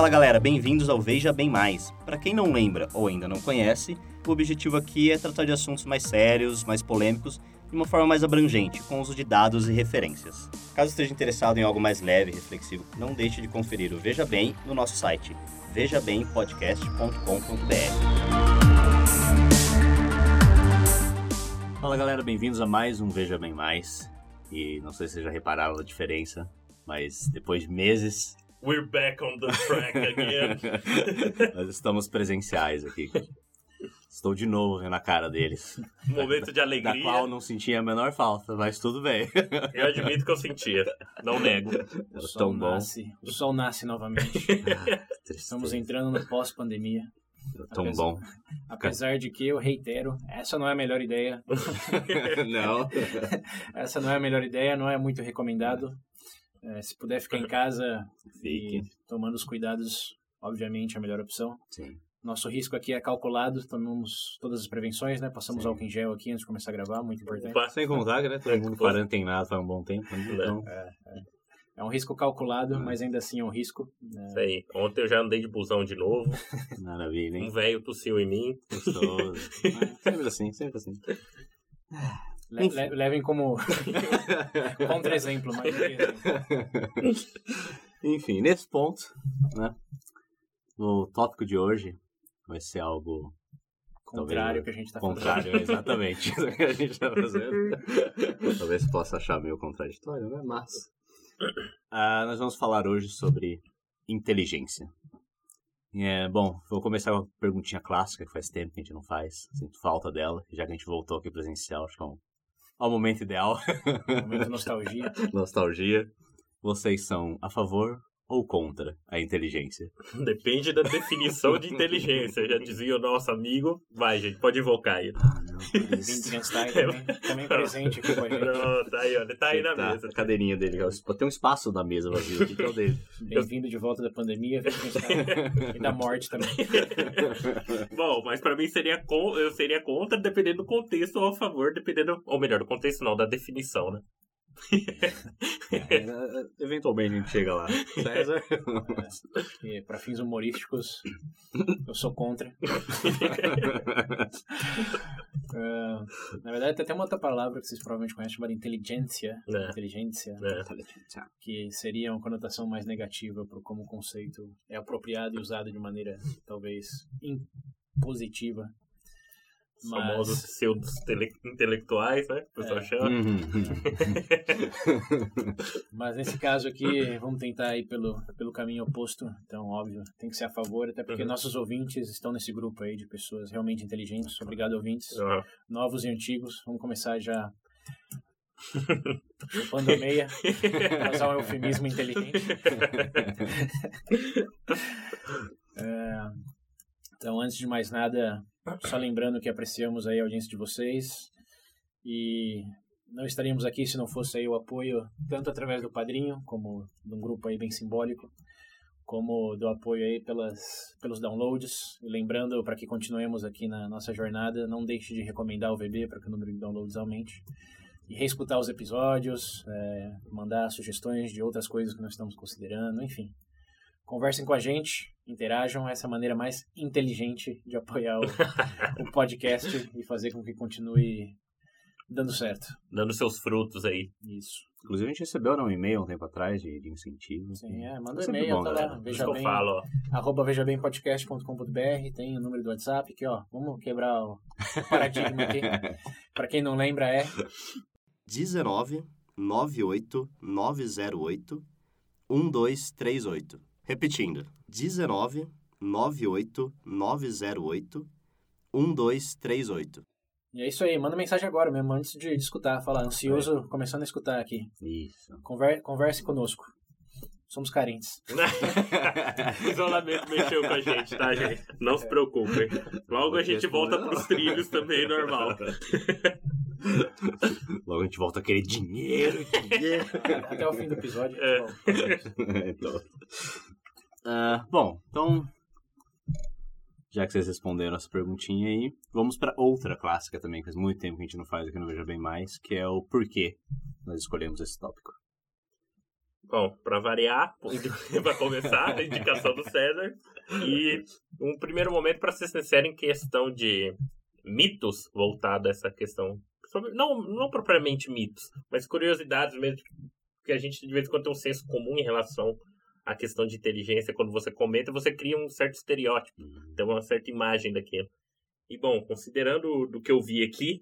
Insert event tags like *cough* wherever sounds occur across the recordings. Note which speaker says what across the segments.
Speaker 1: Fala galera, bem-vindos ao Veja Bem Mais. Para quem não lembra ou ainda não conhece, o objetivo aqui é tratar de assuntos mais sérios, mais polêmicos, de uma forma mais abrangente, com uso de dados e referências. Caso esteja interessado em algo mais leve e reflexivo, não deixe de conferir o Veja Bem no nosso site vejabempodcast.com.br. Fala galera, bem-vindos a mais um Veja Bem Mais. E não sei se vocês já repararam a diferença, mas depois de meses
Speaker 2: We're back on the track again. *laughs*
Speaker 1: Nós estamos presenciais aqui. Estou de novo vendo a cara deles.
Speaker 2: Momento de alegria.
Speaker 1: Da qual não sentia a menor falta, mas tudo bem.
Speaker 2: Eu admito que eu sentia. Não nego.
Speaker 3: O sol, nasce, o sol nasce novamente. *laughs* Ah, Estamos entrando no pós-pandemia.
Speaker 1: Tão apesar, bom.
Speaker 3: Apesar de que eu reitero, essa não é a melhor ideia. *laughs*
Speaker 1: não.
Speaker 3: essa não é a melhor ideia, não é muito recomendado. É, se puder ficar em casa *laughs* Fique. tomando os cuidados, obviamente é a melhor opção.
Speaker 1: Sim.
Speaker 3: Nosso risco aqui é calculado, tomamos todas as prevenções, né? Passamos Sim. álcool em gel aqui antes de começar a gravar, muito importante.
Speaker 1: Sem contar, né? Todo mundo quarentenado faz um bom tempo. Né? Então...
Speaker 3: É, é. é, um risco calculado, hum. mas ainda assim é um risco.
Speaker 2: Né? Isso aí. Ontem eu já andei de busão de novo. *laughs*
Speaker 1: Maravilha, hein?
Speaker 2: Um velho tossiu em mim.
Speaker 1: Gostoso. *laughs* sempre assim, sempre assim.
Speaker 3: Le le levem como *laughs* contra-exemplo, mas...
Speaker 1: Enfim, nesse ponto, né? O tópico de hoje vai ser algo
Speaker 3: contrário que a gente está
Speaker 1: fazendo. Contrário, exatamente. *laughs* *laughs* Que a gente está fazendo. Talvez possa achar meio contraditório, né? Mas. Uh, nós vamos falar hoje sobre inteligência. É, bom, vou começar com uma perguntinha clássica que faz tempo que a gente não faz. Sinto falta dela, já que a gente voltou aqui presencial, acho que é um ao momento ideal.
Speaker 3: Momento nostalgia. *laughs*
Speaker 1: nostalgia. Vocês são a favor ou contra a inteligência? *laughs*
Speaker 2: Depende da definição de inteligência. Já dizia o nosso amigo. Vai, gente, pode invocar aí.
Speaker 3: Ah, não, *laughs* também, também presente aqui com a gente.
Speaker 2: Não, tá aí, olha, tá aí na tá, mesa.
Speaker 1: A cadeirinha dele. Tem um espaço na mesa vazio aqui, que é o dele. *laughs*
Speaker 3: Bem-vindo de volta da pandemia e da morte também.
Speaker 2: Bom, mas pra mim seria, com, eu seria contra, dependendo do contexto, ou a favor, dependendo. Ou melhor, do contexto não, da definição, né?
Speaker 1: É, eventualmente a gente chega lá. César? *laughs*
Speaker 3: É, para fins humorísticos, eu sou contra. uh, *laughs* na verdade, tem até uma outra palavra que vocês provavelmente conhecem chamada inteligência. É. Inteligência. É. Que seria uma conotação mais negativa para como o conceito é apropriado e usado de maneira talvez impositiva
Speaker 2: os Mas... famosos pseudos intelectuais, né? O pessoal é. chama. Uhum. *laughs*
Speaker 3: Mas nesse caso aqui, vamos tentar ir pelo, pelo caminho oposto. Então, óbvio, tem que ser a favor, até porque uhum. nossos ouvintes estão nesse grupo aí de pessoas realmente inteligentes. Obrigado, ouvintes. Uhum. Novos e antigos. Vamos começar já *laughs* chupando meia, usar um eufemismo inteligente. *laughs* é, então, antes de mais nada, só lembrando que apreciamos aí a audiência de vocês e não estaríamos aqui se não fosse aí o apoio tanto através do padrinho, como de um grupo aí bem simbólico, como do apoio aí pelas, pelos downloads. E lembrando, para que continuemos aqui na nossa jornada, não deixe de recomendar o VB para que o número de downloads aumente. E reescutar os episódios, é, mandar sugestões de outras coisas que nós estamos considerando, enfim. Conversem com a gente, interajam, essa é a maneira mais inteligente de apoiar o, o *laughs* podcast e fazer com que continue dando certo.
Speaker 2: Dando seus frutos aí.
Speaker 3: Isso.
Speaker 1: Inclusive a gente recebeu um e-mail um tempo atrás de, de incentivo.
Speaker 3: Sim, é, manda um e-mail, bom, tá lá, veja bem,
Speaker 2: eu falo,
Speaker 3: arroba vejabempodcast.com.br, tem o número do WhatsApp aqui, ó, vamos quebrar o *laughs* paradigma aqui. Para quem não lembra é
Speaker 1: 19 98 908 1238. Repetindo, 19 98 908 1238.
Speaker 3: E é isso aí, manda mensagem agora mesmo, antes de, escutar, falar, ansioso, é. começando a escutar aqui.
Speaker 1: Isso.
Speaker 3: Conver, converse conosco. Somos carentes. *laughs*
Speaker 2: o isolamento mexeu com a gente, tá, gente? Não se preocupem. Logo a gente volta pros trilhos também, normal.
Speaker 1: Logo a gente volta a querer dinheiro, dinheiro.
Speaker 3: Até o fim do episódio. É. *laughs*
Speaker 1: então. Uh, bom, então. Já que vocês responderam essa perguntinha aí, vamos para outra clássica também, que faz muito tempo que a gente não faz aqui no Veja Bem Mais, que é o porquê nós escolhemos esse tópico.
Speaker 2: Bom, para variar, *laughs* para começar, a indicação do César. E um primeiro momento, para ser sincero, em questão de mitos voltado a essa questão. Não, não propriamente mitos, mas curiosidades mesmo. Que a gente de vez em quando tem um senso comum em relação à questão de inteligência. Quando você comenta, você cria um certo estereótipo, tem uma certa imagem daquilo. E bom, considerando do que eu vi aqui,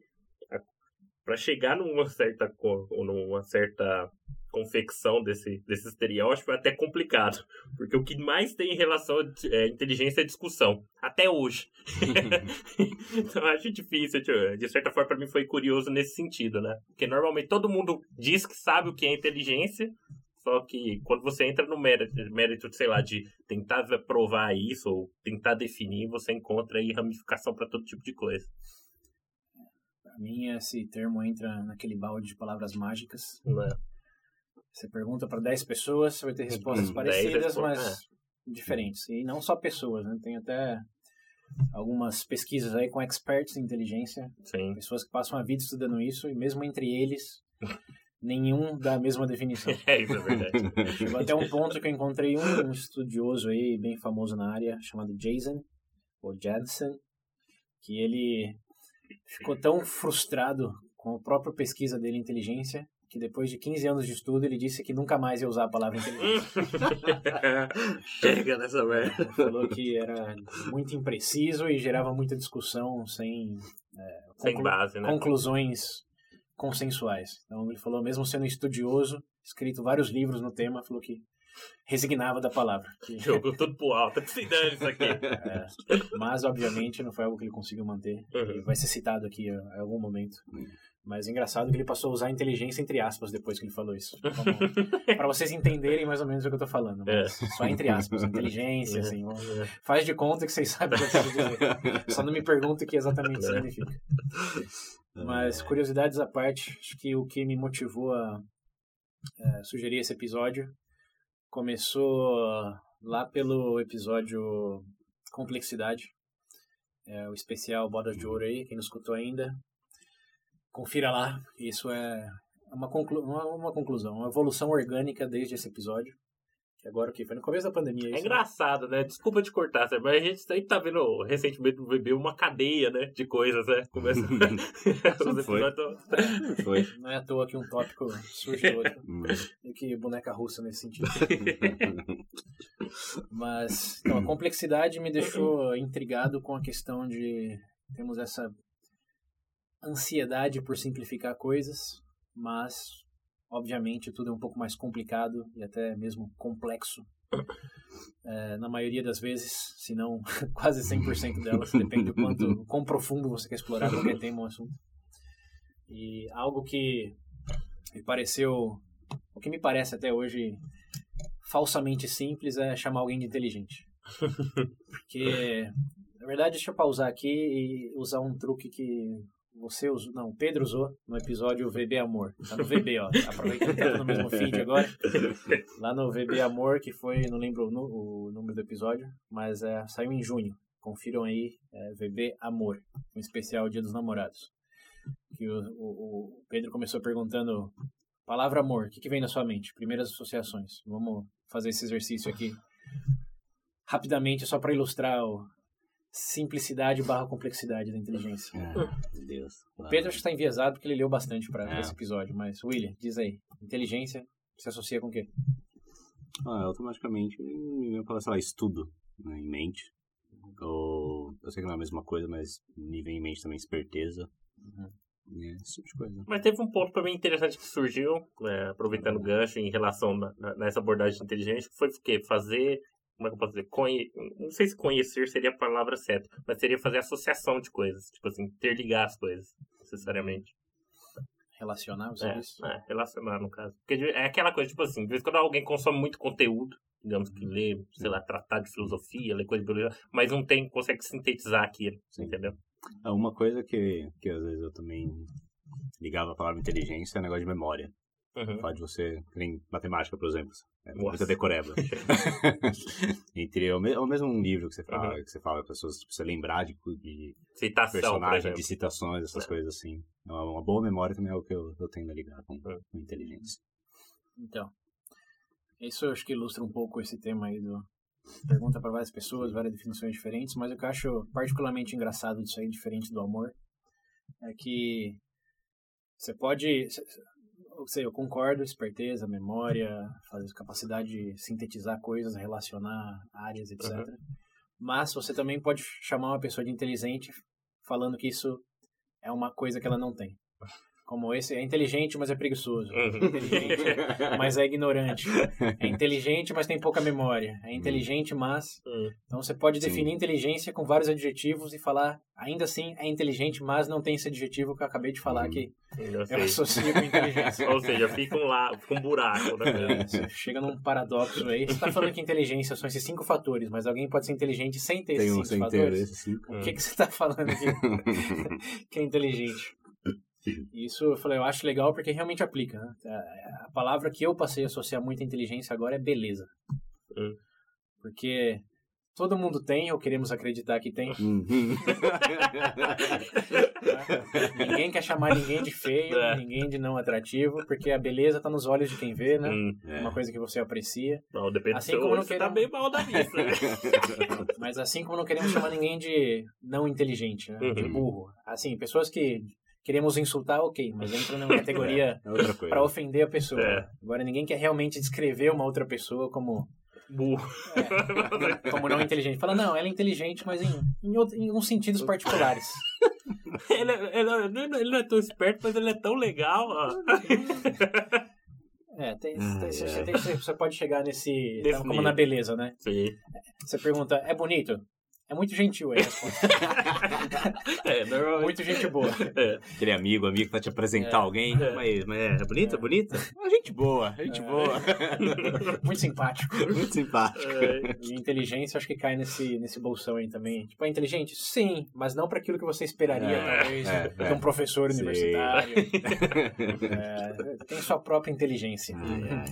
Speaker 2: para chegar numa certa, numa certa confecção desse, desse estereótipo é até complicado. Porque o que mais tem em relação à é, inteligência é discussão. Até hoje. *laughs* então acho difícil. De certa forma, para mim foi curioso nesse sentido, né? Porque normalmente todo mundo diz que sabe o que é inteligência. Só que quando você entra no mérito, mérito sei lá, de tentar provar isso ou tentar definir, você encontra aí ramificação para todo tipo de coisa.
Speaker 3: Para mim, esse termo entra naquele balde de palavras mágicas.
Speaker 2: É
Speaker 3: você pergunta para 10 pessoas, você vai ter respostas parecidas, mas é. diferentes. E não só pessoas, né? Tem até algumas pesquisas aí com experts em inteligência.
Speaker 2: Sim.
Speaker 3: Pessoas que passam a vida estudando isso, e mesmo entre eles, *laughs* nenhum dá a mesma definição. *laughs*
Speaker 2: É, isso é verdade.
Speaker 3: Chegou até um ponto que eu encontrei um, um estudioso aí, bem famoso na área, chamado Jason, ou Jansen, que ele ficou tão frustrado com a própria pesquisa dele em inteligência que depois de 15 anos de estudo ele disse que nunca mais ia usar a palavra inteligência. *laughs*
Speaker 2: Chega nessa merda.
Speaker 3: Ele falou que era muito impreciso e gerava muita discussão sem,
Speaker 2: é, sem base, né?
Speaker 3: conclusões consensuais. Então ele falou, mesmo sendo estudioso, escrito vários livros no tema, falou que resignava da palavra. Que...
Speaker 2: Jogou tudo pro alto, tá precisando isso aqui. *laughs*
Speaker 3: É, mas, obviamente, não foi algo que ele conseguiu manter. Uhum. Vai ser citado aqui em algum momento. Uhum. Mas é engraçado que ele passou a usar inteligência entre aspas depois que ele falou isso. *laughs* para vocês entenderem mais ou menos o que eu tô falando. É. Só entre aspas. Inteligência, é. assim. É. Faz de conta que vocês sabem o que eu quero dizer. *laughs* Só não me pergunte o que exatamente significa. Mas, curiosidades à parte, acho que o que me motivou a é, sugerir esse episódio começou lá pelo episódio Complexidade. É, o especial Bodas de Ouro aí, quem não escutou ainda, confira lá. Isso é uma, conclu uma, uma conclusão, uma evolução orgânica desde esse episódio. Que agora o que? Foi no começo da pandemia.
Speaker 2: É
Speaker 3: isso,
Speaker 2: é engraçado, né? Desculpa te cortar, mas a gente sempre tá vendo recentemente no bebê uma cadeia, né? De coisas, né? Começa. *laughs* *laughs*
Speaker 1: foi. foi.
Speaker 3: Não é à toa que um tópico surge outro. *laughs* e que boneca russa nesse sentido. mas, então, a complexidade me deixou intrigado com a questão de. Temos essa ansiedade por simplificar coisas, mas obviamente tudo é um pouco mais complicado e até mesmo complexo. É, *laughs* na maioria das vezes, se não *laughs* quase 100% delas, depende do quanto, *laughs* quão profundo você quer explorar qualquer tema ou assunto. E algo que me pareceu, o que me parece até hoje falsamente simples é chamar alguém de inteligente. Porque, na verdade, deixa eu pausar aqui e usar um truque que você usou, não, Pedro usou no episódio VB Amor. Tá no VB, ó. Aproveitando que tá no mesmo feed agora. Lá no VB Amor, que foi, não lembro o, o número do episódio, mas é, saiu em junho. Confiram aí, é, VB Amor, um especial Dia dos Namorados. Que o, o, o Pedro começou perguntando: palavra amor, o que, que vem na sua mente? Primeiras associações. Vamos fazer esse exercício aqui rapidamente, só para ilustrar o, simplicidade barra complexidade da inteligência.
Speaker 1: Ah, meu Deus.
Speaker 3: O Pedro acho que está enviesado porque ele leu bastante para é. esse episódio, mas William, diz aí, inteligência se associa com o quê?
Speaker 1: Ah, automaticamente me vem falar, sei lá, estudo né, em mente. Ou, eu sei que não é a mesma coisa, mas me vem em mente também esperteza. Uhum. É, esse tipo de coisa.
Speaker 2: Mas teve um ponto também interessante que surgiu, né, aproveitando o gancho em relação na, nessa abordagem de inteligência, que foi o quê? Fazer como é que eu posso dizer? Conhe... Não sei se conhecer seria a palavra certa, mas seria fazer associação de coisas. Tipo assim, interligar as coisas, necessariamente.
Speaker 3: Relacionar, você
Speaker 2: é, É, relacionar, no caso. Porque é aquela coisa, tipo assim, de vez quando alguém consome muito conteúdo, digamos que lê, sei lá, tratar de filosofia, lê coisa de biologia, mas não tem, consegue sintetizar aquilo, Sim. entendeu?
Speaker 1: É, uma coisa que, que às vezes eu também ligava a palavra inteligência é o negócio de memória. Uhum. Falar de você, em matemática, por exemplo. É muita decoreba. *laughs* Entre, ou, mesmo um livro que você fala, uhum. que você fala pessoas, você lembrar de, de
Speaker 2: Citação,
Speaker 1: personagem, de citações, essas é. coisas assim. Uma, uma, boa memória também é o que eu, eu tendo a ligar com, uhum. com inteligência.
Speaker 3: Então, Isso eu acho que ilustra um pouco esse tema aí do. Pergunta para várias pessoas, várias definições diferentes, mas o que eu acho particularmente engraçado disso aí, diferente do amor, é que você pode. Eu sei, eu concordo, esperteza, memória, fazer capacidade de sintetizar coisas, relacionar áreas, etc.
Speaker 2: Uhum.
Speaker 3: Mas você também pode chamar uma pessoa de inteligente falando que isso é uma coisa que ela não tem. Como esse é inteligente, mas é preguiçoso.
Speaker 2: Uhum.
Speaker 3: É inteligente, mas é ignorante. É inteligente, mas tem pouca memória. É inteligente, mas.
Speaker 2: Hum.
Speaker 3: Então você pode
Speaker 1: Sim.
Speaker 3: definir inteligência com vários adjetivos e falar, ainda assim, é inteligente, mas não tem esse adjetivo que eu acabei de falar
Speaker 1: Uhum.
Speaker 3: que
Speaker 2: Eu
Speaker 3: eu associo com inteligência. *laughs*
Speaker 2: Ou seja, fica um, lá, fica um buraco, né?
Speaker 3: É, Você chega num paradoxo aí. Você está falando que inteligência são esses cinco fatores, mas alguém pode ser inteligente sem ter
Speaker 1: Tem
Speaker 3: esses cinco
Speaker 1: sem ter
Speaker 3: fatores.
Speaker 1: esse cinco.
Speaker 3: O que, que você está falando aqui *laughs* que é inteligente? Isso eu falei, eu acho legal porque realmente aplica. Né? A a palavra que eu passei a associar muito à inteligência agora é beleza.
Speaker 2: Hum.
Speaker 3: Porque todo mundo tem, ou queremos acreditar que tem.
Speaker 1: Uhum. *laughs*
Speaker 3: ninguém quer chamar ninguém de feio,
Speaker 2: É.
Speaker 3: ninguém de não atrativo, porque a beleza está nos olhos de quem vê, né?
Speaker 2: Hum.
Speaker 1: É.
Speaker 3: Uma coisa que você aprecia.
Speaker 2: Bom, depende
Speaker 3: Assim como não
Speaker 2: você tá
Speaker 3: queremos-
Speaker 2: bem mal da vista. né? *laughs*
Speaker 3: Mas assim como não queremos chamar ninguém de não inteligente, né? de
Speaker 2: Uhum.
Speaker 3: burro. Assim, pessoas que queremos insultar, ok, mas entra numa *laughs* categoria
Speaker 1: É
Speaker 3: para ofender a pessoa.
Speaker 2: É.
Speaker 3: Agora, ninguém quer realmente descrever uma outra pessoa como,
Speaker 2: Burro.
Speaker 3: como não inteligente. Fala, não, ela é inteligente, mas em, em, outro- em alguns sentidos particulares. *laughs*
Speaker 2: ele, é- ele, é- ele não é tão esperto, mas ele é tão legal. Ó. *laughs*
Speaker 3: É, tem,
Speaker 1: Ai,
Speaker 3: tem- você, tem- você pode chegar nesse. Então, como na beleza, né?
Speaker 2: Sim.
Speaker 3: Você pergunta, é bonito? É muito gentil aí a resposta. *laughs*
Speaker 2: É, normalmente.
Speaker 3: Muito gente boa.
Speaker 2: É.
Speaker 1: Aquele amigo, amigo que vai te apresentar
Speaker 3: É.
Speaker 1: alguém.
Speaker 2: É.
Speaker 1: Mas, mas é bonita, bonita? É gente boa, gente
Speaker 3: É.
Speaker 1: boa. *laughs*
Speaker 3: Muito simpático.
Speaker 1: Muito simpático.
Speaker 2: É,
Speaker 3: E inteligência acho que cai nesse, nesse bolsão aí também. Tipo, é inteligente? Sim, mas não para aquilo que você esperaria,
Speaker 1: É,
Speaker 3: talvez,
Speaker 1: é,
Speaker 3: de
Speaker 1: é.
Speaker 3: um professor
Speaker 1: Sim.
Speaker 3: universitário. *laughs* É, tem sua própria inteligência.
Speaker 1: Ai.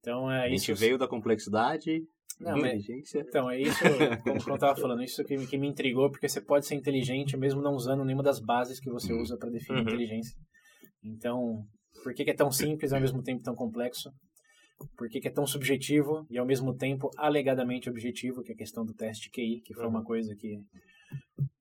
Speaker 3: Então, é
Speaker 1: A
Speaker 3: isso.
Speaker 1: gente veio da complexidade,
Speaker 3: Não, mas-
Speaker 1: inteligência.
Speaker 3: Então, é isso, como, eu tava falando, isso que, me- que me intrigou, porque você pode ser inteligente mesmo não usando nenhuma das bases que você
Speaker 1: Uhum.
Speaker 3: usa para definir
Speaker 2: Uhum.
Speaker 3: inteligência. Então, por que, que é tão simples e ao mesmo tempo tão complexo? Por que, que é tão subjetivo e ao mesmo tempo alegadamente objetivo, que é a questão do teste QI, que foi
Speaker 2: Uhum.
Speaker 3: uma coisa que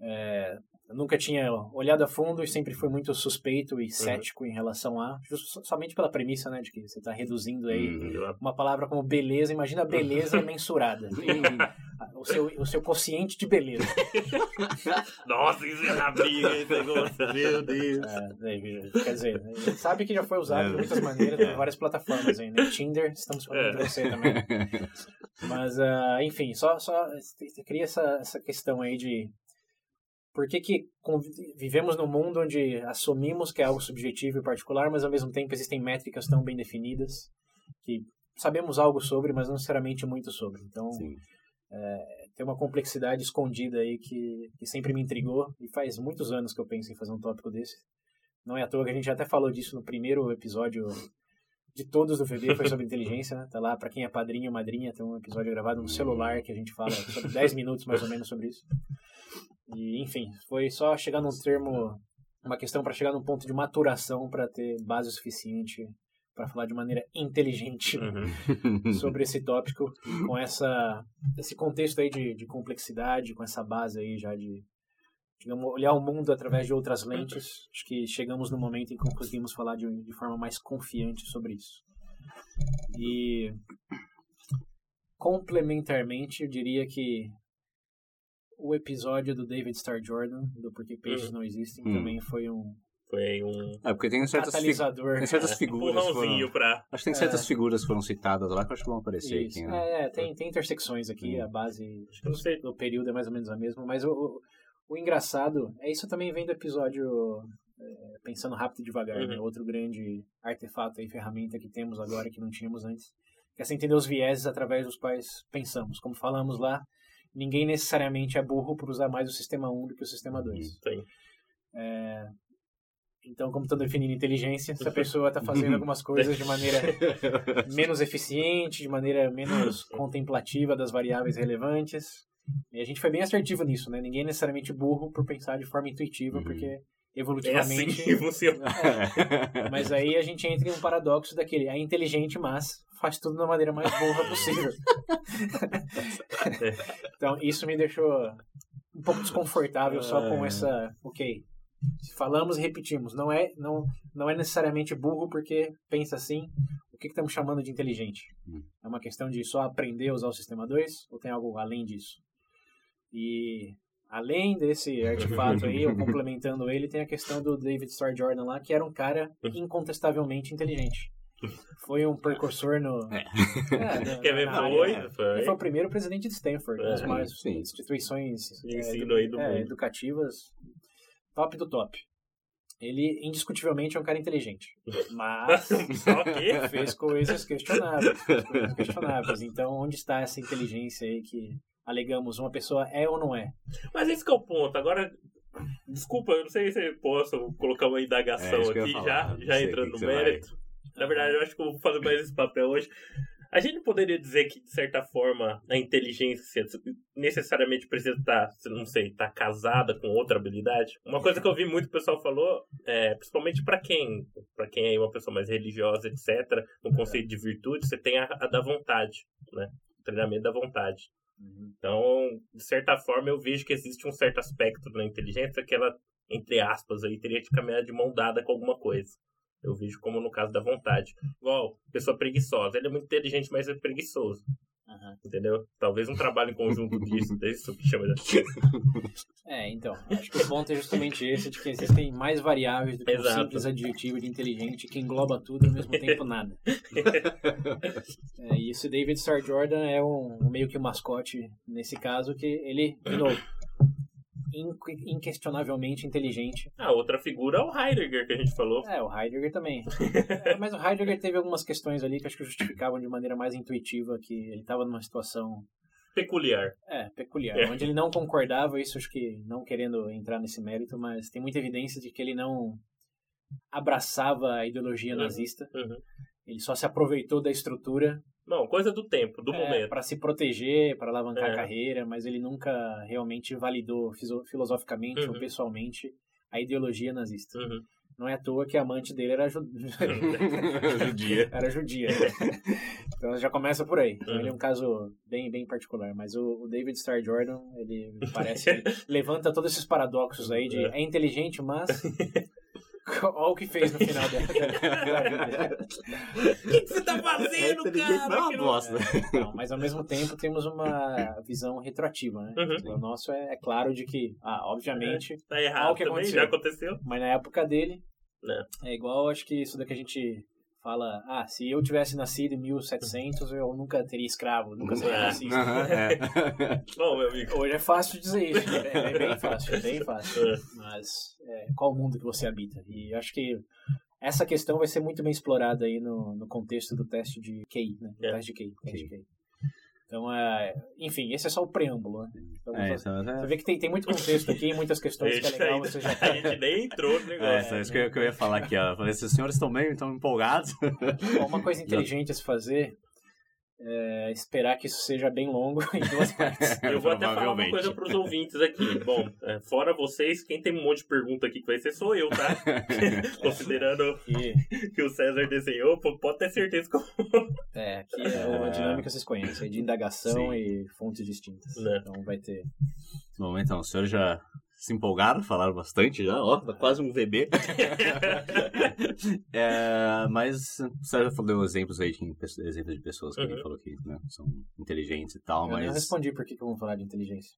Speaker 3: é, eu nunca tinha olhado a fundo e sempre fui muito suspeito
Speaker 2: Uhum.
Speaker 3: e cético em relação a, just- somente pela premissa, né, de que você está reduzindo aí
Speaker 1: Hum.
Speaker 2: eu-
Speaker 3: uma palavra como beleza, imagina a beleza mensurada. *laughs* O seu, o seu quociente de beleza. *laughs*
Speaker 2: Nossa, isso é na briga. Meu Deus.
Speaker 3: É, quer dizer, sabe que já foi usado de
Speaker 1: É.
Speaker 3: muitas maneiras por várias plataformas aí, né? Tinder, estamos falando
Speaker 2: É.
Speaker 3: de você também. *laughs* Mas, ah, enfim, só, só cria essa, essa questão aí de por que, que vivemos num mundo onde assumimos que é algo subjetivo e particular, mas ao mesmo tempo existem métricas tão bem definidas que sabemos algo sobre, mas não necessariamente muito sobre. Então,
Speaker 1: Sim.
Speaker 3: tem uma complexidade escondida aí que, que sempre me intrigou e faz muitos anos que eu penso em fazer um tópico desse. Não é à toa que a gente até falou disso no primeiro episódio de todos do VB, foi sobre inteligência, né? Tá lá, pra quem é padrinho ou madrinha, tem um episódio gravado no celular que a gente fala sobre 10 minutos mais ou menos sobre isso. E, enfim, foi só chegar num termo, uma questão para chegar num ponto de maturação para ter base suficiente para falar de maneira inteligente
Speaker 2: Uhum. *laughs*
Speaker 3: sobre esse tópico, com essa, esse contexto aí de, de complexidade, com essa base aí já de, digamos, olhar o mundo através de outras lentes. Acho que chegamos no momento em que conseguimos falar de, de forma mais confiante sobre isso. E, complementarmente, eu diria que o episódio do David Starr Jordan, do Porquê Peixes Não Existem,
Speaker 1: Hum.
Speaker 3: também foi um
Speaker 2: Foi um
Speaker 1: É, porque tem certas, fi-
Speaker 3: catalisador.
Speaker 1: tem certas *laughs* figuras. que
Speaker 2: empurrãozinho
Speaker 1: Foram,
Speaker 2: pra.
Speaker 1: acho que tem certas figuras que foram citadas lá que acho que vão aparecer
Speaker 3: Isso.
Speaker 1: aqui, né?
Speaker 3: É, é, tem, tem intersecções aqui,
Speaker 1: Hum.
Speaker 3: a base
Speaker 2: Eu não sei.
Speaker 3: do período é mais ou menos a mesma, mas o, o, o engraçado é isso também vem do episódio é, Pensando Rápido e Devagar,
Speaker 2: Uhum.
Speaker 3: né? outro grande artefato e ferramenta que temos agora que não tínhamos antes, que é você entender os vieses através dos quais pensamos. Como falamos lá, ninguém necessariamente é burro por usar mais o sistema 1 do que o sistema 2.
Speaker 2: Tem.
Speaker 3: Então, como estou definindo inteligência, se a pessoa está fazendo *laughs* algumas coisas de maneira *laughs* menos eficiente, de maneira menos contemplativa das variáveis relevantes. E a gente foi bem assertivo nisso, né? Ninguém é necessariamente burro por pensar de forma intuitiva,
Speaker 1: Uhum.
Speaker 3: porque
Speaker 2: É assim
Speaker 3: evolutivamente.
Speaker 2: que funciona. *laughs*
Speaker 3: Mas aí a gente entra em um paradoxo daquele. É inteligente, mas faz tudo da maneira mais burra possível. *laughs* então, isso me deixou um pouco desconfortável só com
Speaker 1: É.
Speaker 3: essa. Ok. Se falamos e repetimos. Não é, não, não é necessariamente burro porque pensa assim. O que, que estamos chamando de inteligente?
Speaker 1: Hum.
Speaker 3: É uma questão de só aprender a usar o sistema 2 ou tem algo além disso? E além desse *laughs* artefato aí, ou complementando ele, tem a questão do David Starr Jordan lá, que era um cara incontestavelmente inteligente. Foi um precursor no.
Speaker 1: É. *laughs*
Speaker 3: É, na-
Speaker 2: Quer ver?
Speaker 3: área,
Speaker 2: Foi, foi.
Speaker 3: Ele foi o primeiro presidente de Stanford,
Speaker 2: É,
Speaker 3: das maiores
Speaker 1: sim.
Speaker 3: instituições
Speaker 2: De
Speaker 3: é,
Speaker 2: ensino aí do
Speaker 3: é,
Speaker 2: mundo.
Speaker 3: educativas top do top. Ele, indiscutivelmente, é um cara inteligente. *laughs* Mas fez coisas questionáveis. fez coisas questionáveis. Então, onde está essa inteligência aí que alegamos uma pessoa é ou não é?
Speaker 2: Mas esse que é o ponto. Agora, desculpa, eu não sei se eu posso colocar uma indagação
Speaker 1: É,
Speaker 2: aqui,
Speaker 1: falar.
Speaker 2: já, já entrando no
Speaker 1: você vai-
Speaker 2: mérito. Na verdade, eu acho que eu vou fazer mais esse papel hoje. A gente poderia dizer que, de certa forma, a inteligência necessariamente precisa estar, não sei, estar casada com outra habilidade. Uma coisa que eu vi muito o pessoal falou, é, principalmente para quem, para quem é uma pessoa mais religiosa, etc, no conceito de virtude, você tem a, a da vontade, né? O treinamento da vontade. Então, de certa forma, eu vejo que existe um certo aspecto na inteligência que ela, entre aspas, aí teria que caminhar de mão dada com alguma coisa. Eu vejo como no caso da vontade. Igual, pessoa preguiçosa. Ele é muito inteligente, mas é preguiçoso.
Speaker 3: Aham.
Speaker 2: Entendeu? Talvez um trabalho em conjunto disso, *laughs* isso que chama de...
Speaker 3: É, então, acho que o ponto é justamente esse, de que existem mais variáveis do que
Speaker 2: Exato.
Speaker 3: um simples adjetivo de inteligente que engloba tudo e ao mesmo tempo nada. *laughs* É, e esse David Starr Jordan é um, meio que um mascote nesse caso, que ele, de novo, inquestionavelmente inteligente.
Speaker 2: Ah, outra figura é o Heidegger que a gente falou.
Speaker 3: É, o Heidegger também. *laughs* É, mas o Heidegger teve algumas questões ali que acho que justificavam de maneira mais intuitiva que ele estava numa situação
Speaker 2: Peculiar.
Speaker 3: é, peculiar,
Speaker 2: É.
Speaker 3: onde ele não concordava, isso acho que não querendo entrar nesse mérito, mas tem muita evidência de que ele não abraçava a ideologia
Speaker 2: Uhum.
Speaker 3: nazista.
Speaker 2: Uhum.
Speaker 3: Ele só se aproveitou da estrutura
Speaker 2: Não, coisa do tempo, do momento.
Speaker 3: para se proteger, para alavancar
Speaker 2: É.
Speaker 3: a carreira, mas ele nunca realmente validou filosoficamente ou
Speaker 2: Uhum.
Speaker 3: pessoalmente a ideologia nazista.
Speaker 2: Uhum.
Speaker 3: Não é à toa que a amante dele era, ju... *laughs*
Speaker 1: Judia. *laughs*
Speaker 3: era judia. então já começa por aí. Então
Speaker 2: Uhum.
Speaker 3: ele é um caso bem, bem particular. Mas o, o David Starr Jordan, ele me parece *laughs* levanta todos esses paradoxos aí de é inteligente, mas. Olha o que fez no final vida. *laughs*
Speaker 2: O que, que você tá fazendo, cara?
Speaker 1: é
Speaker 2: não-
Speaker 1: bosta.
Speaker 3: Não, mas ao mesmo tempo temos uma visão retroativa, né?
Speaker 2: Uhum.
Speaker 3: O nosso é, é claro de que, ah, obviamente,
Speaker 2: Tá
Speaker 3: Olha
Speaker 2: errado
Speaker 3: o que
Speaker 2: também,
Speaker 3: aconteceu.
Speaker 2: já aconteceu.
Speaker 3: mas na época dele
Speaker 2: Né.
Speaker 3: é igual, acho que isso daqui a gente fala, ah, se eu tivesse nascido em 1700, eu nunca teria escravo, nunca seria
Speaker 2: É.
Speaker 3: racista.
Speaker 1: Aham, é. *laughs*
Speaker 2: Bom, meu amigo.
Speaker 3: Hoje é fácil dizer isso, é, *laughs* é bem fácil, é bem fácil.
Speaker 2: É.
Speaker 3: Mas é, qual mundo que você habita? E acho que essa questão vai ser muito bem explorada aí no, no contexto do teste de QI, né?
Speaker 2: É.
Speaker 3: teste de QI. teste de QI. Então, é, enfim, esse é só o preâmbulo, né? Então,
Speaker 1: É,
Speaker 3: você,
Speaker 1: então,
Speaker 3: você vê que tem, tem muito contexto aqui, muitas questões que é legal
Speaker 2: ainda-
Speaker 3: você *laughs* já
Speaker 2: a gente nem entrou no
Speaker 1: É,
Speaker 2: negócio.
Speaker 1: só isso que eu, que eu ia falar aqui, ó. Eu Falei, se os senhores estão bem, estão empolgados.
Speaker 3: Bom, uma coisa *laughs* inteligente a se fazer é esperar que isso seja bem longo *laughs* em duas partes. *laughs*
Speaker 2: Eu vou até falar uma coisa pros ouvintes aqui. Bom, é, fora vocês, quem tem um monte de pergunta aqui que vai ser sou eu, tá? *laughs* Considerando
Speaker 3: E,
Speaker 2: que o César desenhou, pode ter certeza que eu
Speaker 3: é, aqui é uma dinâmica vocês conhecem, é de indagação
Speaker 1: Sim.
Speaker 3: e fontes distintas.
Speaker 2: Né.
Speaker 3: Então vai ter.
Speaker 1: Bom, então, os senhores já se empolgaram, falaram bastante já, ó, tá quase um VB. *laughs* É, mas você já falou exemplos aí exemplos de pessoas que
Speaker 2: Uhum.
Speaker 1: ele falou que né, são inteligentes e tal,
Speaker 3: Eu não
Speaker 1: mas.
Speaker 3: respondi por que que vamos falar de inteligência.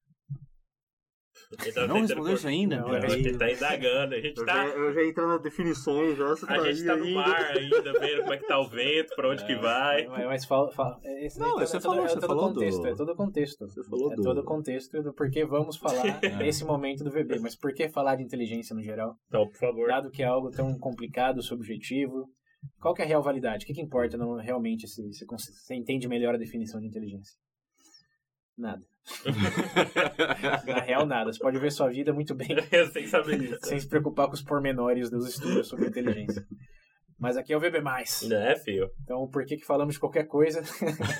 Speaker 2: Tá
Speaker 1: Não respondeu isso ainda?
Speaker 3: Não,
Speaker 2: A gente tá indagando, a gente tá,
Speaker 1: eu já entro nas definições, já
Speaker 2: a gente tá no mar ainda, vendo como é que tá o vento, pra onde que vai.
Speaker 3: Mas, mas fala, fala, é- esse
Speaker 1: Não,
Speaker 3: daí
Speaker 1: você
Speaker 3: é todo,
Speaker 1: falou,
Speaker 3: é
Speaker 1: você
Speaker 3: todo
Speaker 1: falou
Speaker 3: contexto,
Speaker 1: do-
Speaker 3: é todo o contexto.
Speaker 1: Você falou
Speaker 3: é
Speaker 1: do-
Speaker 3: todo o contexto do porquê vamos falar *laughs* nesse momento do VB. Mas por que falar de inteligência no geral?
Speaker 2: Então, por favor.
Speaker 3: Dado que é algo tão complicado, subjetivo, qual que é a real validade? O que, que importa não, realmente se você entende melhor a definição de inteligência? Nada. *laughs* Na real, nada. Você pode ver sua vida muito bem *laughs*
Speaker 2: Sem saber disso.
Speaker 3: sem se preocupar com os pormenores dos estudos sobre inteligência. Mas aqui é o VB+.
Speaker 2: É, filho.
Speaker 3: Então, por que que falamos de qualquer coisa?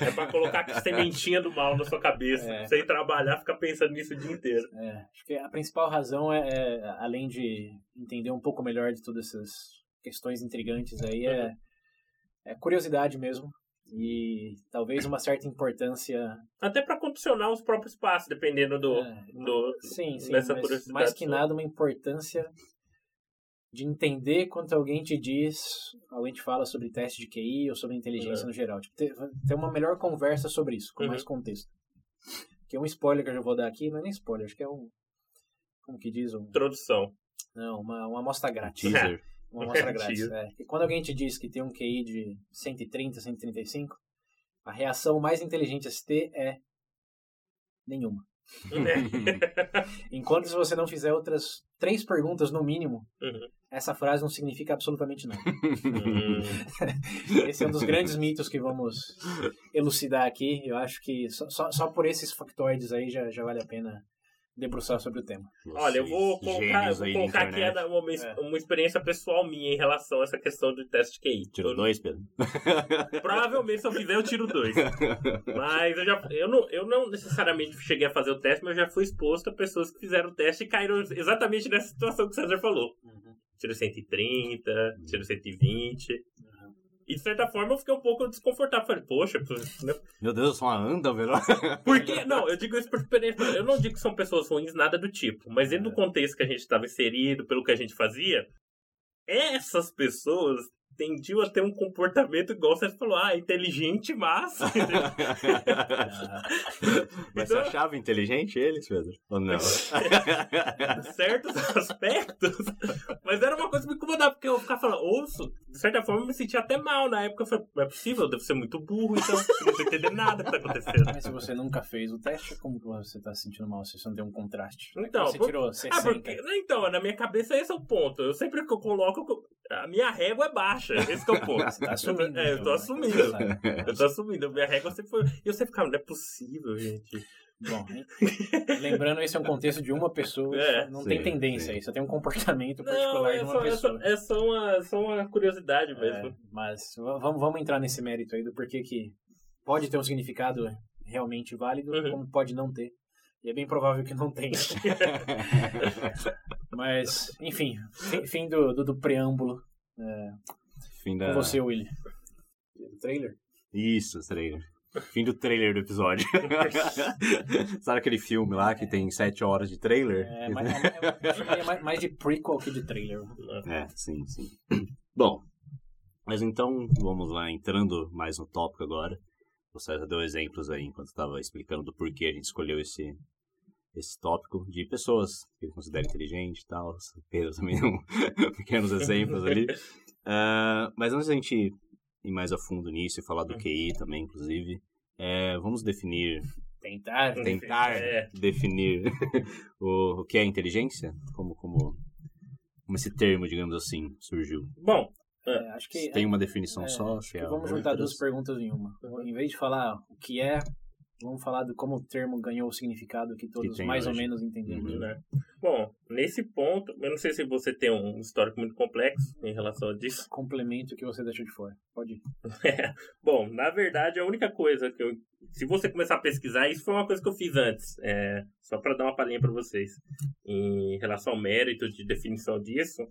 Speaker 2: É pra colocar a sementinha do mal na sua cabeça.
Speaker 3: É.
Speaker 2: Sem trabalhar, ficar pensando nisso o dia inteiro.
Speaker 3: É, acho que a principal razão é, é, além de entender um pouco melhor de todas essas questões intrigantes aí, é, é curiosidade mesmo. E talvez uma certa importância.
Speaker 2: Até pra condicionar os próprios passos, dependendo do.
Speaker 3: é,
Speaker 2: do
Speaker 3: sim, sim,
Speaker 2: dessa
Speaker 3: mas mais que nada uma importância de entender quando alguém te diz, alguém te fala sobre teste de QI ou sobre inteligência
Speaker 2: Uhum.
Speaker 3: no geral. Tipo, ter, ter uma melhor conversa sobre isso, com
Speaker 2: Uhum.
Speaker 3: mais contexto. Que é um spoiler que eu já vou dar aqui, não é nem spoiler, acho que é um. Como que diz? Um,
Speaker 2: introdução.
Speaker 3: não, uma, uma amostra grátis.
Speaker 1: Teaser. *laughs*
Speaker 3: Uma amostra grátis. É. E quando alguém te diz que tem um QI de 130, 135, a reação mais inteligente a se ter é nenhuma. *laughs* Enquanto se você não fizer outras três perguntas no mínimo,
Speaker 2: Uhum.
Speaker 3: essa frase não significa absolutamente nada.
Speaker 2: Hum. *laughs*
Speaker 3: Esse é um dos grandes mitos que vamos elucidar aqui. Eu acho que só, só, só por esses factoides aí já, já vale a pena debruçar sobre o tema.
Speaker 2: Olha, eu vou
Speaker 1: Vocês,
Speaker 2: colocar, eu vou colocar aqui uma, uma,
Speaker 3: É.
Speaker 2: uma experiência pessoal minha em relação a essa questão do teste de QI.
Speaker 1: Tirou
Speaker 2: Eu-
Speaker 1: dois, Pedro? *laughs*
Speaker 2: Provavelmente, se eu fizer, eu tiro dois. Mas eu, já, eu, não, eu não necessariamente cheguei a fazer o teste, mas eu já fui exposto a pessoas que fizeram o teste e caíram exatamente nessa situação que o César falou. Tiro 130, tiro 120. E de certa forma eu fiquei um pouco desconfortável. Falei, poxa, né?
Speaker 1: Meu Deus, eu sou uma anda, velho. *laughs*
Speaker 2: por que? Não, eu digo isso por experiência. Eu não digo que são pessoas ruins, nada do tipo. Mas dentro do contexto que a gente estava inserido, pelo que a gente fazia, essas pessoas tendiam a ter um comportamento igual você falou, ah, inteligente, mas. *laughs*
Speaker 1: Mas você
Speaker 2: Então-
Speaker 1: achava inteligente eles, Pedro? Ou não? *laughs*
Speaker 2: certos aspectos, mas era uma coisa que me incomodava, porque eu ficava falando, ouço, de certa forma eu me sentia até mal na época. Eu falei, não é possível, eu devo ser muito burro, então não tô entendendo nada que tá acontecendo.
Speaker 3: Mas se você nunca fez o teste, como que você tá se sentindo mal se você não tem um contraste?
Speaker 2: Então,
Speaker 3: você
Speaker 2: por-
Speaker 3: tirou 60.
Speaker 2: Ah, porque. Então, na minha cabeça esse é o ponto. Eu sempre que eu coloco, a minha régua é baixa. Esse que é o ponto. *laughs*
Speaker 3: Você tá assumindo.
Speaker 2: É, eu
Speaker 3: então,
Speaker 2: tô
Speaker 3: né?
Speaker 2: assumindo. Eu tô assumindo, minha régua sempre foi. E eu sempre ficava, não é possível, gente.
Speaker 3: Bom, lembrando, esse é um contexto de uma pessoa,
Speaker 2: É,
Speaker 3: não
Speaker 1: sim,
Speaker 3: tem tendência
Speaker 1: sim.
Speaker 3: aí, só tem um comportamento
Speaker 2: Não,
Speaker 3: particular
Speaker 2: é
Speaker 3: de uma
Speaker 2: só, é,
Speaker 3: pessoa.
Speaker 2: só, é só uma, só uma curiosidade
Speaker 3: É,
Speaker 2: mesmo.
Speaker 3: mas v- vamos, vamos entrar nesse mérito aí do porquê que pode ter um significado realmente válido,
Speaker 2: Uhum.
Speaker 3: como pode não ter. E é bem provável que não tenha. *laughs* Mas, enfim, fim, fim do, do, do preâmbulo.
Speaker 1: Fim
Speaker 3: Com
Speaker 1: da...
Speaker 3: você, Willy. Trailer?
Speaker 1: Isso, trailer. Fim do trailer do episódio. *laughs* Sabe aquele filme lá que tem sete horas de trailer?
Speaker 3: É, mais, é, mais, mais de prequel que de trailer.
Speaker 1: É, sim, sim. Bom, mas então vamos lá, entrando mais no tópico agora. O César deu exemplos aí enquanto estava explicando do porquê a gente escolheu esse, esse tópico de pessoas que ele considera inteligente e tal. O Pedro também deu pequenos exemplos ali. Ah, mas antes da gente ir mais a fundo nisso e falar do QI também, inclusive, é, vamos definir,
Speaker 3: Tentar.
Speaker 1: tentar *laughs*
Speaker 2: É.
Speaker 1: definir *laughs* o, o que é inteligência? Como, como, como esse termo, digamos assim, surgiu.
Speaker 2: Bom,
Speaker 3: É, acho que,
Speaker 1: Tem uma definição
Speaker 3: é,
Speaker 1: só?
Speaker 3: acho
Speaker 1: se
Speaker 3: que
Speaker 1: é
Speaker 3: vamos juntar duas perguntas em uma. Em vez de falar o que é, vamos falar de como o termo ganhou o significado que todos
Speaker 1: tem
Speaker 3: mais ou
Speaker 1: hoje.
Speaker 3: menos entendemos.
Speaker 1: Uhum.
Speaker 2: né? Bom, nesse ponto, eu não sei se você tem um histórico muito complexo em relação a disso.
Speaker 3: Complemento que você deixou de fora. Pode ir. *laughs*
Speaker 2: Bom, na verdade, a única coisa que eu. Se você começar a pesquisar, isso foi uma coisa que eu fiz antes. é, só para dar uma palhinha para vocês. Em relação ao mérito de definição disso.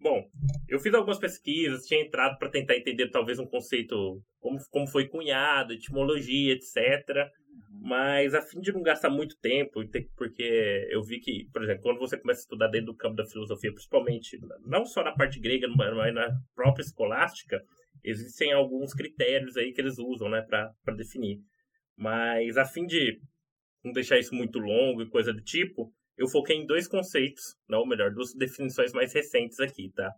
Speaker 2: Bom, eu fiz algumas pesquisas, tinha entrado para tentar entender talvez um conceito, como, como foi cunhado, etimologia, etc. Mas a fim de não gastar muito tempo, porque eu vi que, por exemplo, quando você começa a estudar dentro do campo da filosofia, principalmente, não só na parte grega, mas na própria escolástica, existem alguns critérios aí que eles usam, né, para definir. Mas a fim de não deixar isso muito longo e coisa do tipo, eu foquei em dois conceitos, não, ou melhor, duas definições mais recentes aqui, tá?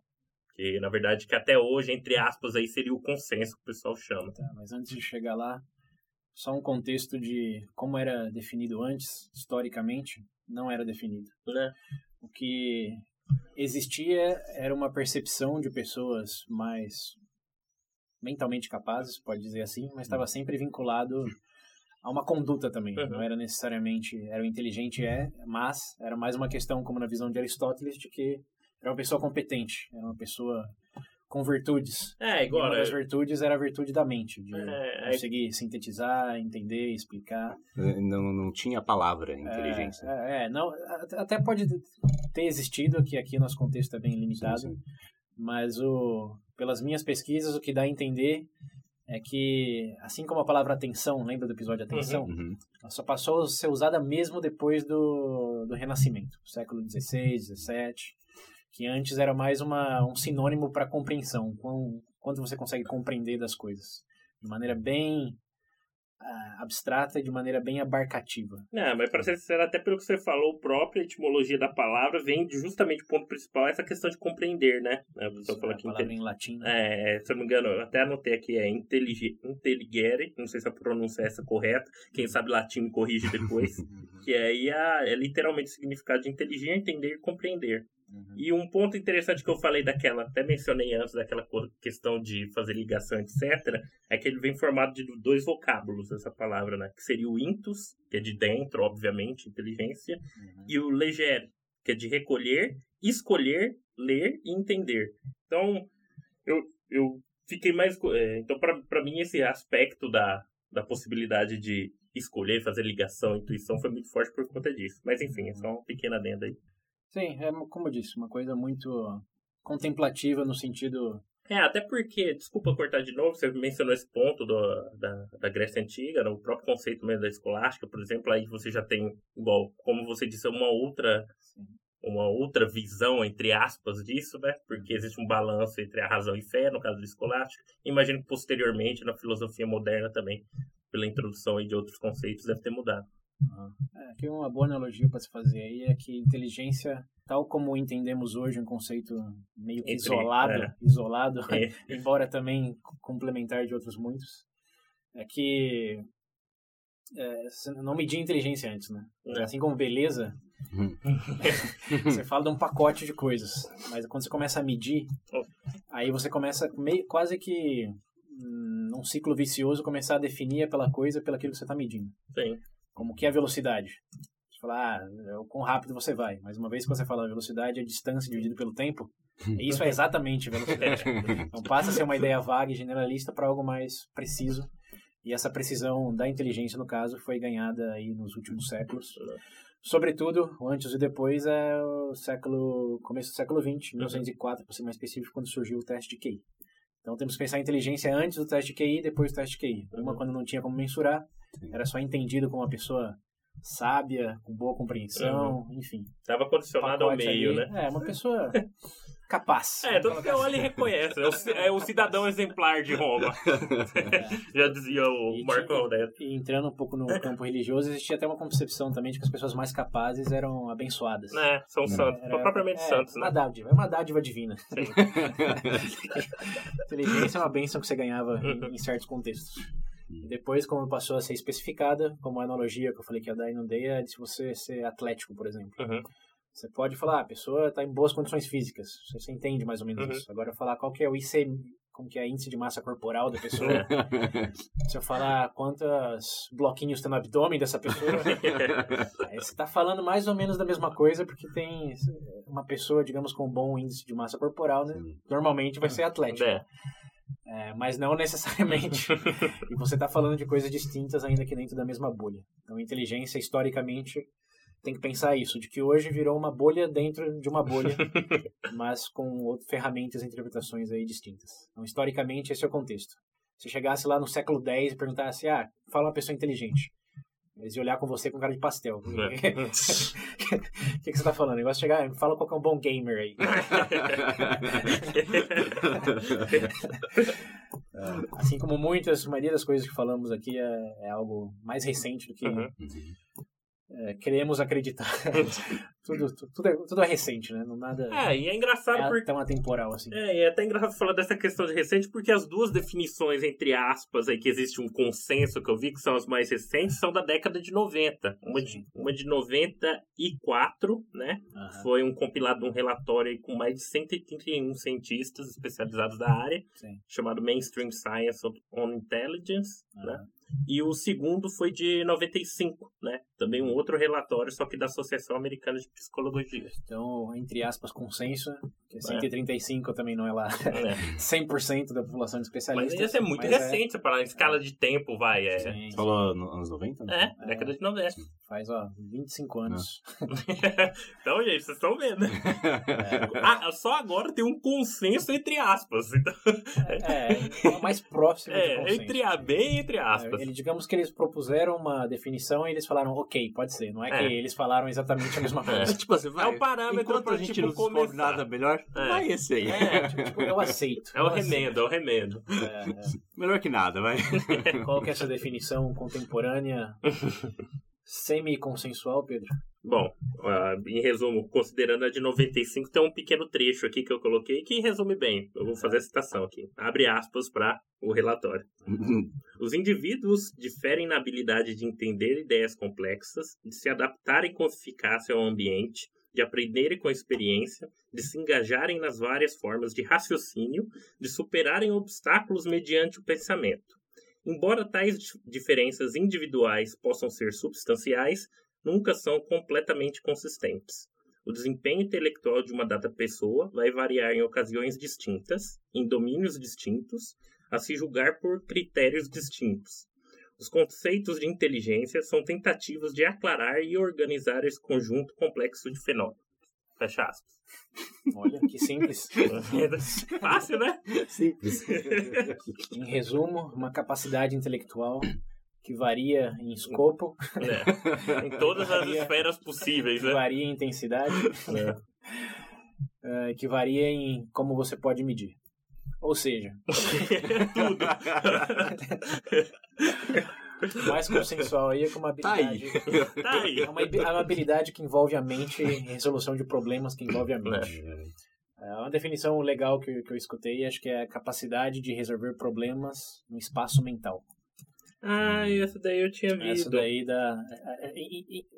Speaker 2: Que na verdade que até hoje, entre aspas, aí seria o consenso que o pessoal chama.
Speaker 3: Tá, mas antes de chegar lá, só um contexto de como era definido antes, historicamente, não era definido.
Speaker 2: Né?
Speaker 3: O que existia era uma percepção de pessoas mais mentalmente capazes, pode dizer assim, mas estava sempre vinculado a uma conduta também.
Speaker 2: Uhum.
Speaker 3: Não era necessariamente era o inteligente é, mas era mais uma questão como na visão de Aristóteles de que era uma pessoa competente, era uma pessoa com virtudes.
Speaker 2: É,
Speaker 3: E
Speaker 2: igual.
Speaker 3: uma das
Speaker 2: né?
Speaker 3: virtudes era a virtude da mente, de
Speaker 2: É, é-
Speaker 3: conseguir sintetizar, entender, explicar.
Speaker 1: Não, não tinha palavra inteligência.
Speaker 3: É, é, não, até pode ter existido, que aqui o nosso contexto é bem limitado,
Speaker 1: Sim, sim.
Speaker 3: mas o, pelas minhas pesquisas, o que dá a entender é que, assim como a palavra atenção, lembra do episódio atenção?
Speaker 1: Uhum.
Speaker 3: Ela só passou a ser usada mesmo depois do, do Renascimento, século XVI, XVII, que antes era mais uma, um sinônimo para compreensão, quão, quanto você consegue compreender das coisas, de maneira bem abstrata e de maneira bem abarcativa.
Speaker 2: Não, mas pra ser sincero, até pelo que você falou, a própria etimologia da palavra vem justamente o ponto principal, essa questão de compreender, né? A pessoa fala
Speaker 3: a
Speaker 2: que
Speaker 3: palavra
Speaker 2: inte-
Speaker 3: em latim.
Speaker 2: É, se eu não me engano, eu até anotei aqui, é intelligi- intelligere, não sei se a pronúncia é essa correta, quem sabe latim me corrige depois, *laughs* que aí a- é literalmente o significado de inteligir, entender e compreender.
Speaker 3: Uhum.
Speaker 2: E um ponto interessante que eu falei daquela, até mencionei antes daquela questão de fazer ligação, etc., é que ele vem formado de dois vocábulos, essa palavra, né? Que seria o intus, que é de dentro, obviamente, inteligência,
Speaker 3: Uhum.
Speaker 2: e o legere, que é de recolher, escolher, ler e entender. Então, eu, eu fiquei mais. é, então, para mim, esse aspecto da, da possibilidade de escolher, fazer ligação, intuição, foi muito forte por conta disso. Mas, enfim, é só uma pequena adenda aí.
Speaker 3: Sim, é como eu disse, uma coisa muito contemplativa no sentido.
Speaker 2: É, até porque, desculpa cortar de novo, você mencionou esse ponto do, da, da Grécia Antiga, no próprio conceito mesmo da escolástica, por exemplo, aí você já tem, igual, como você disse, uma outra uma outra visão, entre aspas, disso, né? Porque existe um balanço entre a razão e fé, no caso do escolástico. Imagino que posteriormente, na filosofia moderna também, pela introdução aí de outros conceitos, deve ter mudado.
Speaker 3: É, que uma boa analogia para se fazer aí é que inteligência, tal como entendemos hoje, um conceito meio que
Speaker 2: Entre-
Speaker 3: isolado,
Speaker 2: é.
Speaker 3: isolado,
Speaker 2: É. *laughs*
Speaker 3: embora também complementar de outros muitos, é que é, você não medir inteligência antes, né?
Speaker 2: É.
Speaker 3: Assim como beleza, *laughs* *laughs* você fala de um pacote de coisas, mas quando você começa a medir,
Speaker 2: Oh.
Speaker 3: aí você começa meio, quase que hum, num ciclo vicioso começar a definir pela coisa pelo que você está medindo.
Speaker 2: Sim.
Speaker 3: Como que é a velocidade? Você fala, ah, é o quão rápido você vai. Mas uma vez que você fala velocidade é a distância dividido pelo tempo, *laughs* isso é exatamente velocidade. Então passa a ser uma ideia vaga e generalista para algo mais preciso. E essa precisão da inteligência, no caso, foi ganhada aí nos últimos séculos. Sobretudo, o antes e depois é o século, começo do século XX, 1904, para ser mais específico, quando surgiu o teste de QI. Então temos que pensar em inteligência antes do teste de QI e depois do teste de QI. Uma quando não tinha como mensurar, era só entendido como uma pessoa sábia, com boa compreensão, enfim.
Speaker 2: Estava condicionado ao meio,
Speaker 3: ali.
Speaker 2: né?
Speaker 3: É, uma pessoa *laughs* capaz.
Speaker 2: É, todo que olha e reconhece. É o, é o cidadão exemplar de Roma. *laughs* Já dizia o
Speaker 3: E
Speaker 2: Marco Aurélio.
Speaker 3: E entrando um pouco no campo religioso, existia até uma concepção também de que as pessoas mais capazes eram abençoadas.
Speaker 2: Né? São santos,
Speaker 3: Era-
Speaker 2: propriamente
Speaker 3: é,
Speaker 2: santos,
Speaker 3: uma
Speaker 2: né?
Speaker 3: dádiva, é uma dádiva divina. *laughs* Inteligência é uma bênção que você ganhava
Speaker 2: Uhum.
Speaker 3: em, em certos contextos. E depois, como passou a ser especificada, como a analogia que eu falei que ia dar e não dei, é de se você ser atlético, por exemplo.
Speaker 2: Uhum.
Speaker 3: Você pode falar, ah, a pessoa está em boas condições físicas. Você, você entende mais ou menos
Speaker 2: Uhum.
Speaker 3: isso. Agora, falar qual que é o IC, como que é índice de massa corporal da pessoa. *laughs* Se eu falar quantos bloquinhos tem no abdômen dessa pessoa, *laughs* aí você está falando mais ou menos da mesma coisa, porque tem uma pessoa, digamos, com um bom índice de massa corporal, né? Normalmente vai ser atlético.
Speaker 2: É.
Speaker 3: É, mas não necessariamente. *laughs* e você está falando de coisas distintas ainda que dentro da mesma bolha. Então, inteligência, historicamente, tem que pensar isso, de que hoje virou uma bolha dentro de uma bolha, *laughs* mas com ferramentas e interpretações aí distintas. Então, historicamente, esse é o contexto. Se chegasse lá no século X e perguntasse, ah, fala uma pessoa inteligente. Eles iam olhar com você com cara de pastel. O
Speaker 2: É. *laughs*
Speaker 3: que, que, você tá falando? Eu gosto de chegar, "Ah, fala qual que é um bom gamer aí. *laughs* Assim como muitas, a maioria das coisas que falamos aqui é, é algo mais recente do que
Speaker 2: Uhum.
Speaker 3: é, queremos acreditar. *laughs* tudo, tu- tudo, é, tudo é recente, né? Não nada
Speaker 2: É, e é engraçado
Speaker 3: é
Speaker 2: porque.
Speaker 3: tão atemporal assim.
Speaker 2: É, e é até engraçado falar dessa questão de recente, porque as duas definições, entre aspas, aí que existe um consenso que eu vi, que são as mais recentes, são da década de 90. Uma de, uma de 94, né? Foi um compilado, um relatório aí com mais de 131 cientistas especializados da área,
Speaker 3: sim.
Speaker 2: chamado Mainstream Science on Intelligence, né? E o segundo foi de 95, né? Também um outro relatório, só que da Associação Americana de Psicologia.
Speaker 3: Então, entre aspas, consenso, Porque 135 também não é lá
Speaker 2: É. *laughs*
Speaker 3: 100% da população de
Speaker 2: Mas
Speaker 3: especialistas.
Speaker 2: isso é muito
Speaker 3: mas
Speaker 2: recente, para em escala de tempo, vai. É,
Speaker 3: Sim,
Speaker 1: Você falou no- anos 90? né?
Speaker 2: é década de 90.
Speaker 3: faz, ó, 25 anos. *laughs*
Speaker 2: então, gente, vocês estão vendo. né? Ah, só agora tem um consenso entre aspas. Então,
Speaker 3: É, é o mais próximo de
Speaker 2: é,
Speaker 3: consenso.
Speaker 2: entre a bem entre aspas.
Speaker 3: É, ele, digamos que eles propuseram uma definição e eles falaram, ok, pode ser. Não é,
Speaker 2: É.
Speaker 3: que eles falaram exatamente a mesma *laughs* coisa.
Speaker 1: Tipo assim, vai.
Speaker 2: É o parâmetro
Speaker 1: Enquanto
Speaker 2: pra,
Speaker 1: a gente
Speaker 2: tipo,
Speaker 1: não
Speaker 2: começar.
Speaker 1: nada melhor,
Speaker 2: É.
Speaker 1: vai esse aí.
Speaker 2: É,
Speaker 3: Tipo, eu aceito.
Speaker 2: é o remendo, é o remendo.
Speaker 3: É,
Speaker 1: Melhor que nada, vai.
Speaker 3: é. Qual que é essa definição contemporânea *laughs* semi-consensual, Pedro?
Speaker 2: Bom, ah, em resumo, considerando a de 95, tem um pequeno trecho aqui que eu coloquei que resume bem. Eu vou fazer a citação aqui. Abre aspas para o relatório. Os indivíduos diferem na habilidade de entender ideias complexas, de se adaptarem com eficácia ao ambiente, de aprenderem com a experiência, de se engajarem nas várias formas de raciocínio, de superarem obstáculos mediante o pensamento. Embora tais dif- diferenças individuais possam ser substanciais, nunca são completamente consistentes. O desempenho intelectual de uma dada pessoa vai variar em ocasiões distintas, em domínios distintos, a se julgar por critérios distintos. Os conceitos de inteligência são tentativas de aclarar e organizar esse conjunto complexo de fenômenos. Fecha aspas.
Speaker 3: Olha, que simples. *laughs*
Speaker 2: Fácil, né?
Speaker 1: Simples. *laughs*
Speaker 3: Em resumo, uma capacidade intelectual que varia em escopo,
Speaker 2: É. Em todas as
Speaker 3: Varia.
Speaker 2: esferas possíveis,
Speaker 3: que
Speaker 2: né?
Speaker 3: varia em intensidade,
Speaker 2: É.
Speaker 3: eh, *laughs* que varia em como você pode medir. Ou seja,
Speaker 2: Tudo.
Speaker 3: Mais consensual aí é com uma
Speaker 1: Tá aí.
Speaker 3: habilidade. *laughs*
Speaker 2: Tá aí.
Speaker 3: É uma, é uma habilidade que envolve a mente e resolução de problemas que envolve a mente. É uma definição legal que, que eu escutei, acho que é a capacidade de resolver problemas no espaço mental.
Speaker 2: Ah, essa daí eu tinha
Speaker 3: Essa
Speaker 2: visto.
Speaker 3: daí dá, é, é,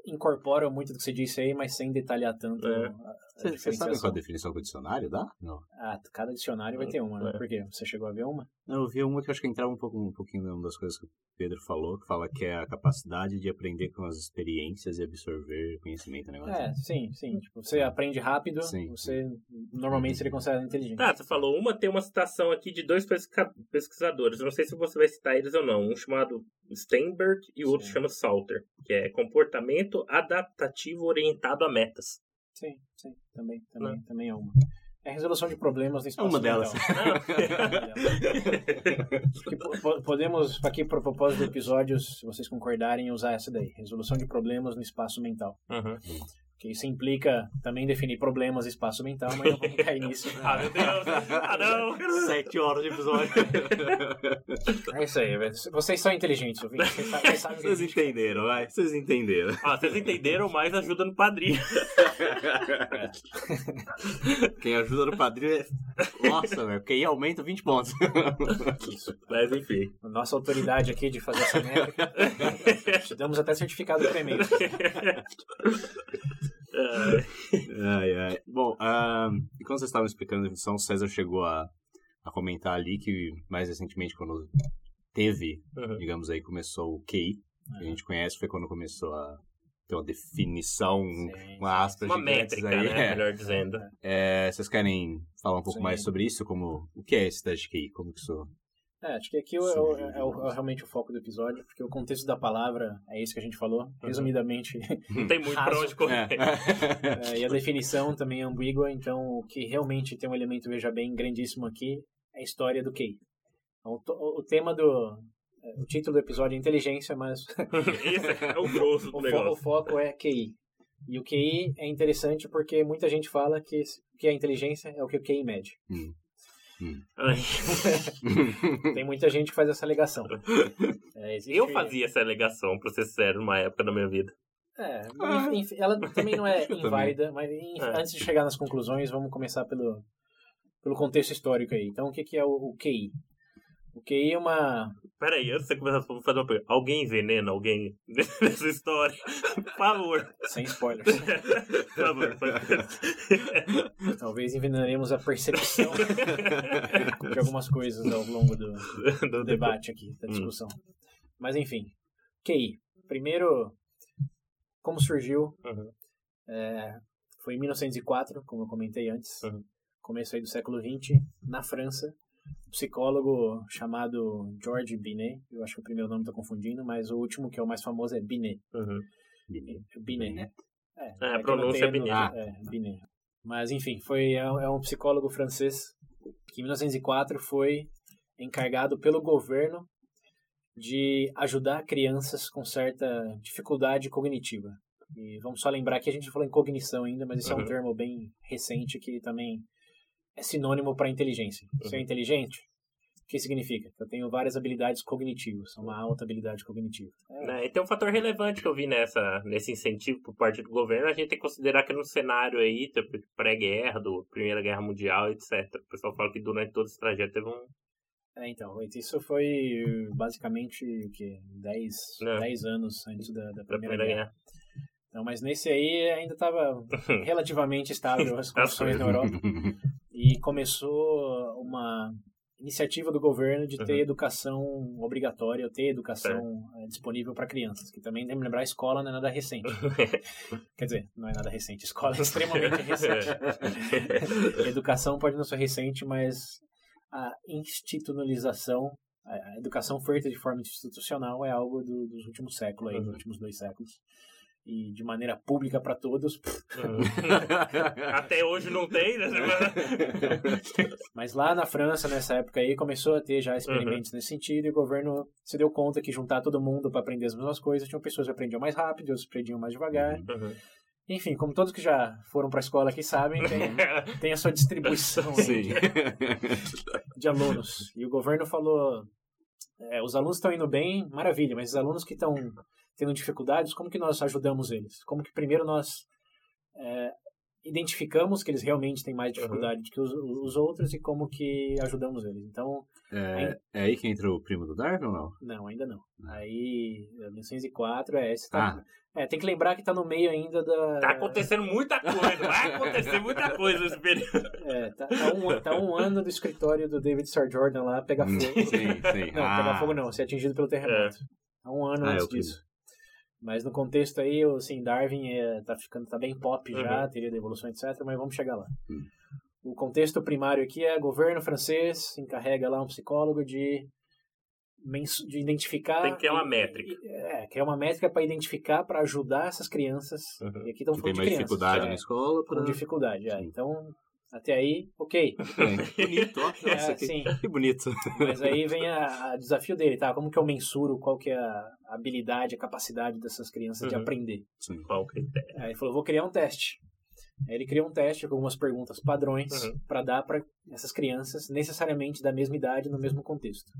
Speaker 3: incorpora muito do que você disse aí, mas sem detalhar tanto
Speaker 2: É.
Speaker 3: a
Speaker 1: Você, você sabe qual a definição com o dicionário dá? Não.
Speaker 3: Ah, cada dicionário vai ter uma, né?
Speaker 2: É.
Speaker 3: Por quê? Você chegou a ver uma?
Speaker 1: Não, eu vi uma que eu acho que entrava um, pouco, um pouquinho numa das coisas que o Pedro falou, que fala que é a capacidade de aprender com as experiências e absorver conhecimento, né? negócio.
Speaker 3: É, sim, sim. Tipo, você aprende rápido,
Speaker 1: Sim.
Speaker 3: você normalmente seria considerado inteligente.
Speaker 2: Tá, você falou uma, tem uma citação aqui de dois pesquisadores. Eu não sei se você vai citar eles ou não. Um chamado Steinberg e o outro
Speaker 3: Sim.
Speaker 2: chama Salter, que é comportamento adaptativo orientado a metas.
Speaker 3: Sim, sim, também, também, também é uma. É a resolução de problemas no
Speaker 1: É
Speaker 3: espaço
Speaker 1: uma delas.
Speaker 3: mental. *laughs* Que *laughs* po- po- podemos, aqui para o propósito do episódio, se vocês concordarem, usar essa daí. Resolução de problemas no espaço mental.
Speaker 2: Uhum.
Speaker 3: Que isso implica também definir problemas no espaço mental, mas não vamos cair nisso. *laughs*
Speaker 2: Ah, meu Deus! Ah, não!
Speaker 1: Sete horas de episódio.
Speaker 3: É isso aí, velho. Vocês são inteligentes, ouvintes. Vocês vocês sabem
Speaker 1: Vocês entenderam, vai. Vocês entenderam.
Speaker 2: Ah, vocês entenderam, mas ajuda no padrinho. *laughs*
Speaker 1: Quem ajuda no padrinho é. Nossa, velho. Quem aumenta 20 pontos.
Speaker 3: Isso. *laughs*
Speaker 2: Mas enfim.
Speaker 3: Nossa autoridade aqui de fazer essa métrica. Te damos até certificado para e-mail. *laughs*
Speaker 1: Ai, ai. Bom, ah, e quando vocês estavam explicando a definição, o César chegou a, a comentar ali que mais recentemente, quando teve,
Speaker 2: uhum.
Speaker 1: digamos aí, começou o QI, que a gente conhece, foi quando começou a ter uma definição,
Speaker 3: Sim.
Speaker 1: uma aspas
Speaker 2: Uma métrica,
Speaker 1: aí.
Speaker 2: né?
Speaker 1: É.
Speaker 2: Melhor dizendo.
Speaker 1: É, vocês querem falar um pouco
Speaker 3: Sim.
Speaker 1: mais sobre isso? Como, o que é esse teste de QI? Como que isso...
Speaker 3: É, acho que aqui é, é é é realmente o foco do episódio, porque o contexto da palavra é isso que a gente falou. Resumidamente, *laughs*
Speaker 2: Não tem muito pra onde correr.
Speaker 1: É.
Speaker 3: É, e a definição também é ambígua, então o que realmente tem um elemento, veja bem, grandíssimo aqui é a história do QI. Então, o, o tema do. O título do episódio é inteligência, mas *laughs*
Speaker 2: Esse é o grosso do
Speaker 3: o, fo- o
Speaker 2: negócio.
Speaker 3: foco é QI. E o QI é interessante porque muita gente fala que, que a inteligência é o que o QI mede.
Speaker 2: Ai, *laughs*
Speaker 3: Tem muita gente que faz essa alegação. É, existe-
Speaker 2: Eu fazia essa alegação, pra ser sério, numa época da minha vida.
Speaker 3: É,
Speaker 1: Ah.
Speaker 3: enfim, ela também não é *laughs* inválida, mas enfim,
Speaker 2: É.
Speaker 3: antes de chegar nas conclusões, vamos começar pelo, pelo contexto histórico aí. Então, o que, que é o, o QI? O QI é uma.
Speaker 2: Pera aí, antes de você começar, vou fazer uma pergunta. Alguém envenena alguém *laughs* nessa história? Por favor.
Speaker 3: Sem spoilers.
Speaker 2: Por favor.
Speaker 3: Talvez envenenaremos a percepção *laughs* de algumas coisas ao longo do, do debate aqui, da
Speaker 2: Hum.
Speaker 3: discussão. Mas enfim, QI. Primeiro, como surgiu?
Speaker 2: Uhum.
Speaker 3: É, foi em 1904, como eu comentei antes,
Speaker 2: Uhum.
Speaker 3: começo aí do século XX, na França, psicólogo chamado Georges Binet, eu acho que o primeiro nome estou confundindo, mas o último que é o mais famoso é Binet.
Speaker 2: Uhum.
Speaker 3: Binet.
Speaker 1: Binet.
Speaker 3: É,
Speaker 2: É, a
Speaker 3: é
Speaker 2: pronúncia é
Speaker 3: no-
Speaker 2: Binet.
Speaker 3: É, Binet. Mas enfim, foi, é, é um psicólogo francês que em 1904 foi encarregado pelo governo de ajudar crianças com certa dificuldade cognitiva. E vamos só lembrar que a gente falou em cognição ainda, mas esse é um
Speaker 2: Uhum.
Speaker 3: termo bem recente que também é sinônimo para inteligência. Ser
Speaker 2: Uhum.
Speaker 3: inteligente, o que significa? Eu tenho várias habilidades cognitivas, uma alta habilidade cognitiva. É,
Speaker 2: E tem um fator relevante que eu vi nessa, nesse incentivo por parte do governo, a gente tem que considerar que no cenário aí, pré-guerra, do Primeira Guerra Mundial, etc. O pessoal fala que durante todo esse trajeto teve um.
Speaker 3: É, então, isso foi basicamente o quê? 10,
Speaker 2: É.
Speaker 3: 10 anos antes da, da
Speaker 2: da
Speaker 3: Primeira,
Speaker 2: Primeira
Speaker 3: Guerra.
Speaker 2: Guerra.
Speaker 3: Então, mas nesse aí ainda estava *laughs* relativamente estável as condições na Europa *laughs* e começou uma iniciativa do governo de ter
Speaker 2: Uhum.
Speaker 3: educação obrigatória, ter educação eh, disponível para crianças, que também tem que lembrar, a escola não é nada recente. *laughs* Quer dizer, não é nada recente, a escola é extremamente *laughs* recente. *laughs* Educação pode não ser recente, mas a institucionalização, a a educação feita de forma institucional é algo do- dos últimos séculos, aí, dos
Speaker 2: Uhum.
Speaker 3: últimos dois séculos. E de maneira pública para todos. *laughs*
Speaker 2: Até hoje não tem, né? *laughs*
Speaker 3: Mas lá na França, nessa época aí, começou a ter já experimentos nesse sentido e o governo se deu conta que juntar todo mundo para aprender as mesmas coisas, tinham pessoas que aprendiam mais rápido, outras aprendiam mais devagar.
Speaker 2: Uhum.
Speaker 3: Enfim, como todos que já foram para a escola aqui sabem, tem, *laughs* tem a sua distribuição
Speaker 1: Sim.
Speaker 3: de alunos. E o governo falou: é, os alunos estão indo bem, maravilha, mas os alunos que estão tendo dificuldades, como que nós ajudamos eles? Como que primeiro nós é, identificamos que eles realmente têm mais dificuldade do que os, os outros e como que ajudamos eles? Então,
Speaker 1: É, é aí que entra o primo do Darwin ou não?
Speaker 3: não, ainda não. Aí, 1904, é, esse tá,
Speaker 1: Ah.
Speaker 3: é, tem que lembrar que está no meio ainda da...
Speaker 2: Tá acontecendo muita coisa, vai acontecer muita coisa nesse período. *laughs*
Speaker 3: É, tá, tá um, tá um ano do escritório do David Sir Jordan lá pegar
Speaker 1: Hum,
Speaker 3: fogo.
Speaker 1: Sim, sim.
Speaker 3: Não,
Speaker 1: ah,
Speaker 3: pegar fogo não, ser atingido pelo terremoto. Há um ano
Speaker 1: Ah, é
Speaker 3: antes disso. Mas no contexto aí, assim, Darwin é, tá ficando tá bem pop já,
Speaker 2: Uhum.
Speaker 3: teoria da evolução, etc, mas vamos chegar lá.
Speaker 1: Hum.
Speaker 3: O contexto primário aqui é governo francês encarrega lá um psicólogo de de identificar
Speaker 2: Tem que criar uma
Speaker 3: e-
Speaker 2: métrica.
Speaker 3: É, criar uma métrica para identificar, para ajudar essas crianças.
Speaker 2: Uhum.
Speaker 3: E aqui estão falando de crianças.
Speaker 1: dificuldade
Speaker 3: é,
Speaker 1: na escola. Pra...
Speaker 3: Com dificuldade, é. Então, até aí, ok. *laughs*
Speaker 1: É, bonito, ó.
Speaker 3: É,
Speaker 1: Nossa, que,
Speaker 3: sim.
Speaker 1: que bonito.
Speaker 3: Mas aí vem a, a desafio dele, tá? Como que eu mensuro qual que é a habilidade, a capacidade dessas crianças de
Speaker 2: Uhum.
Speaker 3: aprender?
Speaker 1: Sim.
Speaker 2: Qual o critério?
Speaker 3: Aí ele falou, vou criar um teste. Aí ele criou um teste com algumas perguntas padrões
Speaker 2: Uhum.
Speaker 3: para dar para essas crianças necessariamente da mesma idade no mesmo contexto.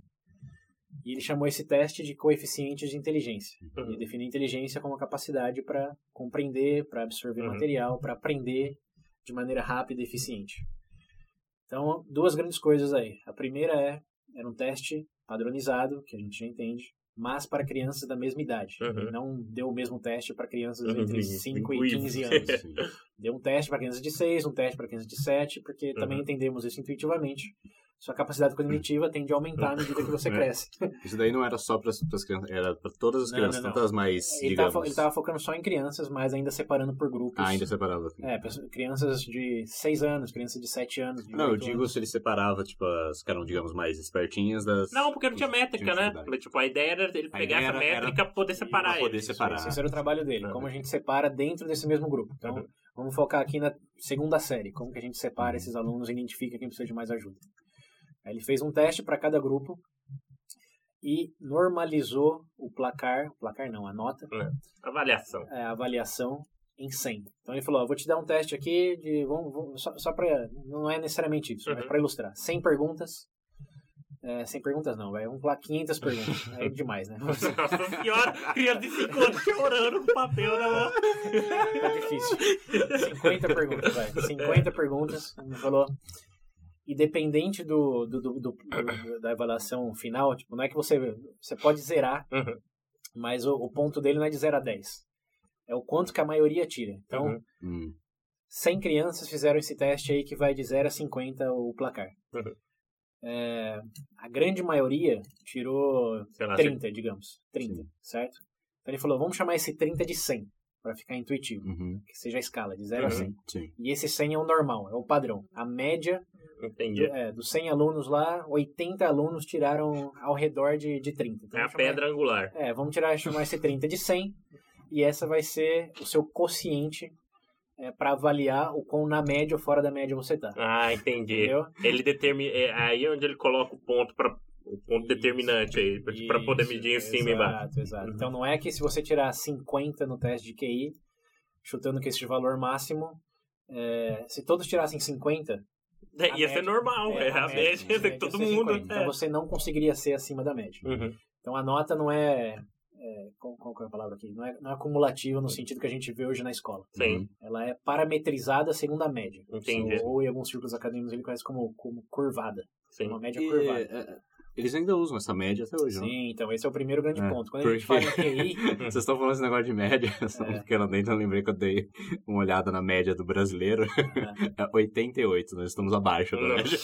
Speaker 3: E ele chamou esse teste de coeficientes de inteligência.
Speaker 2: Uhum.
Speaker 3: Ele define a inteligência como a capacidade para compreender, para absorver
Speaker 2: Uhum.
Speaker 3: material, para aprender de maneira rápida e eficiente. Então, duas grandes coisas aí. A primeira é, era um teste padronizado, que a gente já entende, mas para crianças da mesma idade.
Speaker 2: Uhum.
Speaker 3: Não deu o mesmo teste para crianças
Speaker 2: Uhum.
Speaker 3: entre 5 e
Speaker 2: Inclusive.
Speaker 3: 15 anos. Deu um teste para crianças de 6, um teste para crianças de 7, porque também
Speaker 2: Uhum.
Speaker 3: entendemos isso intuitivamente. Sua capacidade cognitiva tende a aumentar à medida que você *laughs*
Speaker 1: É.
Speaker 3: cresce.
Speaker 1: Isso daí não era só para as crianças, era para todas as
Speaker 3: Não,
Speaker 1: crianças,
Speaker 3: não, não.
Speaker 1: tanto as mais,
Speaker 3: Ele
Speaker 1: digamos...
Speaker 3: estava ele tava focando só em crianças, mas ainda separando por grupos.
Speaker 1: Ah, ainda separava.
Speaker 3: É, crianças de 6 anos, crianças de 7 anos. de
Speaker 1: Não, eu
Speaker 3: 8
Speaker 1: digo
Speaker 3: anos.
Speaker 1: se ele separava, tipo, as que eram, digamos, mais espertinhas das...
Speaker 2: Não, porque não tinha métrica, né? Tipo, a ideia era ele pegar essa métrica pra poder separar
Speaker 1: pra poder
Speaker 2: eles.
Speaker 1: separar.
Speaker 3: Esse era o trabalho dele, como a gente separa dentro desse mesmo grupo. Então,
Speaker 2: Uhum.
Speaker 3: vamos focar aqui na segunda série, como que a gente separa
Speaker 1: Uhum.
Speaker 3: esses alunos e identifica quem precisa de mais ajuda. Ele fez um teste para cada grupo e normalizou o placar, o placar não, a nota,
Speaker 2: Avaliação.
Speaker 3: é, a avaliação em 100. Então ele falou, ó, vou te dar um teste aqui de, vamos, vamos- só, só para, não é necessariamente isso, mas
Speaker 2: Uhum.
Speaker 3: para ilustrar, 100 perguntas, é, 100 perguntas não, vai, vamos falar 500 perguntas, *laughs* é demais, né?
Speaker 2: Nossa senhora, criança de 5 anos chorando com papel na mão.
Speaker 3: Tá difícil. 50 perguntas, vai. 50 perguntas. Ele falou. E dependente do, do, do- do- da avaliação final, tipo, não é que você. Você pode zerar,
Speaker 2: Uhum.
Speaker 3: mas o, o ponto dele não é de 0 a 10. É o quanto que a maioria tira. Então,
Speaker 2: Uhum.
Speaker 1: Hum,
Speaker 3: 100 crianças fizeram esse teste aí que vai de 0 a 50 o placar.
Speaker 2: Uhum.
Speaker 3: É, a grande maioria tirou
Speaker 2: lá,
Speaker 3: 30, digamos. 30,
Speaker 1: Sim.
Speaker 3: certo? Então ele falou, vamos chamar esse 30 de 100. para ficar intuitivo,
Speaker 1: Uhum.
Speaker 3: que seja a escala de 0 a
Speaker 2: Uhum.
Speaker 3: 100.
Speaker 1: Sim.
Speaker 3: E esse 100 é o normal, é o padrão. A média
Speaker 2: Entendi.
Speaker 3: é, dos 100 alunos lá, 80 alunos tiraram ao redor de, de 30. Então,
Speaker 2: É a
Speaker 3: chamar-
Speaker 2: pedra angular.
Speaker 3: É, vamos tirar, chamar esse 30 de 100 e essa vai ser o seu quociente é, para avaliar o quão na média ou fora da média você tá.
Speaker 2: Ah, entendi.
Speaker 3: Entendeu?
Speaker 2: Ele determina. É aí onde ele coloca o ponto para o ponto determinante aí, para poder
Speaker 3: Isso,
Speaker 2: medir em cima e embaixo.
Speaker 3: Exato, exato.
Speaker 2: Uhum.
Speaker 3: Então não é que se você tirar 50 no teste de QI, chutando que esse valor máximo, é, se todos tirassem 50,
Speaker 2: É,
Speaker 3: a
Speaker 2: ia ser
Speaker 3: média-
Speaker 2: normal, é, a média
Speaker 3: ia
Speaker 2: de
Speaker 3: ser
Speaker 2: todo
Speaker 3: 50.
Speaker 2: mundo.
Speaker 3: Então
Speaker 2: é.
Speaker 3: você não conseguiria ser acima da média.
Speaker 2: Uhum.
Speaker 3: Então a nota não é, é qual, qual que é a palavra aqui? Não é, não é acumulativa no sentido que a gente vê hoje na escola.
Speaker 2: Sim,
Speaker 3: Ela é parametrizada segundo a média.
Speaker 2: Entendi.
Speaker 3: Ou, ou em alguns círculos acadêmicos ele conhece como, como curvada.
Speaker 2: sim.
Speaker 3: Uma média
Speaker 1: E,
Speaker 3: curvada.
Speaker 1: É, eles ainda usam essa média até hoje, não?
Speaker 3: Sim, então esse é o primeiro grande
Speaker 1: É,
Speaker 3: ponto. Quando a gente
Speaker 1: porque-
Speaker 3: fala em QI, *laughs*
Speaker 1: Vocês estão falando esse negócio de média, *laughs* só
Speaker 3: É.
Speaker 1: porque eu dentro eu lembrei que eu dei uma olhada na média do brasileiro. É *laughs* 88, nós estamos abaixo da
Speaker 2: Não.
Speaker 1: média.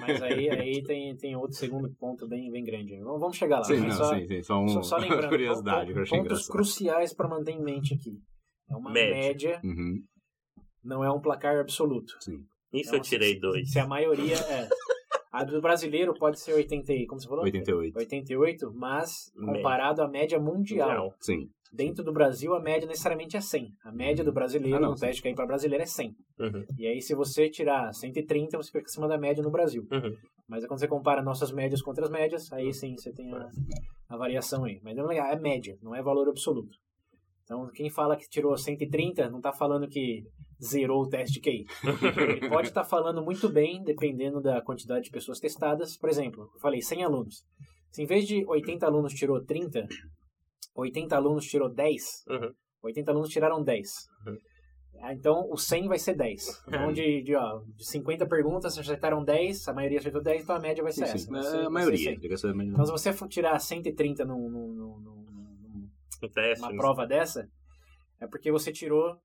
Speaker 3: mas aí, aí tem, tem outro segundo ponto bem, bem grande. Vamos vamos chegar lá.
Speaker 1: Sim, não,
Speaker 3: só,
Speaker 1: sim, sim. Só, um,
Speaker 3: só, só lembrando,
Speaker 1: curiosidade que eu
Speaker 3: pon-
Speaker 1: achei
Speaker 3: pontos
Speaker 1: engraçado.
Speaker 3: cruciais para manter em mente aqui. É uma
Speaker 2: Média.
Speaker 3: média,
Speaker 1: Uhum,
Speaker 3: não é um placar absoluto.
Speaker 1: sim.
Speaker 2: Isso
Speaker 3: Então,
Speaker 2: eu tirei
Speaker 3: se-
Speaker 2: dois.
Speaker 3: Se a maioria é. A do brasileiro pode ser 80, e- como você falou?
Speaker 1: 88.
Speaker 3: 88, mas comparado à média mundial.
Speaker 2: Mundial.
Speaker 1: Sim.
Speaker 3: Dentro do Brasil, a média necessariamente é 100. A média do brasileiro,
Speaker 1: Ah, não,
Speaker 3: no teste que é para brasileiro, é 100.
Speaker 2: Uhum.
Speaker 3: E aí, se você tirar 130, você fica acima da média no Brasil.
Speaker 2: Uhum.
Speaker 3: Mas é quando você compara nossas médias contra as médias, aí sim você tem a, a variação aí. Mas não é, é média, não é valor absoluto. Então, quem fala que tirou 130, não está falando que zerou o teste de QI. Ele pode estar falando muito bem, dependendo da quantidade de pessoas testadas. Por exemplo, eu falei 100 alunos. Se em vez de 80 alunos tirou 30, 80 alunos tirou 10,
Speaker 2: Uhum.
Speaker 3: 80 alunos tiraram 10.
Speaker 2: Uhum.
Speaker 3: Então, o 100 vai ser 10. Então, de, de, ó, de 50 perguntas, acertaram 10, a maioria acertou 10, então a média vai ser
Speaker 1: Sim,
Speaker 3: essa.
Speaker 1: sim.
Speaker 3: vai
Speaker 1: É
Speaker 3: ser-
Speaker 1: a
Speaker 3: ser
Speaker 1: maioria.
Speaker 3: 100.
Speaker 1: diga essa maioria.
Speaker 3: Então, se você for tirar 130 num, num, num, num, num-
Speaker 2: Um teste.
Speaker 3: numa
Speaker 2: né?
Speaker 3: prova dessa, é porque você tirou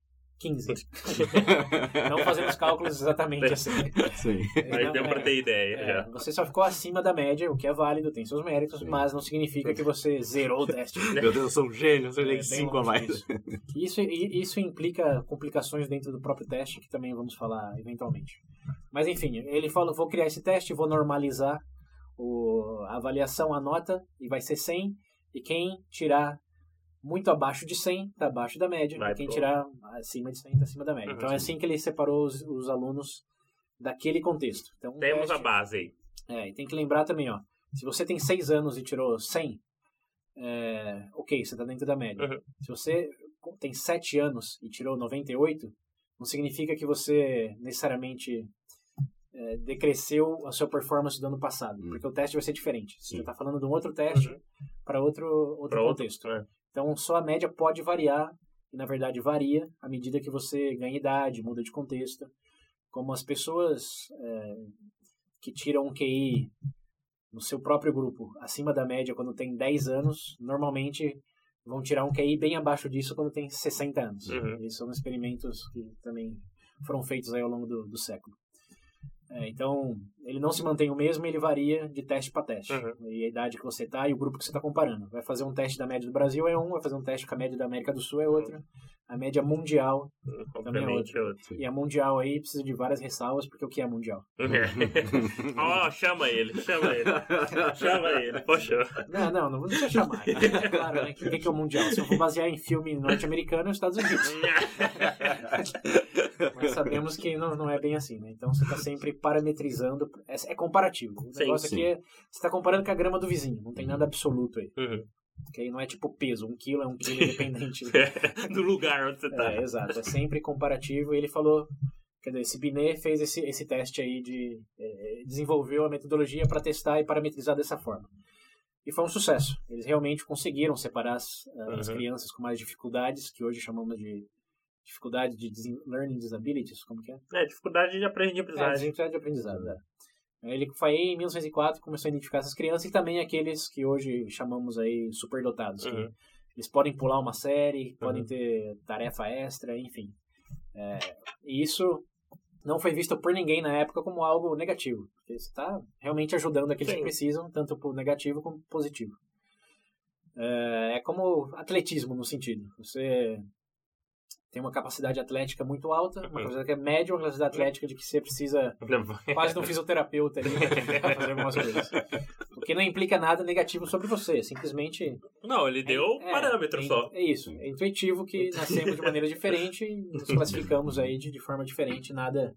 Speaker 3: 15. *laughs* Não fazendo os cálculos exatamente assim.
Speaker 1: Sim.
Speaker 2: Mas
Speaker 3: Não,
Speaker 2: deu
Speaker 3: é,
Speaker 2: pra ter ideia
Speaker 3: é,
Speaker 2: já.
Speaker 3: você só ficou acima da média, o que é válido, tem seus méritos,
Speaker 1: Sim.
Speaker 3: mas não significa que você zerou o teste. *laughs*
Speaker 1: Meu Deus, eu sou um gênio, eu
Speaker 3: É,
Speaker 1: acertei
Speaker 3: bem
Speaker 1: 5 a mais.
Speaker 3: disso. Isso, isso implica complicações dentro do próprio teste, que também vamos falar eventualmente. Mas enfim, ele falou, vou criar esse teste, vou normalizar o, a avaliação, a nota, e vai ser 100, e quem tirar muito abaixo de 100 está abaixo da média,
Speaker 2: Vai
Speaker 3: quem
Speaker 2: pro-
Speaker 3: tirar acima de 100 está acima da média.
Speaker 2: Uhum.
Speaker 3: então é assim que ele separou os, os alunos daquele contexto. Então,
Speaker 2: Temos a
Speaker 3: teste-
Speaker 2: base aí.
Speaker 3: é, e tem que lembrar também, ó. Se você tem 6 anos e tirou 100, é, ok, você está dentro da média.
Speaker 2: Uhum.
Speaker 3: Se você tem 7 anos e tirou 98, não significa que você necessariamente é, decresceu a sua performance do ano passado,
Speaker 1: Hum.
Speaker 3: porque o teste vai ser diferente. Você
Speaker 1: Sim.
Speaker 3: já está falando de um outro teste
Speaker 2: Uhum.
Speaker 3: para outro, outro
Speaker 2: Pra outro,
Speaker 3: contexto.
Speaker 2: é.
Speaker 3: Então, só a média pode variar, e na verdade varia à medida que você ganha idade, muda de contexto. Como as pessoas é, que tiram um QI no seu próprio grupo acima da média quando tem 10 anos, normalmente vão tirar um QI bem abaixo disso quando tem 60 anos.
Speaker 2: Uhum.
Speaker 3: E são experimentos que também foram feitos aí ao longo do, do século. É, então, ele não se mantém o mesmo, ele varia de teste para teste.
Speaker 2: Uhum.
Speaker 3: E a idade que você está e o grupo que você está comparando. Vai fazer um teste da média do Brasil é um, vai fazer um teste com a média da América do Sul é outro. A média mundial,
Speaker 2: Obviamente é outro.
Speaker 3: e a mundial aí precisa de várias ressalvas, porque o que é mundial? *laughs*
Speaker 2: Ó, chama ele, chama ele. Chama ele, poxa.
Speaker 3: Não, não, não precisa chamar. claro, né? O que, que é o mundial? Se eu for basear em filme norte-americano, é os Estados Unidos. *laughs* Mas sabemos que não, não é bem assim, né? Então você está sempre parametrizando. É, é comparativo. O
Speaker 2: Sim,
Speaker 3: negócio
Speaker 1: sim.
Speaker 3: aqui é. Você está comparando com a grama do vizinho. Não tem nada absoluto aí.
Speaker 2: Uhum.
Speaker 3: Aí não é tipo peso. Um quilo é um quilo *laughs* independente.
Speaker 2: Do lugar onde você tá.
Speaker 3: É, exato. É sempre comparativo. E ele falou. Quer dizer, esse Binet fez esse, esse teste aí de. eh, desenvolveu a metodologia para testar e parametrizar dessa forma. E foi um sucesso. Eles realmente conseguiram separar as, as
Speaker 2: Uhum.
Speaker 3: crianças com mais dificuldades, que hoje chamamos de dificuldade de learning disabilities, como que é?
Speaker 2: É, dificuldade de
Speaker 3: É,
Speaker 2: aprendizagem.
Speaker 3: dificuldade de aprendizado, né? Ele foi aí em 1904 começou a identificar essas crianças e também aqueles que hoje chamamos aí superdotados. que
Speaker 2: Uhum.
Speaker 3: eles podem pular uma série, podem
Speaker 2: Uhum.
Speaker 3: ter tarefa extra, enfim. É, e isso não foi visto por ninguém na época como algo negativo. Porque você está realmente ajudando aqueles
Speaker 2: Sim.
Speaker 3: que precisam, tanto por negativo como positivo. É, é como atletismo no sentido. Você tem uma capacidade atlética muito alta, uma
Speaker 2: Uhum.
Speaker 3: capacidade média, uma capacidade atlética de que você precisa *laughs* quase de um fisioterapeuta ali pra *laughs* fazer algumas coisas. O que não implica nada negativo sobre você, simplesmente
Speaker 2: Não, ele deu
Speaker 3: é,
Speaker 2: parâmetro
Speaker 3: é,
Speaker 2: só.
Speaker 3: É isso. É intuitivo que nascemos de maneira diferente e nos classificamos aí de, de forma diferente, nada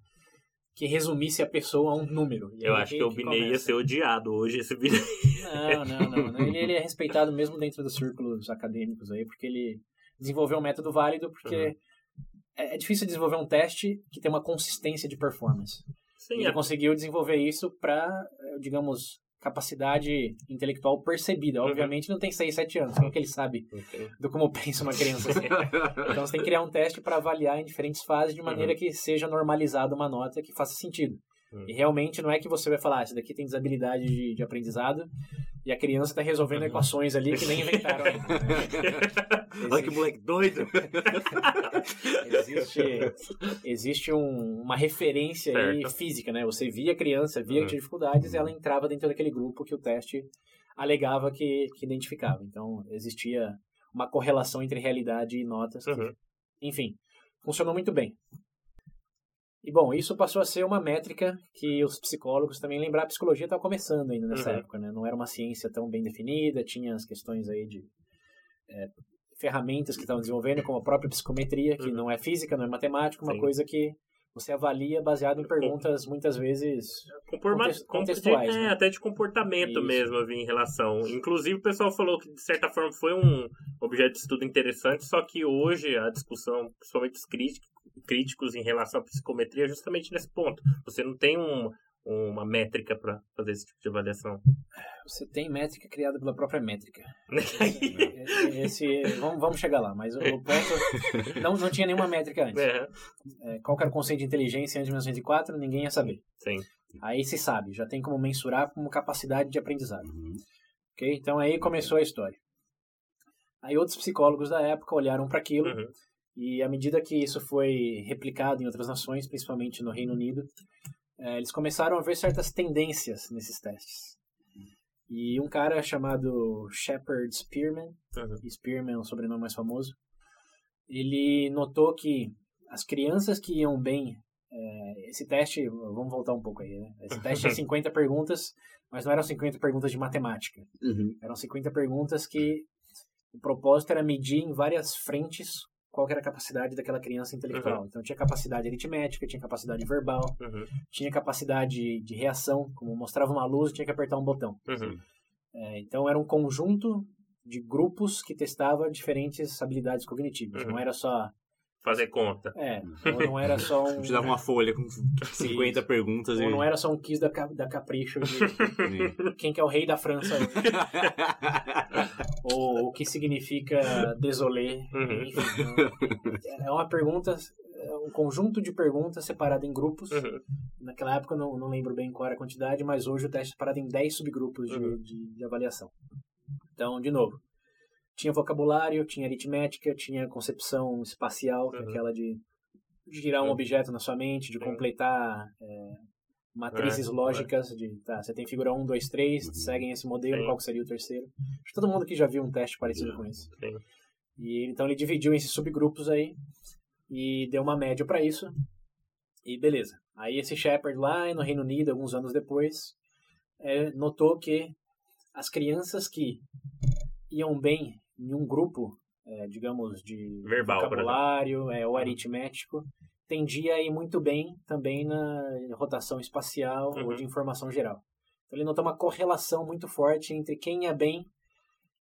Speaker 3: que resumisse a pessoa a um número.
Speaker 2: Eu
Speaker 3: aí
Speaker 2: acho que o Binei ia ser odiado hoje, esse Binei.
Speaker 3: Não, não, não. não. Ele, ele é respeitado mesmo dentro dos círculos acadêmicos aí, porque ele desenvolveu um método válido, porque
Speaker 2: Uhum.
Speaker 3: É, é difícil desenvolver um teste que tem uma consistência de performance.
Speaker 2: Sim,
Speaker 3: ele
Speaker 2: é.
Speaker 3: conseguiu desenvolver isso para, digamos, capacidade intelectual percebida.
Speaker 2: Uhum.
Speaker 3: Obviamente não tem 6, 7 anos, como que ele sabe do como pensa uma criança assim? *laughs* Então você tem que criar um teste para avaliar em diferentes fases de maneira que seja normalizada uma nota que faça sentido.
Speaker 2: Uhum.
Speaker 3: E realmente não é que você vai falar, ah, esse daqui tem desabilidade de, de aprendizado e a criança está resolvendo
Speaker 2: Uhum.
Speaker 3: equações ali que nem inventaram ainda. *laughs* né?
Speaker 1: Olha que moleque doido. *laughs*
Speaker 3: Existe, existe um- uma referência física, né? Você via a criança, via que
Speaker 2: Uhum.
Speaker 3: tinha dificuldades e ela entrava dentro daquele grupo que o teste alegava que, que identificava. Então, existia uma correlação entre realidade e notas. que-
Speaker 2: Uhum.
Speaker 3: enfim, funcionou muito bem. E bom, isso passou a ser uma métrica que os psicólogos também lembrar, a psicologia estava começando ainda nessa
Speaker 2: Uhum.
Speaker 3: época, né? Não era uma ciência tão bem definida, tinha as questões aí de é, ferramentas que estavam desenvolvendo, como a própria psicometria, que
Speaker 2: Uhum.
Speaker 3: não é física, não é matemática, uma
Speaker 2: Sim.
Speaker 3: coisa que você avalia baseado em perguntas muitas vezes
Speaker 2: Comporma-
Speaker 3: contextuais,
Speaker 2: é,
Speaker 3: né?
Speaker 2: até de comportamento
Speaker 3: Isso.
Speaker 2: mesmo, eu vi em relação. Inclusive, o pessoal falou que, de certa forma, foi um objeto de estudo interessante, só que hoje a discussão, principalmente dos críticos, críticos em relação à psicometria, justamente nesse ponto. Você não tem um- uma métrica para fazer esse tipo de avaliação.
Speaker 3: você tem métrica criada pela própria métrica. *laughs* Esse, vamos, vamos chegar lá, mas o, o ponto não, não tinha nenhuma métrica antes.
Speaker 2: É,
Speaker 3: É, qual que era o conceito de inteligência antes de 1904? Ninguém ia saber.
Speaker 2: sim.
Speaker 3: Aí se sabe, já tem como mensurar como capacidade de aprendizado.
Speaker 1: Uhum.
Speaker 3: ok? Então aí começou a história. Aí outros psicólogos da época olharam para aquilo
Speaker 2: Uhum.
Speaker 3: E à medida que isso foi replicado em outras nações, principalmente no Reino Unido, eh, eles começaram a ver certas tendências nesses testes. E um cara chamado Shepard Spearman,
Speaker 2: Uhum.
Speaker 3: Spearman é o sobrenome mais famoso, ele notou que as crianças que iam bem, eh, esse teste, vamos voltar um pouco aí, né? Esse teste é *laughs* 50 perguntas, mas não eram 50 perguntas de matemática.
Speaker 1: Uhum.
Speaker 3: Eram 50 perguntas que o propósito era medir em várias frentes qual era a capacidade daquela criança intelectual. Então tinha capacidade aritmética, tinha capacidade verbal,
Speaker 2: Uhum.
Speaker 3: tinha capacidade de reação, como mostrava uma luz, tinha que apertar um botão.
Speaker 2: Uhum.
Speaker 3: É, então era um conjunto de grupos que testava diferentes habilidades cognitivas.
Speaker 2: Uhum.
Speaker 3: Não era só
Speaker 2: Fazer conta.
Speaker 3: é, ou não era só *laughs* um
Speaker 1: Te dava uma folha com 50 perguntas
Speaker 3: ou
Speaker 1: e.
Speaker 3: não era só um quiz da, da capricho de quem que é o rei da França hoje. *laughs* ou o que significa désolé.
Speaker 2: Uhum.
Speaker 3: Enfim, é uma pergunta, é um conjunto de perguntas separado em grupos.
Speaker 2: Uhum.
Speaker 3: Naquela época eu não, não lembro bem qual era a quantidade, mas hoje o teste é separado em 10 subgrupos de,
Speaker 2: Uhum.
Speaker 3: de, de avaliação. Então, de novo, tinha vocabulário, tinha aritmética, tinha concepção espacial, que é
Speaker 2: Uhum.
Speaker 3: aquela de girar um
Speaker 2: Uhum.
Speaker 3: objeto na sua mente, de completar é, matrizes
Speaker 2: É,
Speaker 3: lógicas, de, tá, você tem figura 1, 2, 3,
Speaker 1: Uhum.
Speaker 3: seguem esse modelo, qual seria o terceiro? Acho que todo mundo aqui já viu um teste parecido com esse. E então ele dividiu esses subgrupos aí e deu uma média para isso. E beleza. Aí esse Shepard lá no Reino Unido, alguns anos depois, é, notou que as crianças que iam bem em um grupo, é, digamos, de
Speaker 2: Verbal,
Speaker 3: vocabulário é, ou aritmético, tendia a ir muito bem também na rotação espacial ou
Speaker 2: Uhum.
Speaker 3: de informação geral. Então ele notou uma correlação muito forte entre quem ia bem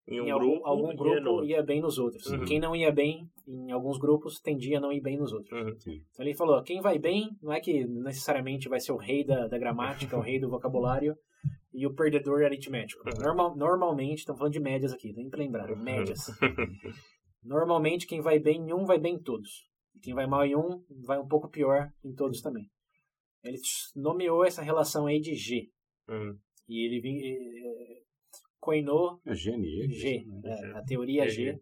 Speaker 2: Em um
Speaker 3: em algum,
Speaker 2: grupo,
Speaker 3: algum
Speaker 2: e
Speaker 3: grupo
Speaker 2: outro.
Speaker 3: ia bem nos outros.
Speaker 2: Uhum.
Speaker 3: Quem não ia bem em alguns grupos tendia a não ir bem nos outros.
Speaker 2: Uhum.
Speaker 3: Então ele falou: quem vai bem não é que necessariamente vai ser o rei da, da gramática, o rei do vocabulário e o perdedor aritmético.
Speaker 2: Uhum.
Speaker 3: Normal, normalmente, estamos falando de médias aqui, tem que lembrar, médias. *laughs* Normalmente quem vai bem em um vai bem em todos. E quem vai mal em um vai um pouco pior em todos também. Ele nomeou essa relação aí de G.
Speaker 2: Uhum.
Speaker 3: E ele vim- eh, coinou
Speaker 1: É GNE.
Speaker 3: G,
Speaker 1: isso, né?
Speaker 3: é, a teoria G,
Speaker 2: G.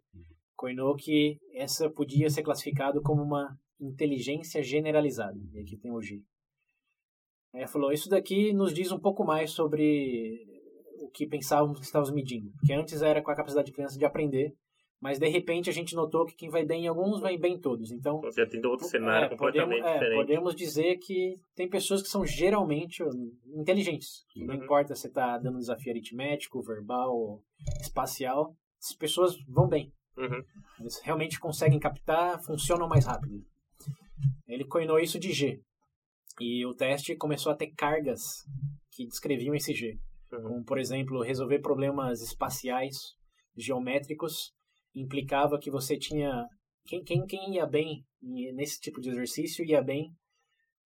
Speaker 3: coinou que essa podia ser classificado como uma inteligência generalizada. E aqui tem o G. Ele falou, isso daqui nos diz um pouco mais sobre o que pensávamos que estávamos medindo. Porque antes era com a capacidade de criança de aprender, mas de repente a gente notou que quem vai bem em alguns vai bem em todos. Então,
Speaker 2: Já tem outro cenário
Speaker 3: é,
Speaker 2: completamente
Speaker 3: podemos, é,
Speaker 2: diferente.
Speaker 3: podemos dizer que tem pessoas que são geralmente inteligentes. Não
Speaker 2: Uhum.
Speaker 3: importa se está dando desafio aritmético, verbal, espacial, as pessoas vão bem.
Speaker 2: Uhum.
Speaker 3: Eles realmente conseguem captar, funcionam mais rápido. Ele coinou isso de G. E o teste começou a ter cargas que descreviam esse G.
Speaker 2: Uhum.
Speaker 3: Como, por exemplo, resolver problemas espaciais, geométricos, implicava que você tinha. Quem, quem, quem ia bem nesse tipo de exercício ia bem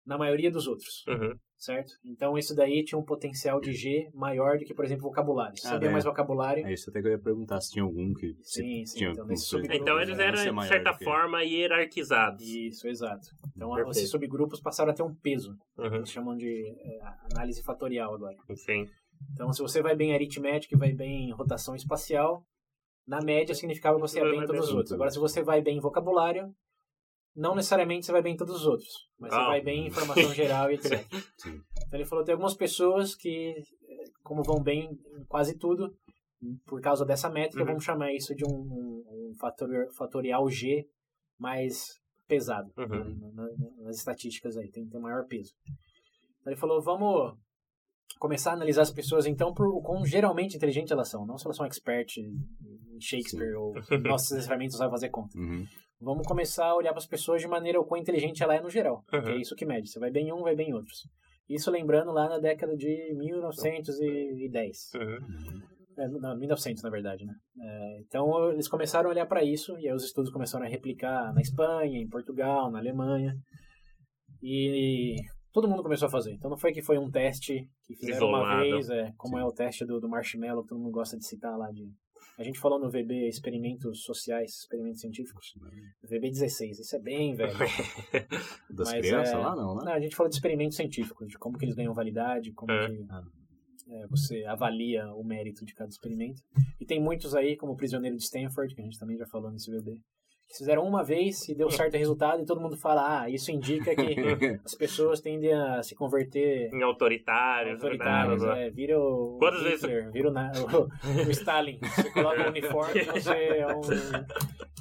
Speaker 3: na maioria dos outros,
Speaker 2: Uhum.
Speaker 3: Certo? Então isso daí tinha um potencial de G maior do que, por exemplo, vocabulário. Se
Speaker 1: Ah,
Speaker 3: sabia
Speaker 1: é.
Speaker 3: mais vocabulário,
Speaker 1: É isso até que eu ia perguntar se tinha algum que. se
Speaker 3: Sim, sim,
Speaker 1: Tinha
Speaker 3: então,
Speaker 1: algum
Speaker 3: subgrupo-
Speaker 2: Então eles eram, de certa
Speaker 1: que-
Speaker 2: forma, hierarquizados.
Speaker 3: Isso, exato. Então
Speaker 2: Perfeito.
Speaker 3: esses subgrupos passaram a ter um peso.
Speaker 2: Uhum.
Speaker 3: Eles chamam de é, análise fatorial agora.
Speaker 2: Sim.
Speaker 3: Então, se você vai bem em aritmética e vai bem em rotação espacial, na média significava que você ia bem em todos os outros. Agora, se você vai bem em vocabulário, não necessariamente você vai bem em todos os outros, mas você
Speaker 2: Ah.
Speaker 3: vai bem em informação geral e *laughs* etc.
Speaker 1: Sim.
Speaker 3: Então, ele falou tem algumas pessoas que, como vão bem em quase tudo, por causa dessa métrica,
Speaker 2: Uhum.
Speaker 3: vamos chamar isso de um, um, um fator- fatorial G mais pesado
Speaker 2: Uhum.
Speaker 3: né, na- na- nas estatísticas aí, tem que ter maior peso. Então, ele falou, vamos começar a analisar as pessoas então por o quão geralmente inteligentes elas são, não se elas são expert em Shakespeare ou *laughs* nossas ferramentas vai fazer conta.
Speaker 1: Uhum.
Speaker 3: Vamos começar a olhar para as pessoas de maneira o quão inteligente ela é no geral,
Speaker 2: Uhum.
Speaker 3: é isso que mede. Você vai bem em um, vai bem em outros. Isso lembrando lá na década de 1910.
Speaker 2: Uhum.
Speaker 3: É, não, 1900, na verdade, né? É, então, eles começaram a olhar para isso, e aí os estudos começaram a replicar na Espanha, em Portugal, na Alemanha. E todo mundo começou a fazer. Então, não foi que foi um teste que fizeram uma
Speaker 2: Isolado.
Speaker 3: vez, é, como
Speaker 1: Sim.
Speaker 3: é o teste do, do marshmallow, que todo mundo gosta de citar lá. De... A gente falou no VB experimentos sociais, experimentos científicos. VB 16, isso é bem velho. *laughs*
Speaker 1: Das
Speaker 3: Mas,
Speaker 1: crianças
Speaker 3: é,
Speaker 1: lá, não, né?
Speaker 3: Não, a gente falou de experimentos científicos, de como que eles ganham validade, como
Speaker 2: É.
Speaker 3: que é, você avalia o mérito de cada experimento. E tem muitos aí, como o prisioneiro de Stanford, que a gente também já falou nesse VB, fizeram uma vez e deu certo o *laughs* resultado e todo mundo fala, ah, isso indica que *laughs* as pessoas tendem a se converter
Speaker 2: Em autoritários. blá, blá, blá.
Speaker 3: é, vira o
Speaker 2: Quantas vezes-
Speaker 3: Hitler, vira o, o- *laughs* o Stalin. Você coloca o uniforme e você é um,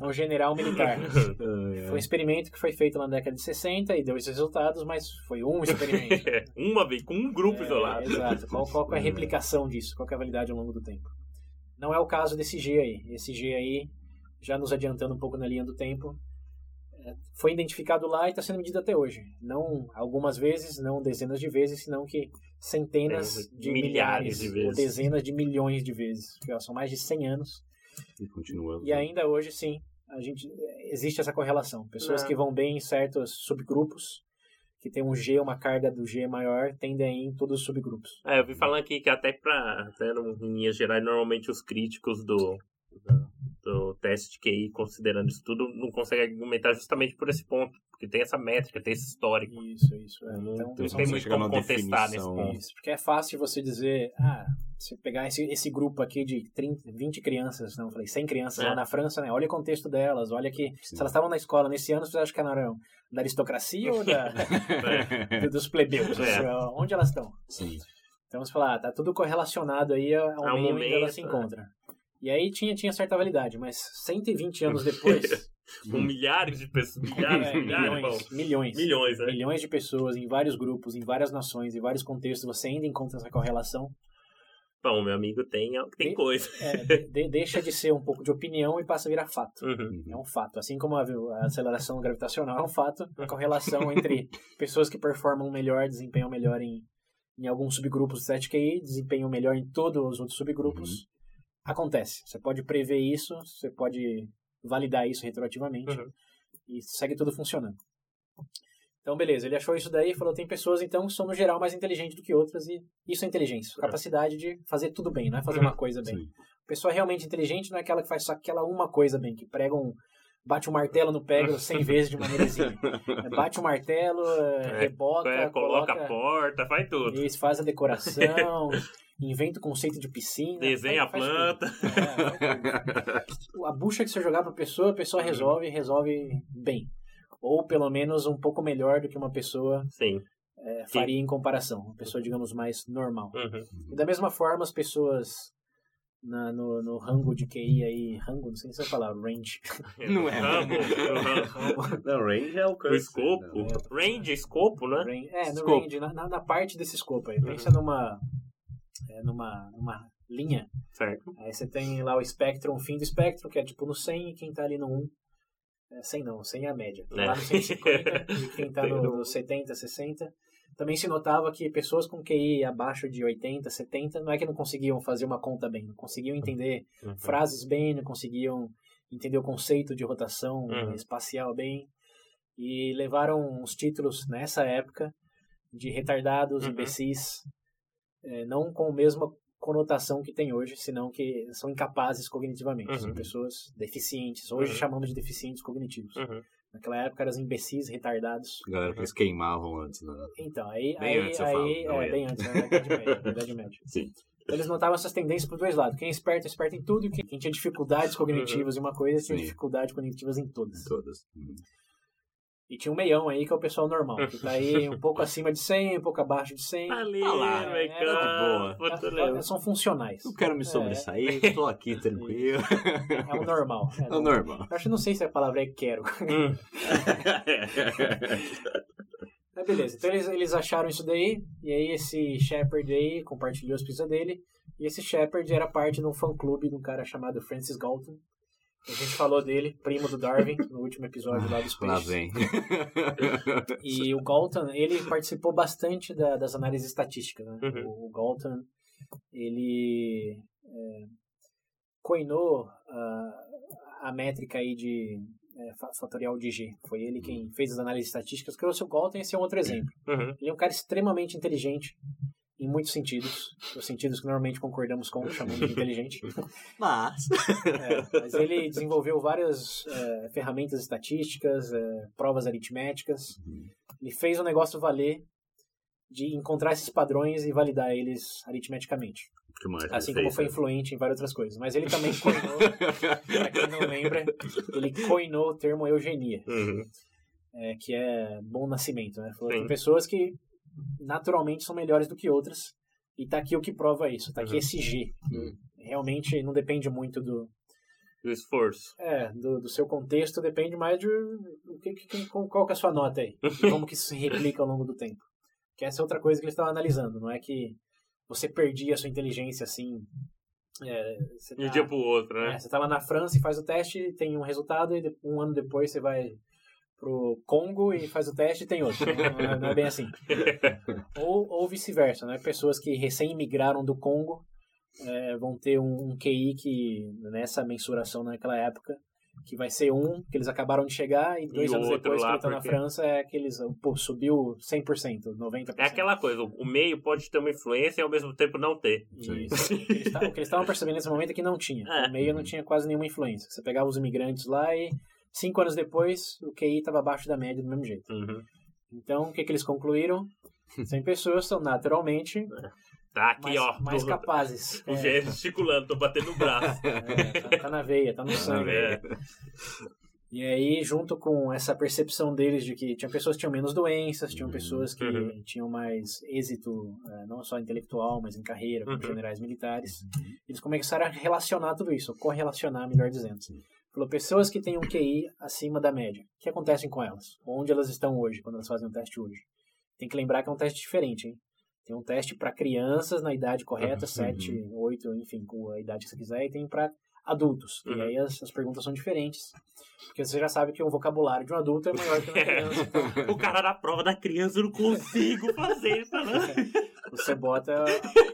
Speaker 3: é um general militar. Foi um experimento que foi feito na década de 60 e deu esses resultados, mas foi um experimento.
Speaker 2: Uma vez, com um grupo
Speaker 3: É,
Speaker 2: isolado.
Speaker 3: Exato. Qual, qual é a replicação disso? Qual é a validade ao longo do tempo? Não é o caso desse G aí. Esse G aí, já nos adiantando um pouco na linha do tempo, é, foi identificado lá e está sendo medido até hoje. Não algumas vezes, não dezenas de vezes, senão que centenas
Speaker 2: É,
Speaker 3: de
Speaker 2: milhares
Speaker 3: milhares,
Speaker 2: de
Speaker 3: ou
Speaker 2: vezes.
Speaker 3: dezenas de milhões de vezes. Que, ó, são mais de 100 anos.
Speaker 1: E continua.
Speaker 3: E ainda hoje, sim, a gente existe essa correlação. Pessoas
Speaker 2: É.
Speaker 3: que vão bem em certos subgrupos, que tem um G, uma carga do G maior, tendem a ir em todos os subgrupos.
Speaker 2: É, eu vi falando aqui que até pra. Até no- em linhas gerais, normalmente os críticos do, do, teste de QI, considerando isso tudo, não conseguem argumentar justamente por esse ponto. Porque tem essa métrica, tem esse histórico.
Speaker 3: Isso, isso. É.
Speaker 2: Não-
Speaker 3: Então,
Speaker 2: não
Speaker 1: Então,
Speaker 2: tem muito como contestar nesse
Speaker 1: definição-
Speaker 2: ponto.
Speaker 3: Isso, porque é fácil você dizer, ah, se pegar esse, esse grupo aqui de 30, 20 crianças, não, eu falei 100 crianças
Speaker 2: É.
Speaker 3: lá na França, né? Olha o contexto delas, olha que
Speaker 1: Sim.
Speaker 3: se elas estavam na escola nesse ano, você acha que elas eram da aristocracia ou da, *laughs*
Speaker 2: É.
Speaker 3: dos plebeus?
Speaker 2: É.
Speaker 3: Onde elas estão?
Speaker 1: Sim.
Speaker 3: Então você fala, ah, tá tudo correlacionado aí ao,
Speaker 2: Ao
Speaker 3: meio
Speaker 2: momento,
Speaker 3: onde ela se
Speaker 2: né?
Speaker 3: encontra. E aí tinha, tinha certa validade, mas 120 anos *laughs* depois, *laughs*
Speaker 2: Com milhares de pessoas. Milhares,
Speaker 3: é,
Speaker 2: milhares,
Speaker 3: milhões,
Speaker 2: bom,
Speaker 3: milhões,
Speaker 2: milhões, né?
Speaker 3: milhões de pessoas em vários grupos, em várias nações, em vários contextos, você ainda encontra essa correlação.
Speaker 2: Bom, meu amigo tem, tem
Speaker 3: E-
Speaker 2: coisa.
Speaker 3: É, de- de- deixa de ser um pouco de opinião e passa a virar fato.
Speaker 2: Uhum.
Speaker 3: É um fato. Assim como a, a aceleração gravitacional é um fato, a correlação *laughs* entre pessoas que performam melhor, desempenham melhor em, em alguns subgrupos do 7QI, desempenham melhor em todos os outros subgrupos, acontece. Você pode prever isso, você pode validar isso retroativamente
Speaker 2: Uhum.
Speaker 3: e segue tudo funcionando. Então, beleza, ele achou isso daí e falou: tem pessoas então que são no geral mais inteligentes do que outras, e isso é inteligência, capacidade de fazer tudo bem, não é fazer
Speaker 2: Uhum.
Speaker 3: uma *laughs* coisa bem.
Speaker 1: Sim.
Speaker 3: A pessoa realmente inteligente não é aquela que faz só aquela uma coisa bem, que prega um. Bate um martelo no pego 100 vezes de. É, *laughs* Bate o martelo, é, reboca,
Speaker 2: É, coloca
Speaker 3: coloca.
Speaker 2: a porta, faz tudo.
Speaker 3: Isso, faz a decoração, inventa o conceito de piscina.
Speaker 2: Desenha a
Speaker 3: faz- faz
Speaker 2: planta.
Speaker 3: É, a bucha que você jogar pra pessoa, a pessoa
Speaker 2: Uhum.
Speaker 3: resolve, resolve bem. Ou pelo menos um pouco melhor do que uma pessoa
Speaker 2: Sim.
Speaker 3: é, faria em comparação. Uma pessoa, digamos, mais normal.
Speaker 2: Uhum.
Speaker 3: E da mesma forma, as pessoas na, no, no rango de QI aí, rango, não sei se é a palavra, range. *laughs*
Speaker 1: Não é.
Speaker 2: No *laughs* ramo.
Speaker 1: Não, range é o
Speaker 2: O
Speaker 1: curse.
Speaker 2: escopo.
Speaker 1: Não.
Speaker 2: Range, escopo, né?
Speaker 3: Range- é, no
Speaker 1: Escopo.
Speaker 3: range, na, na, na parte desse escopo aí.
Speaker 2: Uhum.
Speaker 3: Pensa numa, é, numa, numa linha,
Speaker 2: Certo.
Speaker 3: aí você tem lá o espectro, o fim do espectro, que é tipo no 100, e quem tá ali no 1, é 100 não, 100 é a média. Tá
Speaker 2: É.
Speaker 3: lá no 150, *laughs* e quem tá no, no 70, 60. Também se notava que pessoas com QI abaixo de 80, 70, não é que não conseguiam fazer uma conta bem, não conseguiam entender
Speaker 2: Uhum.
Speaker 3: frases bem, não conseguiam entender o conceito de rotação
Speaker 2: Uhum.
Speaker 3: espacial bem. E levaram uns títulos nessa época de retardados,
Speaker 2: Uhum.
Speaker 3: imbecis, eh, não com a mesma conotação que tem hoje, senão que são incapazes cognitivamente. São
Speaker 2: Uhum.
Speaker 3: pessoas deficientes. Hoje
Speaker 2: Uhum.
Speaker 3: chamamos de deficientes cognitivos.
Speaker 2: Uhum.
Speaker 3: Naquela época eram os imbecis, retardados.
Speaker 1: Galera que eles queimavam antes, né?
Speaker 3: Então, aí,
Speaker 1: Bem
Speaker 3: aí,
Speaker 1: antes,
Speaker 3: aí
Speaker 1: falo,
Speaker 3: é,
Speaker 1: é.
Speaker 3: bem antes, na Idade Média. na *laughs* Idade Média.
Speaker 1: Sim.
Speaker 3: Eles notavam essas tendências por dois lados. Quem é esperto, é esperto em tudo. e Quem quem tinha dificuldades cognitivas em uma coisa, tinha
Speaker 1: Sim.
Speaker 3: dificuldades cognitivas em todas.
Speaker 1: Todas. Uhum.
Speaker 3: E tinha um meião aí, que é o pessoal normal. Que tá aí um pouco acima de 100, um pouco abaixo de 100.
Speaker 2: Ali,
Speaker 1: Tá lá,
Speaker 2: vai
Speaker 3: é,
Speaker 2: cá.
Speaker 1: de boa.
Speaker 2: Puta,
Speaker 3: É,
Speaker 2: lembro.
Speaker 3: são funcionais.
Speaker 1: Não quero me sobressair, tô aqui *laughs* tranquilo.
Speaker 3: É o normal.
Speaker 1: É o normal.
Speaker 3: Eu acho que não sei se a palavra é quero.
Speaker 2: Hum. *laughs*
Speaker 3: Mas beleza, então eles, eles acharam isso daí, e aí esse Shepard aí compartilhou as pistas dele, e esse Shepard era parte de um fã-clube de um cara chamado Francis Galton. A gente falou dele, primo do Darwin, no último episódio lá do
Speaker 1: Lá
Speaker 3: Space.
Speaker 1: vem.
Speaker 3: E o Galton, ele participou bastante da- das análises estatísticas, né?
Speaker 2: Uhum.
Speaker 3: O, o Galton, ele é, coinou a, a métrica aí de é, fa- fatorial de G. Foi ele quem fez as análises estatísticas. Trouxe o Galton, esse é um outro *clears throat* exemplo.
Speaker 2: Uhum.
Speaker 3: Ele é um cara extremamente inteligente em muitos sentidos. Os sentidos que normalmente concordamos com, chamamos de inteligente. *laughs*
Speaker 1: Mas.
Speaker 3: É, mas ele desenvolveu várias é, ferramentas estatísticas, é, provas aritméticas. Ele fez o negócio valer de encontrar esses padrões e validar eles aritmeticamente.
Speaker 1: Que mais
Speaker 3: Assim como
Speaker 1: fez,
Speaker 3: foi
Speaker 1: né?
Speaker 3: influente em várias outras coisas. Mas ele também coinou, pra quem não lembra, ele coinou o termo eugenia,
Speaker 2: Uhum.
Speaker 3: é, que é bom nascimento. Né? Falou,
Speaker 2: Sim.
Speaker 3: tem pessoas que naturalmente são melhores do que outras. E tá aqui o que prova isso. Tá aqui
Speaker 2: Uhum.
Speaker 3: esse G.
Speaker 1: Uhum.
Speaker 3: Realmente não depende muito do,
Speaker 2: Do esforço.
Speaker 3: é, do, do seu contexto, depende mais de o que, que- qual que é a sua nota aí. *laughs* Como que isso se replica ao longo do tempo. Que essa é outra coisa que eles estavam analisando. Não é que você perdia a sua inteligência assim. é, você
Speaker 2: De um
Speaker 3: tá-
Speaker 2: dia pro outro, né?
Speaker 3: é, você tá lá na França e faz o teste, tem um resultado, e um ano depois você vai pro Congo e faz o teste e tem outro. Não é, não é bem assim. *laughs* Ou, ou vice-versa, né? Pessoas que recém-migraram do Congo é, vão ter um, um QI que, nessa mensuração naquela época, que vai ser um, que eles acabaram de chegar, e dois
Speaker 2: E
Speaker 3: anos
Speaker 2: outro
Speaker 3: depois que estão na França, é aqueles, pô, subiu 100%, 90%.
Speaker 2: É aquela coisa, o meio pode ter uma influência e ao mesmo tempo não ter.
Speaker 3: Isso. O que eles ta- o que eles estavam percebendo nesse momento é que não tinha.
Speaker 2: É.
Speaker 3: O meio não tinha quase nenhuma influência. Você pegava os imigrantes lá e cinco anos depois o QI estava abaixo da média do mesmo jeito.
Speaker 2: Uhum.
Speaker 3: Então, o que, que eles concluíram? *laughs* 100 pessoas são naturalmente
Speaker 2: Tá aqui,
Speaker 3: mais,
Speaker 2: ó.
Speaker 3: mais capazes. *laughs*
Speaker 2: O
Speaker 3: É,
Speaker 2: gesticulando, tô batendo o braço. *laughs*
Speaker 3: é, tá, tá na veia, tá no sangue.
Speaker 2: É.
Speaker 3: E aí, junto com essa percepção deles de que tinha pessoas que tinham menos doenças, tinham
Speaker 1: Uhum.
Speaker 3: pessoas que
Speaker 2: Uhum.
Speaker 3: tinham mais êxito, eh, não só intelectual, mas em carreira, como
Speaker 2: Uhum.
Speaker 3: generais militares, eles começaram a relacionar tudo isso, correlacionar, melhor dizendo. Falou, pessoas que têm um QI acima da média, o que acontece com elas? Onde elas estão hoje, quando elas fazem um teste hoje? Tem que lembrar que é um teste diferente, hein? Tem um teste para crianças na idade correta,
Speaker 1: Uhum.
Speaker 3: 7, 8, enfim, com a idade que você quiser, e tem para adultos. E
Speaker 2: Uhum.
Speaker 3: aí as, as perguntas são diferentes. Porque você já sabe que o vocabulário de um adulto é maior que o de uma *laughs* criança.
Speaker 2: O cara na prova da criança, eu não consigo fazer isso, né? *laughs*
Speaker 3: você bota.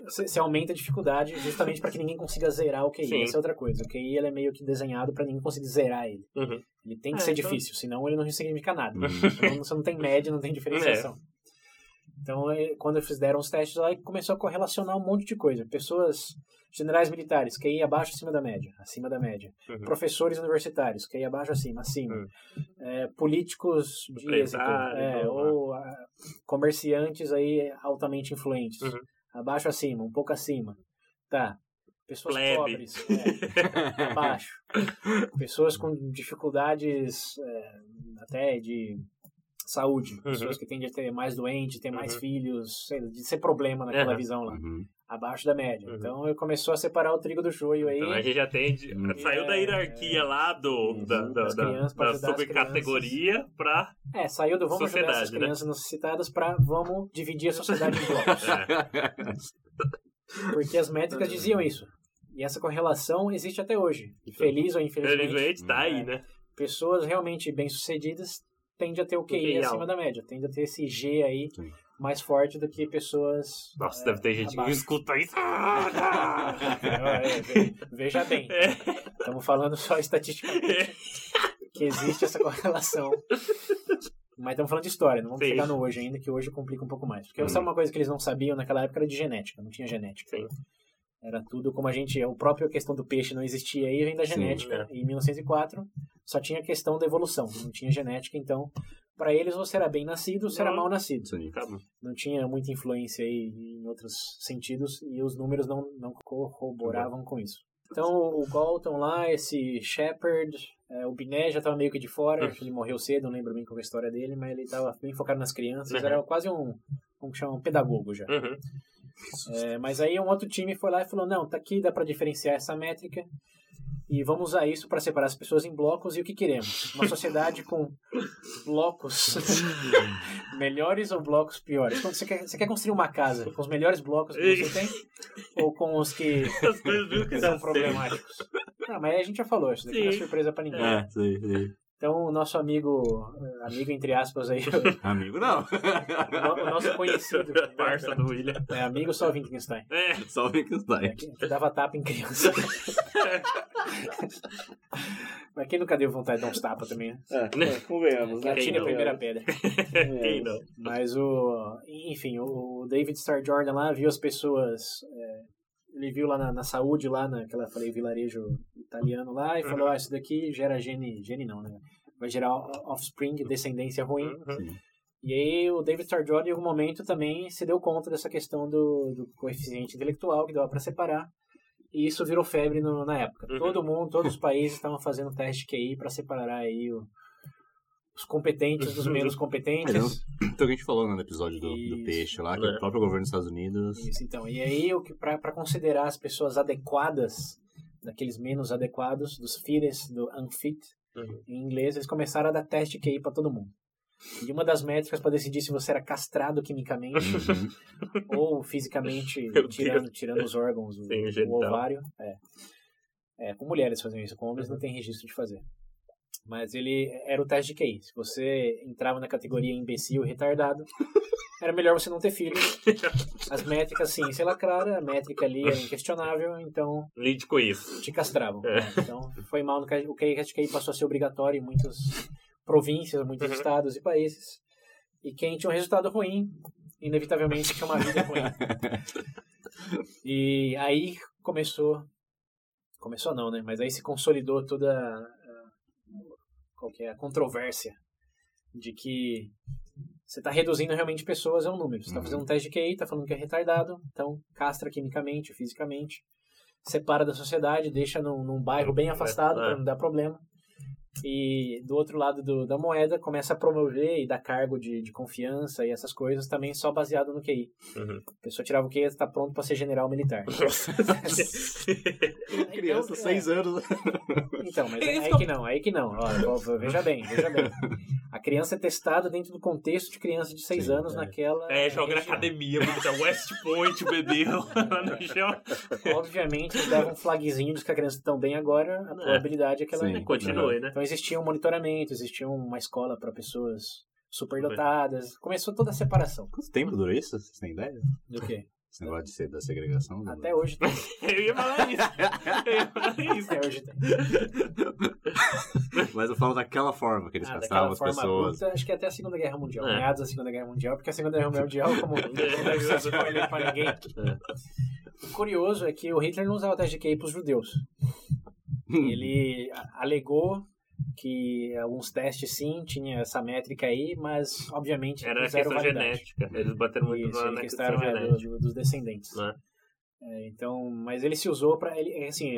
Speaker 3: Você, você aumenta a dificuldade justamente para que ninguém consiga zerar o QI.
Speaker 2: Sim.
Speaker 3: Essa é outra coisa. O QI ele é meio que desenhado para ninguém conseguir zerar ele.
Speaker 2: Uhum.
Speaker 3: Ele tem que
Speaker 2: É,
Speaker 3: ser
Speaker 2: então-
Speaker 3: difícil, senão ele não significa nada.
Speaker 1: Uhum.
Speaker 3: Então você não tem média, não tem diferenciação. Então, eh, quando eles fizeram os testes lá, começou a correlacionar um monte de coisa. Pessoas, generais militares, QI abaixo, acima da média, acima da média.
Speaker 2: Uhum.
Speaker 3: Professores universitários, QI abaixo, acima, acima.
Speaker 2: Uhum.
Speaker 3: Eh, políticos de êxito, é,
Speaker 2: ou-
Speaker 3: ou ah, comerciantes aí altamente influentes.
Speaker 2: Uhum.
Speaker 3: Abaixo, acima, um pouco acima. Tá. Pessoas
Speaker 2: Plebe.
Speaker 3: pobres, é, *laughs* abaixo. Pessoas com dificuldades é, até de saúde.
Speaker 2: Uhum.
Speaker 3: Pessoas que tendem a ter mais doentes, ter mais
Speaker 2: Uhum.
Speaker 3: filhos, sei de ser problema naquela
Speaker 2: Uhum.
Speaker 3: visão lá. Abaixo da média.
Speaker 2: Uhum.
Speaker 3: Então ele começou a separar o trigo do joio aí.
Speaker 2: Então a gente já tem.
Speaker 1: Hum.
Speaker 2: Saiu da
Speaker 3: É,
Speaker 2: hierarquia lá do, da, da, da, da subcategoria pra.
Speaker 3: É, saiu do vamos ajudar essas
Speaker 2: né?
Speaker 3: crianças necessitadas para vamos dividir a sociedade em blocos. *laughs*
Speaker 2: É,
Speaker 3: Porque as métricas diziam isso. E essa correlação existe até hoje. Feliz ou infelizmente,
Speaker 2: felizmente tá aí,
Speaker 3: É.
Speaker 2: né?
Speaker 3: pessoas realmente bem-sucedidas tendem a ter o QI
Speaker 2: QI
Speaker 3: acima
Speaker 2: alto.
Speaker 3: da média. Tende a ter esse G aí
Speaker 1: Sim.
Speaker 3: Mais forte do que pessoas...
Speaker 2: Nossa,
Speaker 3: é,
Speaker 2: deve ter gente que
Speaker 3: abaixo.
Speaker 2: escuta isso.
Speaker 3: É, ve- Veja bem,
Speaker 2: É.
Speaker 3: estamos falando só estatisticamente que existe essa correlação. Mas estamos falando de história, não vamos
Speaker 2: Sim.
Speaker 3: chegar no hoje ainda, que hoje complica um pouco mais. Porque
Speaker 1: Hum.
Speaker 3: sabe uma coisa que eles não sabiam naquela época era de genética, não tinha genética.
Speaker 2: Sim.
Speaker 3: Era tudo como a gente. A própria questão do peixe não existia aí, vem da
Speaker 1: Sim,
Speaker 3: genética.
Speaker 2: é.
Speaker 3: Em 1904, só tinha a questão da evolução, não tinha genética. Então, para eles, ou será bem nascido ou será
Speaker 2: Não.
Speaker 3: mal nascido.
Speaker 1: Sim.
Speaker 3: Não tinha muita influência aí em outros sentidos e os números não, não corroboravam com isso. Então, o Galton lá, esse Shepard, é, o Biné já estava meio que de fora,
Speaker 2: Hum.
Speaker 3: ele morreu cedo, não lembro bem qual é a história dele, mas ele estava bem focado nas crianças,
Speaker 2: Uhum.
Speaker 3: era quase um, como que chama, um pedagogo já. É, mas aí um outro time foi lá e falou: não, tá aqui, dá para diferenciar essa métrica e vamos usar isso para separar as pessoas em blocos e o que queremos? Uma sociedade *laughs* com blocos *laughs* melhores ou blocos piores? Quando você, quer, você quer construir uma casa com os melhores blocos que você tem *laughs* ou com os que são problemáticos? Não, mas a gente já falou, isso daqui não é
Speaker 2: Sim.
Speaker 3: surpresa para ninguém.
Speaker 1: É, sim, sim.
Speaker 3: Então, o nosso amigo, eh, amigo entre aspas aí, *laughs*
Speaker 1: Amigo, não.
Speaker 3: o, o nosso conhecido,
Speaker 2: certo. Parça do William.
Speaker 3: é amigo só Wittgenstein.
Speaker 2: É.
Speaker 1: Só o Wittgenstein.
Speaker 3: É, que, que dava tapa em criança. *laughs* Mas quem nunca deu vontade de dar uns tapas também, né?
Speaker 1: É, convenhamos,
Speaker 3: Que atire a
Speaker 2: não?
Speaker 3: primeira pedra. *laughs*
Speaker 2: Quem não?
Speaker 3: Mas o. Enfim, o David Starr Jordan lá viu as pessoas. é, ele viu lá na, na saúde, lá naquela, falei, vilarejo italiano lá, e falou: ah, isso daqui gera gene. Gene não, né? Vai gerar offspring, descendência ruim.
Speaker 2: Uhum.
Speaker 3: E aí o David Jordan, em algum momento, também se deu conta dessa questão do, do coeficiente intelectual que dava para separar. E isso virou febre no- na época.
Speaker 2: Uhum.
Speaker 3: Todo mundo, todos os países estavam fazendo teste QI para separar aí o- os competentes dos menos *laughs* competentes.
Speaker 1: Então, a gente falou no episódio do, do peixe lá, que
Speaker 2: É.
Speaker 1: o próprio governo dos Estados Unidos.
Speaker 3: Isso, então. E aí, o que para considerar as pessoas adequadas, daqueles menos adequados, dos fittest, do unfit,
Speaker 2: Uhum.
Speaker 3: em inglês, eles começaram a dar teste QI para todo mundo. E uma das métricas para decidir se você era castrado quimicamente
Speaker 1: Uhum. *laughs*
Speaker 3: ou fisicamente, *laughs* tirando, tirando os órgãos, o,
Speaker 2: Sim, o
Speaker 3: ovário. É. é, com mulheres faziam isso, com homens não tem registro de fazer. Mas ele era o teste de QI. Se você entrava na categoria imbecil, retardado, *laughs* era melhor você não ter filho. *laughs* As métricas, sim, sei lá, clara, a métrica ali era inquestionável, então
Speaker 2: Lide com isso.
Speaker 3: te castravam.
Speaker 2: É.
Speaker 3: né? Então foi mal no o teste de QI passou a ser obrigatório em muitas províncias, muitos
Speaker 2: Uhum.
Speaker 3: estados e países. E quem tinha um resultado ruim, inevitavelmente tinha uma vida ruim. *laughs* E aí começou. Começou não, né? Mas aí se consolidou toda qual que é, a controvérsia de que você está reduzindo realmente pessoas a um número. Você está
Speaker 1: Uhum.
Speaker 3: fazendo um teste de QI, está falando que é retardado, então castra quimicamente, fisicamente, separa da sociedade, deixa num, num bairro bem afastado
Speaker 2: É.
Speaker 3: para não dar problema. E do outro lado do- da moeda começa a promover e dar cargo de, de confiança e essas coisas também só baseado no QI.
Speaker 2: Uhum.
Speaker 3: A pessoa tirava o QI e está pronto para ser general militar. *laughs*
Speaker 1: Criança,
Speaker 3: Então,
Speaker 1: seis anos.
Speaker 3: Então, mas
Speaker 2: Isso
Speaker 3: aí
Speaker 2: que
Speaker 3: não, aí que não. Olha, veja bem, veja bem. A criança é testada dentro do contexto de criança de 6
Speaker 1: Sim,
Speaker 3: anos
Speaker 1: é.
Speaker 3: naquela.
Speaker 2: É, joga na academia. West Point, bebê, *laughs* lá no chão.
Speaker 3: Obviamente, eles davam um flagzinho de que a criança está bem agora, a probabilidade é que ela
Speaker 1: Sim,
Speaker 2: Continue, né?
Speaker 3: Então existia um monitoramento, existia uma escola para pessoas superdotadas. Começou toda a separação.
Speaker 1: Quanto tempo durou isso? Vocês têm ideia?
Speaker 3: Do quê?
Speaker 1: Esse negócio de ser da segregação?
Speaker 3: Até hoje tem. *laughs*
Speaker 2: Eu ia falar isso. Eu ia falar isso.
Speaker 3: Até hoje tem. *laughs*
Speaker 1: Mas eu falo daquela forma que eles
Speaker 3: Ah,
Speaker 1: castravam as
Speaker 3: forma
Speaker 1: pessoas.
Speaker 3: acho que até a Segunda Guerra Mundial.
Speaker 2: É.
Speaker 3: Meados da Segunda Guerra Mundial, porque a Segunda Guerra Mundial, *laughs* como não deve ser spoiler pra ninguém. O curioso é que o Hitler não usava teste de QI pros judeus. Ele alegou que alguns testes sim tinha essa métrica aí, mas obviamente
Speaker 2: Era questão
Speaker 3: validade.
Speaker 2: genética. Eles bateram muito
Speaker 3: Isso,
Speaker 2: na,
Speaker 3: questão
Speaker 2: questão
Speaker 3: é, do-
Speaker 2: genética.
Speaker 3: do- dos descendentes.
Speaker 2: Né?
Speaker 3: É, então, mas ele se usou para ele, é assim,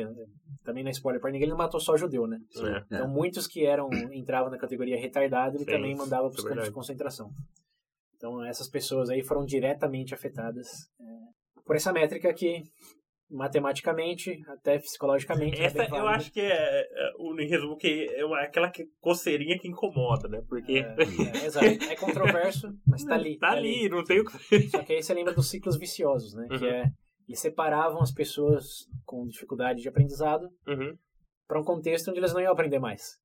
Speaker 3: também na spoiler para ninguém, ele não matou só judeu, né?
Speaker 2: É.
Speaker 3: Então, muitos que eram entravam na categoria retardado, ele
Speaker 2: Sim,
Speaker 3: também mandava para os
Speaker 2: é
Speaker 3: campos de concentração. Então, essas pessoas aí foram diretamente afetadas é, por essa métrica que matematicamente, até psicologicamente.
Speaker 2: Essa eu acho que é, é o em resumo que é uma, aquela que, coceirinha que incomoda, né? Porque.
Speaker 3: É, é, exato. É controverso, mas tá ali.
Speaker 2: Tá, tá ali, ali, não tem o
Speaker 3: que. Só que aí você lembra dos ciclos viciosos, né? Uhum. Que é. Eles separavam as pessoas com dificuldade de aprendizado
Speaker 2: uhum.
Speaker 3: para um contexto onde eles não iam aprender mais.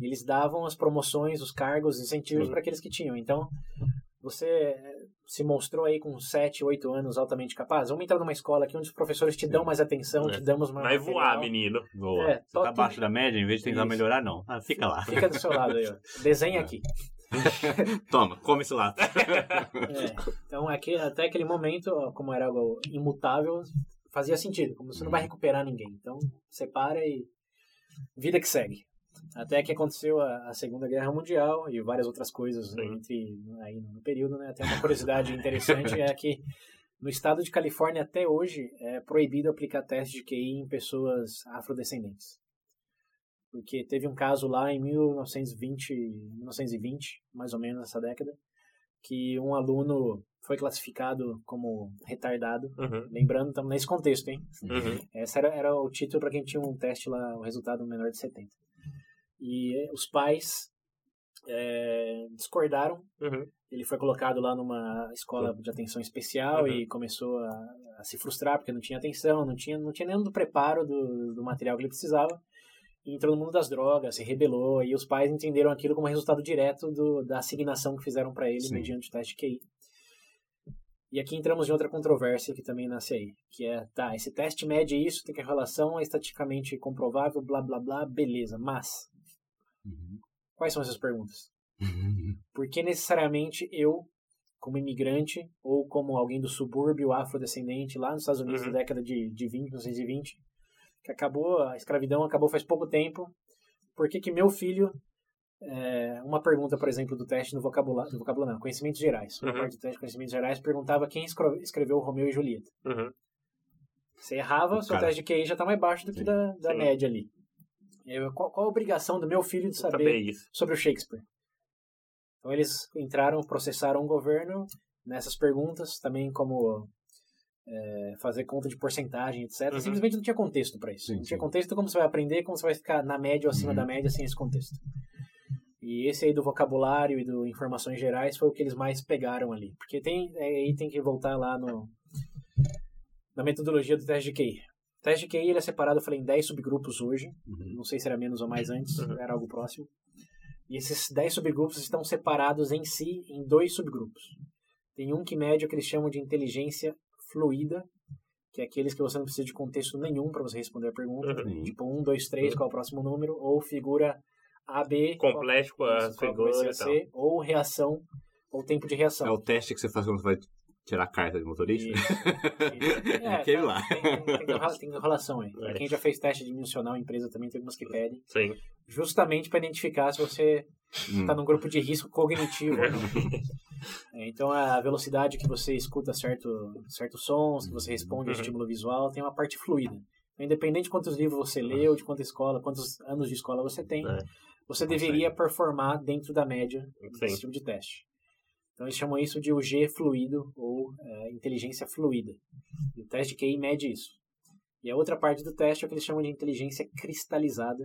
Speaker 3: Eles davam as promoções, os cargos, os incentivos uhum. para aqueles que tinham. Então, você se mostrou aí com 7, 8 anos altamente capaz, vamos entrar numa escola aqui onde os professores te dão mais atenção, é. te damos mais.
Speaker 2: Vai voar, menino.
Speaker 1: Voa. É, Você tá abaixo da média, em vez de tentar Isso. melhorar, não. Ah, fica lá.
Speaker 3: Fica do seu lado aí, ó. *laughs* Desenha é. aqui. *laughs*
Speaker 1: Toma, come esse lado.
Speaker 3: É. Então, aqui, até aquele momento, como era algo imutável, fazia sentido. Como você não vai recuperar ninguém. Então, separa e vida que segue. Até que aconteceu a, a, Segunda Guerra Mundial e várias outras coisas né, entre aí no período, né? Até uma curiosidade interessante é que no estado de Califórnia até hoje é proibido aplicar teste de QI em pessoas afrodescendentes. Porque teve um caso lá em 1920, 1920, mais ou menos nessa década, que um aluno foi classificado como retardado.
Speaker 2: Uhum.
Speaker 3: Lembrando, estamos nesse contexto, hein?
Speaker 2: Uhum.
Speaker 3: Esse era, era o título para quem tinha um teste lá, o resultado menor de 70. E os pais é, discordaram.
Speaker 2: Uhum.
Speaker 3: Ele foi colocado lá numa escola de atenção especial uhum. e começou a, a, se frustrar porque não tinha atenção, não tinha, não tinha nenhum do preparo do, do material que ele precisava. E entrou no mundo das drogas, se rebelou, e os pais entenderam aquilo como resultado direto do, da assignação que fizeram para ele Sim. mediante o teste QI. E aqui entramos em outra controvérsia que também nasce aí, que é, tá, esse teste mede isso, tem que a relação é estaticamente comprovável, blá blá blá, beleza, mas
Speaker 1: Uhum.
Speaker 3: Quais são essas perguntas? Por que necessariamente eu, como imigrante ou como alguém do subúrbio afrodescendente lá nos Estados Unidos uhum. na década de, de 20, 1920, que acabou, a escravidão acabou faz pouco tempo, por que que meu filho é, uma pergunta, por exemplo, do teste no vocabulário, do vocabulário não, conhecimentos gerais. Uhum. Parte do teste de conhecimentos gerais perguntava quem escreveu Romeu e Julieta.
Speaker 2: Uhum.
Speaker 3: Você errava, o seu teste de QI já está mais baixo do que da, da média ali. Eu, qual, qual, a obrigação do meu filho de saber sobre o Shakespeare? Então eles entraram, processaram o governo nessas perguntas, também como é, fazer conta de porcentagem, etc. Uhum. Simplesmente não tinha contexto para isso. Sim, não tinha sim. contexto como você vai aprender, como você vai ficar na média ou acima uhum. da média sem esse contexto. E esse aí do vocabulário e do informações gerais foi o que eles mais pegaram ali. Porque tem, é, aí tem que voltar lá no, na metodologia do teste de QI. O teste de QI ele é separado, eu falei, em 10 subgrupos hoje.
Speaker 1: Uhum.
Speaker 3: Não sei se era menos ou mais antes, uhum. era algo próximo. E esses 10 subgrupos estão separados em si em dois subgrupos. Tem um que mede o que eles chamam de inteligência fluida, que é aqueles que você não precisa de contexto nenhum para você responder a pergunta.
Speaker 1: Uhum.
Speaker 3: Tipo 1, 2, 3, qual é o próximo número, ou figura A, B,
Speaker 2: complexo com a figura,
Speaker 3: C, ou reação, ou tempo de reação.
Speaker 1: É o teste que você faz quando você vai tirar a carta de motorista? Isso. *laughs*
Speaker 3: é, Aquele lá. Tem, tem, tem, relação aí. É. Quem já fez teste dimensional em empresa também tem algumas que pedem.
Speaker 2: Sim.
Speaker 3: Justamente para identificar se você está hum. num grupo de risco cognitivo ou não. *laughs* É, então a velocidade que você escuta certo, certos sons, que você responde ao uhum. estímulo visual, tem uma parte fluida. Então, independente de quantos livros você leu, de quanta escola, quantos anos de escola você tem, é. você deveria performar dentro da média desse tipo de teste. Então eles chamam isso de UG fluido ou é, inteligência fluida. E o teste de QI mede isso. E a outra parte do teste é o que eles chamam de inteligência cristalizada,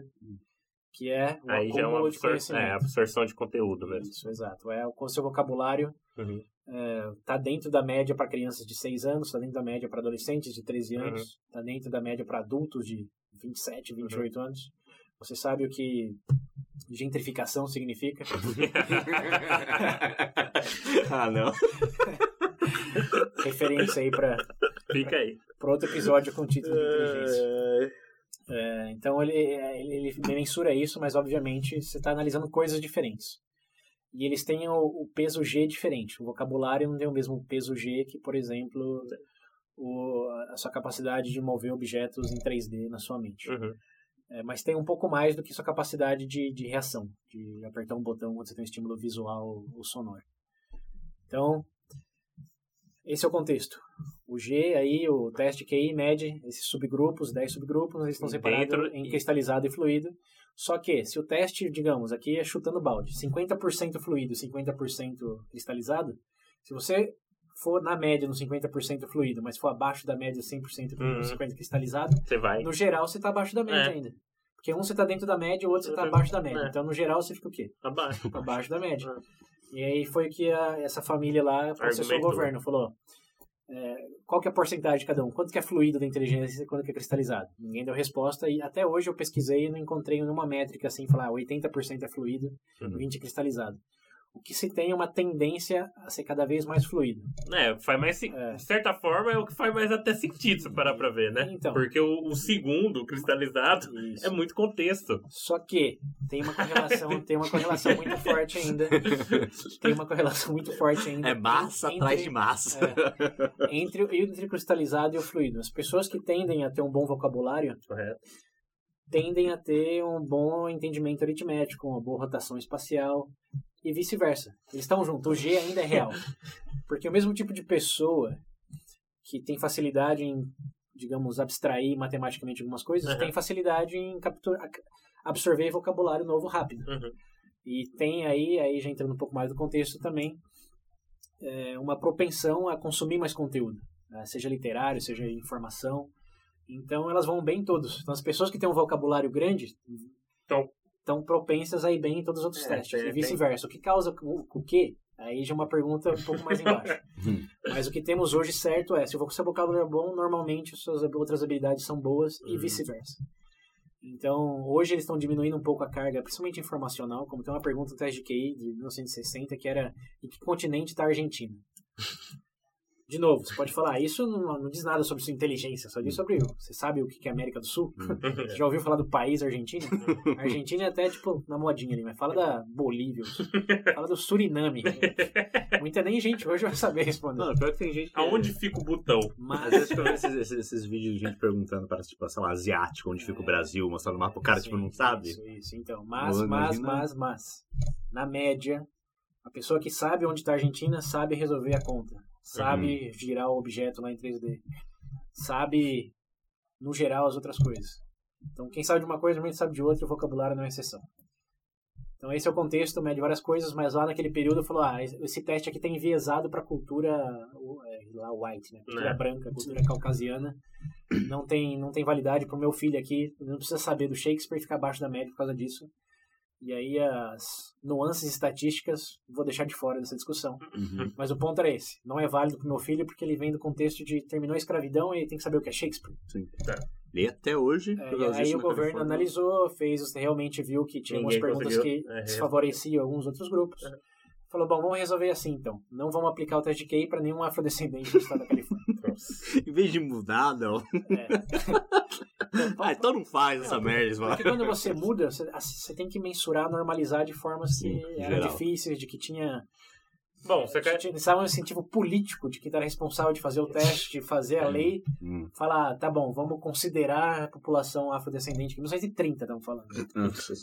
Speaker 3: que é o
Speaker 2: Aí já é uma absor é, absorção de conteúdo mesmo.
Speaker 3: Isso, exato. É o seu vocabulário
Speaker 2: uhum.
Speaker 3: é, tá dentro da média para crianças de 6 anos, está dentro da média para adolescentes de 13 anos, está uhum. dentro da média para adultos de 27, 28 uhum. anos. Você sabe o que gentrificação significa? *laughs*
Speaker 1: ah, não. *laughs*
Speaker 3: Referência aí para
Speaker 2: Fica aí.
Speaker 3: Para outro episódio com título de inteligência. É, então ele, ele, ele, mensura isso, mas obviamente você está analisando coisas diferentes. E eles têm o, o, peso G diferente. O vocabulário não tem o mesmo peso G que, por exemplo, o, a sua capacidade de mover objetos em 3D na sua mente.
Speaker 2: Uhum.
Speaker 3: É, mas tem um pouco mais do que sua capacidade de, de reação, de apertar um botão quando você tem um estímulo visual ou sonoro. Então, esse é o contexto. O G aí, o teste QI mede esses subgrupos, 10 subgrupos, eles estão separados em cristalizado e fluido. Só que, se o teste, digamos, aqui é chutando balde, 50% fluido, 50% cristalizado, se você for na média no 50% fluido, mas for abaixo da média 100%
Speaker 2: Uhum.
Speaker 3: 50% cristalizado,
Speaker 2: Você vai.
Speaker 3: no geral você tá abaixo da média
Speaker 2: É.
Speaker 3: ainda. Porque um você tá dentro da média, o outro você tá
Speaker 2: Uhum.
Speaker 3: abaixo da média.
Speaker 2: É.
Speaker 3: Então, no geral, você fica o quê?
Speaker 2: Abaixo. *laughs*
Speaker 3: Abaixo da média.
Speaker 2: É.
Speaker 3: E aí foi que a- essa família lá processou o governo, falou é, qual que é a porcentagem de cada um? Quanto que é fluido da inteligência e quanto que é cristalizado? Ninguém deu resposta e até hoje eu pesquisei e não encontrei nenhuma métrica assim, falar ah, 80% é fluido,
Speaker 2: Uhum.
Speaker 3: 20% é cristalizado. O que se tem é uma tendência a ser cada vez mais fluido.
Speaker 2: É, faz mais.
Speaker 3: É.
Speaker 2: De certa forma, é o que faz mais até sentido se parar pra ver, né?
Speaker 3: Então.
Speaker 2: Porque o, o segundo, o cristalizado,
Speaker 3: Isso.
Speaker 2: é muito contexto.
Speaker 3: Só que tem uma correlação, *laughs* tem uma correlação muito forte ainda. Tem uma correlação muito forte ainda.
Speaker 1: É massa
Speaker 3: entre-
Speaker 1: atrás de massa.
Speaker 3: É, entre, o- entre o cristalizado e o fluido. As pessoas que tendem a ter um bom vocabulário
Speaker 2: Correto.
Speaker 3: tendem a ter um bom entendimento aritmético, uma boa rotação espacial e vice-versa. Eles estão juntos. O G ainda é real. *laughs* Porque o mesmo tipo de pessoa que tem facilidade em, digamos, abstrair matematicamente algumas coisas,
Speaker 2: Uhum.
Speaker 3: tem facilidade em capturar, absorver vocabulário novo rápido.
Speaker 2: Uhum.
Speaker 3: E tem aí, aí já entrando um pouco mais do contexto também, é, uma propensão a consumir mais conteúdo, né? seja literário, seja informação. Então elas vão bem em todos. Então as pessoas que têm um vocabulário grande
Speaker 2: Então-
Speaker 3: estão propensas a ir bem em todos os outros
Speaker 2: É,
Speaker 3: testes.
Speaker 2: tem-
Speaker 3: e vice-versa. O que causa o, o quê? Aí já é uma pergunta um pouco mais embaixo. *laughs* Mas o que temos hoje certo é, se o seu vocabulário é bom, normalmente as suas outras habilidades são boas e
Speaker 2: Uhum.
Speaker 3: vice-versa. Então, hoje eles estão diminuindo um pouco a carga, principalmente informacional, como tem uma pergunta no teste de QI de 1960 que era em que continente está a Argentina? De novo, você pode falar, isso não, não diz nada sobre sua inteligência, só diz sobre você sabe o que é América do Sul? Você *laughs* já ouviu falar do país Argentina? A *laughs* Argentina é até tipo na modinha ali, mas fala da Bolívia, fala do Suriname. *laughs* Muita nem gente hoje vai saber responder.
Speaker 1: Não, pior que tem gente que...
Speaker 2: Aonde fica o botão?
Speaker 1: Às
Speaker 3: Mas
Speaker 1: vezes eu vejo esses, esses, esses vídeos de gente perguntando para, tipo, sei lá, asiático, onde fica o Brasil, mostrando o mapa, o cara, tipo, não
Speaker 3: É. Sim,
Speaker 1: sabe.
Speaker 3: Isso, isso. Então, mas,
Speaker 1: Eu
Speaker 3: mas,
Speaker 1: imagino-
Speaker 3: mas, mas, na média, a pessoa que sabe onde está a Argentina sabe resolver a conta, sabe
Speaker 1: Uhum.
Speaker 3: girar o objeto lá em 3D, sabe, no geral, as outras coisas. Então, quem sabe de uma coisa, normalmente sabe de outra, o vocabulário não é exceção. Então, esse é o contexto, mede várias coisas, mas lá naquele período falou, ah, esse teste aqui está enviesado para a cultura é, lá white, né? Cultura
Speaker 2: Né.
Speaker 3: branca, cultura caucasiana. Não tem, não tem validade para o meu filho aqui, não precisa saber do Shakespeare e ficar abaixo da média por causa disso. E aí as nuances estatísticas vou deixar de fora dessa discussão.
Speaker 1: Uhum.
Speaker 3: Mas o ponto era esse. Não é válido para o meu filho porque ele vem do contexto de terminou a escravidão e tem que saber o que é Shakespeare.
Speaker 1: E até hoje,
Speaker 3: É, e aí o governo
Speaker 1: Califórnia-
Speaker 3: analisou, fez, realmente viu que tinha algumas perguntas
Speaker 2: conseguiu,
Speaker 3: que
Speaker 2: é,
Speaker 3: desfavoreciam alguns outros grupos.
Speaker 2: É.
Speaker 3: Falou, bom, vamos resolver assim então. Não vamos aplicar o teste de QI para nenhum afrodescendente do estado da Califórnia. *laughs*
Speaker 1: Em vez de mudar, não.
Speaker 3: É. *laughs*
Speaker 1: Ah, então não faz essa merda, mano.
Speaker 3: Porque quando você muda, você, você tem que mensurar, normalizar de formas
Speaker 1: Sim,
Speaker 3: que
Speaker 1: em
Speaker 3: eram
Speaker 1: geral.
Speaker 3: difíceis, de que tinha
Speaker 2: Bom, você quer.
Speaker 3: tinha precisava um incentivo político de quem está responsável de fazer o teste, de fazer a lei,
Speaker 1: Hum.
Speaker 3: falar, tá bom, vamos considerar a população afrodescendente, que 1930 estamos falando.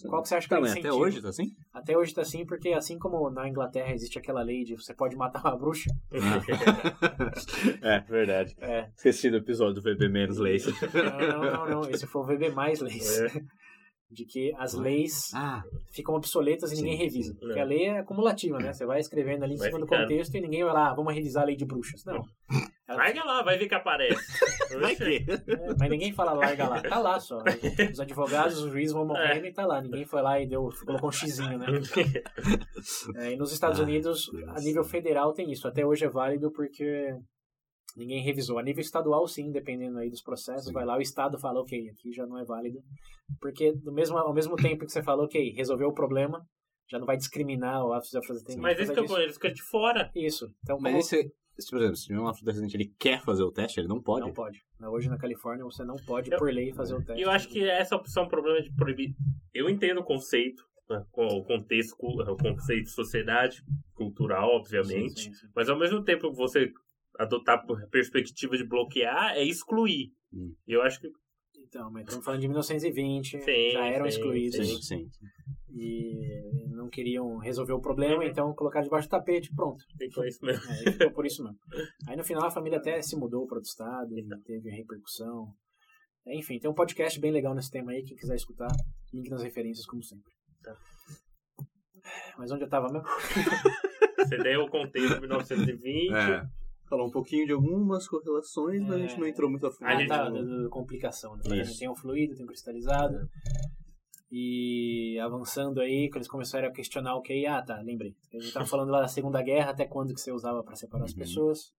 Speaker 3: Qual que você acha que é o
Speaker 1: Também, até hoje tá assim?
Speaker 3: Até hoje tá assim, porque assim como na Inglaterra existe aquela lei de você pode matar uma bruxa, *laughs*
Speaker 1: é, verdade.
Speaker 3: é,
Speaker 1: Esqueci do episódio do VB menos leis.
Speaker 3: não, não, não, não, esse foi o VB mais leis.
Speaker 2: É.
Speaker 3: De que as leis
Speaker 1: Ah,
Speaker 3: ficam obsoletas e
Speaker 1: Sim,
Speaker 3: ninguém revisa.
Speaker 2: sim.
Speaker 3: Porque
Speaker 2: É.
Speaker 3: a lei é acumulativa, né? Você vai escrevendo ali em
Speaker 2: Vai
Speaker 3: cima do contexto e ninguém vai lá, ah, vamos revisar a lei de bruxas. Não. Ela-
Speaker 2: Larga lá, vai ver que aparece. *laughs*
Speaker 1: vai que?
Speaker 3: É, mas ninguém fala larga lá. Tá lá só. *laughs* Os advogados, os juízes vão morrendo e tá lá. Ninguém foi lá e deu, colocou um xizinho, né? *laughs* É, e nos Estados
Speaker 1: Ah,
Speaker 3: Unidos,
Speaker 1: Deus.
Speaker 3: a nível federal tem isso. Até hoje é válido porque ninguém revisou. A nível estadual, sim, dependendo aí dos processos,
Speaker 1: Sim.
Speaker 3: vai lá, o estado fala, ok, aqui já não é válido. Porque do mesmo, ao mesmo tempo que você fala, ok, resolveu o problema, já não vai discriminar o afrodescendente.
Speaker 2: Mas esse que eu eles ficam de fora.
Speaker 3: Isso. Então,
Speaker 1: Mas
Speaker 3: como-
Speaker 1: esse, esse, por exemplo, se um afrodescendente ele quer fazer o teste, ele não pode?
Speaker 3: Não pode. Hoje na Califórnia você não pode,
Speaker 2: Eu-
Speaker 3: por lei, fazer o
Speaker 2: E
Speaker 3: teste.
Speaker 2: eu acho que essa opção é um problema de proibir. Eu entendo o conceito, né, o contexto, o conceito de sociedade, cultural, obviamente.
Speaker 3: Sim, sim, sim.
Speaker 2: Mas ao mesmo tempo que você adotar por perspectiva de bloquear é excluir.
Speaker 1: Hum.
Speaker 2: Eu acho que
Speaker 3: Então, mas estamos falando de 1920,
Speaker 2: Sim,
Speaker 3: já eram
Speaker 2: sim,
Speaker 3: excluídos.
Speaker 1: Sim, sim.
Speaker 3: e não queriam resolver o problema,
Speaker 2: Uhum.
Speaker 3: então colocaram debaixo do tapete, pronto.
Speaker 2: ficou isso mesmo.
Speaker 3: É, e ficou por isso mesmo. Aí no final a família até se mudou para outro estado e teve repercussão. É, Enfim, tem um podcast bem legal nesse tema aí, quem quiser escutar, link nas referências, como sempre.
Speaker 2: Tá.
Speaker 3: Mas onde eu tava mesmo? *laughs*
Speaker 2: Você deu o contexto de 1920.
Speaker 1: É. Falou um pouquinho de algumas correlações, mas a gente não entrou muito a fundo.
Speaker 2: A
Speaker 3: Ah,
Speaker 2: gente
Speaker 3: tá, da, da complicação. Né? A gente
Speaker 1: Isso.
Speaker 3: tem um fluido, tem um cristalizado. E avançando aí, que eles começaram a questionar o que ah, tá, lembrei. A gente tava falando lá da Segunda Guerra, até quando que você usava para separar as
Speaker 1: Uhum.
Speaker 3: pessoas.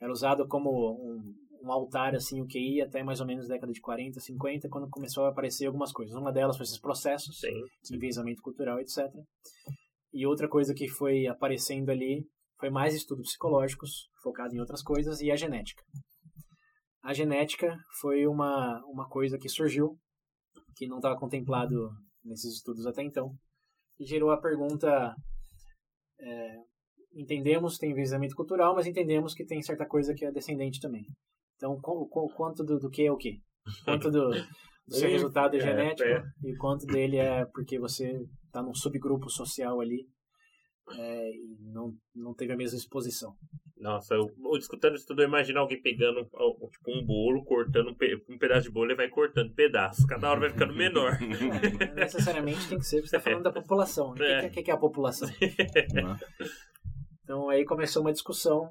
Speaker 3: Era usado como um, um altar, assim, o QI, até mais ou menos década de 40, 50, quando começou a aparecer algumas coisas. Uma delas foi esses processos,
Speaker 2: Sim.
Speaker 3: enviesamento cultural, etc. E outra coisa que foi aparecendo ali foi mais estudos psicológicos, focado em outras coisas, e a genética. A genética foi uma, uma coisa que surgiu, que não estava contemplado nesses estudos até então, e gerou a pergunta: é, entendemos que tem enviesamento cultural, mas entendemos que tem certa coisa que é descendente também. Então, qu- quanto do, do que é o que? Quanto do, do *laughs* seu resultado é
Speaker 2: é,
Speaker 3: genético
Speaker 2: é.
Speaker 3: e quanto dele é porque você está num subgrupo social ali é, e não, não teve a mesma exposição.
Speaker 2: Nossa, eu, eu escutando isso tudo, eu imagino alguém pegando tipo, um bolo, cortando um, pe- um pedaço de bolo e vai cortando pedaços. Cada hora vai ficando menor. *laughs*
Speaker 3: Não necessariamente tem que ser, porque você está falando da população. né? O
Speaker 2: É.
Speaker 3: que, que, que é a população? *laughs* Então aí começou uma discussão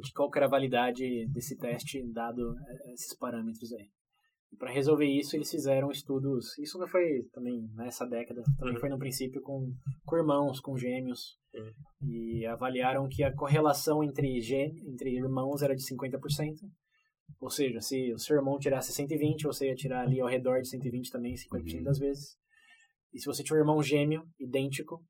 Speaker 3: de qual que era a validade desse teste dado eh, esses parâmetros aí. E para resolver isso, eles fizeram estudos. Isso não foi também nessa década, também
Speaker 2: Uhum.
Speaker 3: foi no princípio com, com irmãos, com gêmeos.
Speaker 2: Uhum.
Speaker 3: E avaliaram que a correlação entre, gê, entre irmãos era de 50%. Ou seja, se o seu irmão tirasse 120, você ia tirar ali ao redor de 120 também, 50%
Speaker 1: Uhum.
Speaker 3: das vezes. E se você tinha um irmão gêmeo, idêntico,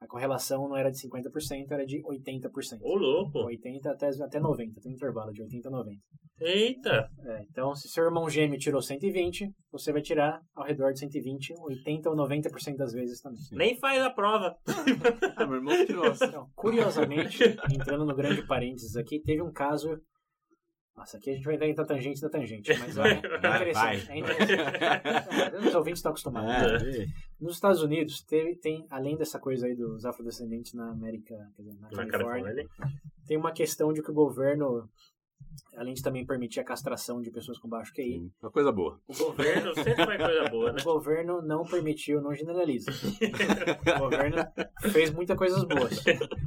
Speaker 3: a correlação não era de 50%, era de 80%.
Speaker 2: Ô, louco.
Speaker 3: 80 até, até 90, tem um intervalo de 80 a 90.
Speaker 2: Eita.
Speaker 3: É, então, se seu irmão gêmeo tirou 120, você vai tirar ao redor de 120, 80 ou 90% das vezes também.
Speaker 2: Nem faz a prova. *laughs*
Speaker 1: Ah, meu irmão tirou.
Speaker 3: Então, curiosamente, *laughs* entrando no grande parênteses aqui, teve um caso. Nossa, aqui a gente vai entrar tangente da tangente, mas é, é
Speaker 1: Vai,
Speaker 3: interessante.
Speaker 1: vai.
Speaker 3: É interessante. Os ouvintes estão acostumados.
Speaker 1: É,
Speaker 3: Nos Estados Unidos, teve, tem, além dessa coisa aí dos afrodescendentes na América, quer dizer, na
Speaker 2: Na
Speaker 3: Califórnia,
Speaker 2: Califórnia.
Speaker 3: tem uma questão de que o governo, além de também permitir a castração de pessoas com baixo QI,
Speaker 1: sim, uma coisa boa.
Speaker 2: O governo sempre faz coisa boa, né?
Speaker 3: o governo não permitiu, não generaliza. *laughs* o governo fez muitas coisas boas.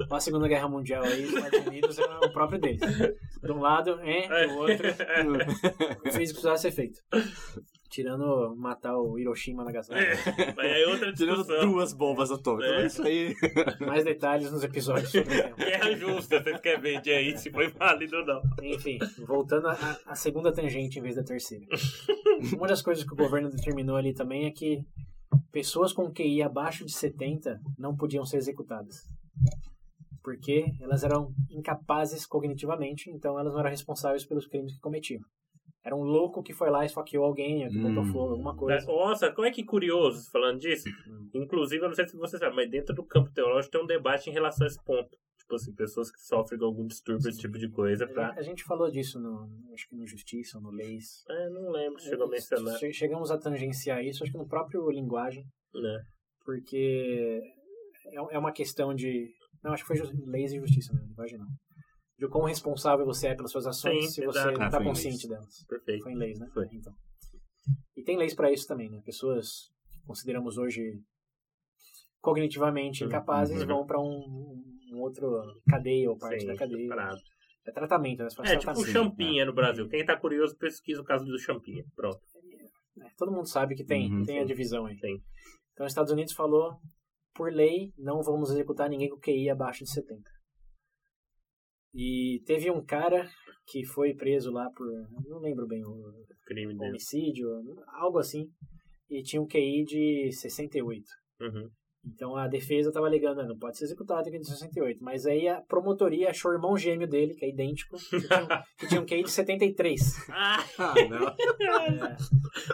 Speaker 3: A Segunda Guerra Mundial aí, os Estados Unidos é o próprio deles. De um lado, é, do outro, fez *laughs* o que precisava ser feito. Tirando matar o Hiroshima Nagasaki.
Speaker 2: É, Mas aí outra *laughs*
Speaker 1: Tirando
Speaker 2: discussão.
Speaker 1: duas bombas atômicas.
Speaker 2: É.
Speaker 1: É isso aí. *laughs* *laughs*
Speaker 3: Mais detalhes nos episódios sobre o tema.
Speaker 2: Guerra justa, vocês querem ver de aí se foi válido ou não.
Speaker 3: Enfim, voltando à à segunda tangente em vez da terceira. Uma das coisas que o governo determinou ali também é que pessoas com QI abaixo de 70 não podiam ser executadas. Porque elas eram incapazes cognitivamente, então elas não eram responsáveis pelos crimes que cometiam. Era um louco que foi lá e esfaqueou alguém, que botou
Speaker 1: Hum.
Speaker 3: fogo, alguma coisa.
Speaker 2: Nossa, como é que curioso falando disso?
Speaker 3: Hum.
Speaker 2: Inclusive, eu não sei se você sabe, mas dentro do campo teológico tem um debate em relação a esse ponto. Tipo assim, pessoas que sofrem de algum distúrbio, esse tipo de coisa, pra.
Speaker 3: A gente falou disso no, acho que no Justiça ou no Leis.
Speaker 2: É, não lembro, chegou a mencionar.
Speaker 3: Che- Chegamos a tangenciar isso, acho que no próprio linguagem.
Speaker 2: Né?
Speaker 3: porque é é uma questão de. Não, acho que foi leis e justiça mesmo, linguagem não. De quão responsável você é pelas suas ações
Speaker 2: Sim,
Speaker 3: se você.
Speaker 1: Ah,
Speaker 3: está
Speaker 1: em
Speaker 3: consciente
Speaker 1: leis.
Speaker 3: delas.
Speaker 2: Perfeito.
Speaker 3: Foi em leis, né?
Speaker 1: Foi.
Speaker 3: Então. E tem leis para isso também, né? Pessoas que consideramos hoje cognitivamente
Speaker 2: Uhum.
Speaker 3: incapazes
Speaker 2: Uhum.
Speaker 3: vão para um, um outro cadeia ou parte
Speaker 2: Sim,
Speaker 3: da cadeia.
Speaker 2: separado.
Speaker 3: É tratamento, né?
Speaker 2: É, tipo o
Speaker 3: tratamento.
Speaker 2: champinha no Brasil. Quem tá curioso, pesquisa o caso do champinha. Pronto.
Speaker 3: É, Todo mundo sabe que tem,
Speaker 1: Uhum,
Speaker 3: tem a divisão aí.
Speaker 2: Sim.
Speaker 3: Então, os Estados Unidos falou, por lei, não vamos executar ninguém com QI abaixo de 70. E teve um cara que foi preso lá por, não lembro bem, o
Speaker 2: Crime
Speaker 3: homicídio, algo assim, e tinha um QI de 68.
Speaker 2: Uhum.
Speaker 3: Então a defesa estava alegando, "Ah, não pode ser executado aqui de 68. Mas aí a promotoria achou o irmão gêmeo dele, que é idêntico, que tinha, *laughs* que tinha um QI de 73.
Speaker 2: Ah,
Speaker 1: não.
Speaker 3: É,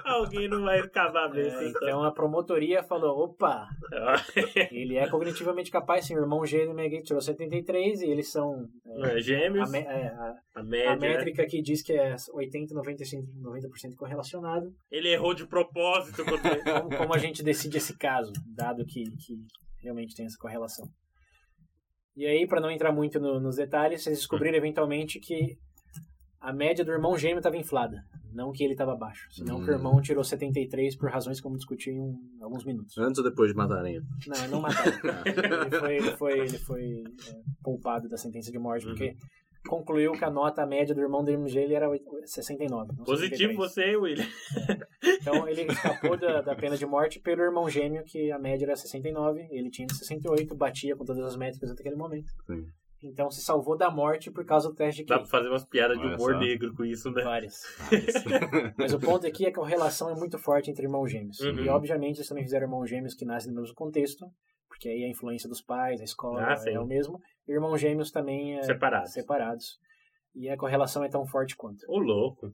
Speaker 2: alguém não vai cavar mesmo.
Speaker 3: é,
Speaker 2: então.
Speaker 3: então a promotoria falou, opa, *laughs* Ele é cognitivamente capaz, sim. O irmão gêmeo ele tirou 73 e eles são. é,
Speaker 2: É, Gêmeos,
Speaker 3: a, é, a-
Speaker 2: a
Speaker 3: a
Speaker 2: média.
Speaker 3: métrica que diz que é 80, 95, 90% correlacionado.
Speaker 2: Ele errou de propósito. *laughs*
Speaker 3: Como, como a gente decide esse caso, dado que, que realmente tem essa correlação? E aí, para não entrar muito no- nos detalhes, vocês descobriram eventualmente que a média do irmão gêmeo estava inflada. Não que ele estava baixo. Senão que o
Speaker 1: Hum.
Speaker 3: irmão tirou 73 por razões que vamos discutir em um- alguns minutos.
Speaker 1: Antes ou depois de matarem ele?
Speaker 3: Não, não mataram. *laughs* ele foi, ele foi, ele foi é, poupado da sentença de morte, porque concluiu que a nota média do irmão do MG ele era 69. não
Speaker 2: Positivo
Speaker 3: 73.
Speaker 2: você, William.
Speaker 3: Então ele *laughs* escapou da, da pena de morte pelo irmão gêmeo, que a média era 69, ele tinha 68, batia com todas as métricas até aquele momento.
Speaker 1: Sim.
Speaker 3: Então se salvou da morte por causa do teste de
Speaker 2: Dá pra fazer umas piadas de humor
Speaker 1: só.
Speaker 2: negro com isso, né?
Speaker 3: Várias. *laughs* Mas o ponto aqui é que a relação é muito forte entre irmãos gêmeos.
Speaker 2: Uhum.
Speaker 3: E obviamente eles também fizeram irmãos gêmeos que nascem no mesmo contexto, porque aí a influência dos pais, a escola
Speaker 2: Ah,
Speaker 3: é o mesmo. Irmãos gêmeos também é
Speaker 2: Separados.
Speaker 3: separados. E a correlação é tão forte quanto.
Speaker 2: Ô, louco.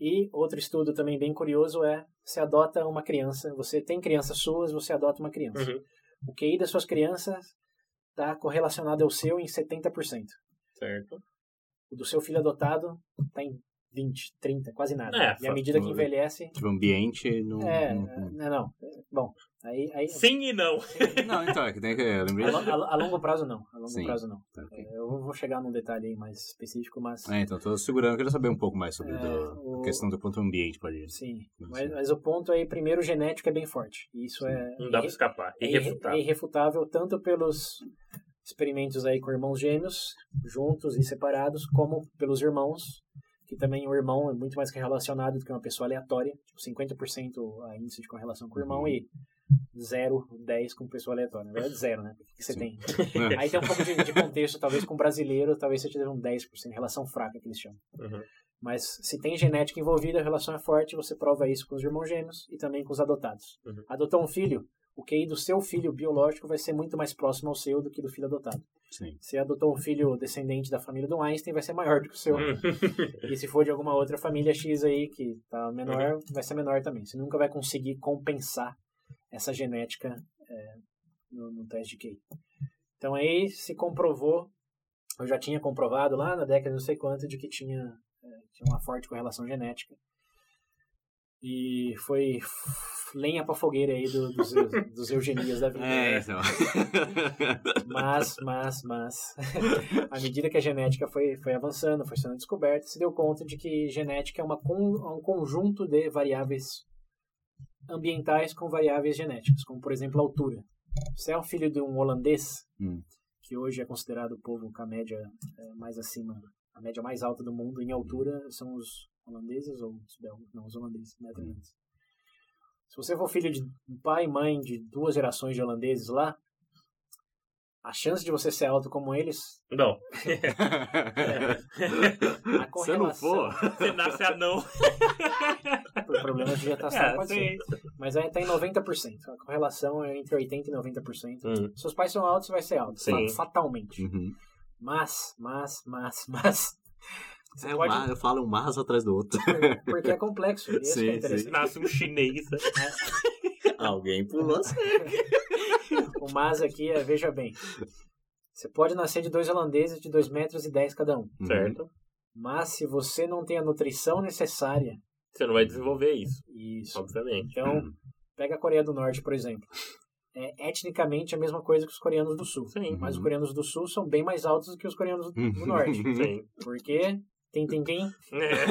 Speaker 3: E outro estudo também bem curioso é você adota uma criança, você tem crianças suas, você adota uma criança.
Speaker 2: Uhum.
Speaker 3: O QI das suas crianças está correlacionado ao seu em 70%.
Speaker 2: Certo.
Speaker 3: O do seu filho adotado está em 20, 30, quase nada.
Speaker 2: É,
Speaker 3: e à medida que envelhece,
Speaker 1: Tipo, ambiente não.
Speaker 3: é,
Speaker 1: não-
Speaker 3: não, não. Bom, aí, aí
Speaker 2: Sim e não.
Speaker 1: Não, então, é que tem que. Eu lembrei.
Speaker 3: a, a- a longo prazo não, a longo
Speaker 1: Sim.
Speaker 3: prazo não.
Speaker 1: Tá, ok.
Speaker 3: É, Eu vou chegar num detalhe aí mais específico, mas
Speaker 1: É, então, tô segurando, eu queria saber um pouco mais sobre
Speaker 3: É,
Speaker 1: do-
Speaker 3: o-
Speaker 1: a questão do quanto o ambiente pode.
Speaker 3: sim.
Speaker 1: Sim.
Speaker 3: Mas, mas o ponto aí, primeiro, genético é bem forte. Isso é
Speaker 2: Não dá pra escapar.
Speaker 3: é, irre-
Speaker 2: Irrefutável.
Speaker 3: é irrefutável tanto pelos experimentos aí com irmãos gêmeos, juntos e separados, como pelos irmãos, que também o irmão é muito mais relacionado do que uma pessoa aleatória, tipo 50% a índice de correlação com o irmão
Speaker 1: Uhum.
Speaker 3: e 0, 10 com pessoa aleatória. Na verdade, zero, né? O que que você
Speaker 1: Sim.
Speaker 3: tem? *laughs* Aí tem um pouco de, de contexto, talvez com brasileiro, talvez você tivesse um 10%, relação fraca que eles chamam.
Speaker 2: Uhum.
Speaker 3: Mas se tem genética envolvida, a relação é forte, você prova isso com os irmãos gêmeos e também com os adotados.
Speaker 2: Uhum.
Speaker 3: Adotou um filho, o QI do seu filho biológico vai ser muito mais próximo ao seu do que do filho adotado.
Speaker 1: Sim.
Speaker 3: Se adotou um filho descendente da família do Einstein, vai ser maior do que o seu.
Speaker 2: Uhum. *laughs*
Speaker 3: E se for de alguma outra família X aí, que tá menor, vai ser menor também. Você nunca vai conseguir compensar essa genética é, no, no teste de QI. Então aí se comprovou, eu já tinha comprovado lá na década de não sei quanto, de que tinha, é, tinha uma forte correlação genética. E foi lenha pra fogueira aí do- dos, *laughs* dos eugenias da vida.
Speaker 1: É,
Speaker 3: né?
Speaker 1: então. *laughs*
Speaker 3: Mas, mas, mas, à medida que a genética foi, foi avançando, foi sendo descoberta, se deu conta de que genética é uma, con- um conjunto de variáveis ambientais com variáveis genéticas, como, por exemplo, a altura. Você é um filho de um holandês,
Speaker 1: Hum.
Speaker 3: que hoje é considerado o povo com a média é, mais acima, a média mais alta do mundo em altura, são os holandeses ou os belgas? Não, os holandeses, netherlands. Se você for filho de um pai e mãe de duas gerações de holandeses lá, a chance de você ser alto como eles,
Speaker 2: Não. *laughs*
Speaker 3: a
Speaker 1: Se eu não for. *laughs*
Speaker 2: Você nasce anão.
Speaker 3: por problemas de gestação
Speaker 2: É,
Speaker 3: pode ser. Mas aí tá em 90%. A correlação é entre 80% e 90%.
Speaker 2: Hum.
Speaker 3: Se seus pais são altos, você vai ser alto.
Speaker 2: Sim.
Speaker 3: fa- Fatalmente.
Speaker 1: Uhum.
Speaker 3: Mas, mas, mas, mas. Você
Speaker 1: É, um
Speaker 3: pode.
Speaker 1: falo um mas atrás do outro.
Speaker 3: Porque é complexo. *laughs* Isso
Speaker 1: Sim,
Speaker 3: é interessante.
Speaker 2: Nasce um chinês. né? *laughs*
Speaker 1: Alguém pulou. *laughs*
Speaker 3: O mas aqui é, veja bem. Você pode nascer de dois holandeses de 2 metros e 10 cada um.
Speaker 1: Uhum.
Speaker 2: Certo?
Speaker 3: Mas se você não tem a nutrição necessária,
Speaker 2: Você não vai desenvolver isso,
Speaker 3: isso.
Speaker 2: obviamente.
Speaker 3: Então,
Speaker 1: Uhum.
Speaker 3: pega a Coreia do Norte, por exemplo. É etnicamente a mesma coisa que os coreanos do Sul.
Speaker 2: Sim.
Speaker 3: Mas os
Speaker 1: Uhum.
Speaker 3: coreanos do Sul são bem mais altos do que os coreanos do, do Norte.
Speaker 2: Sim.
Speaker 3: Porque tem, tem, tem.
Speaker 2: É.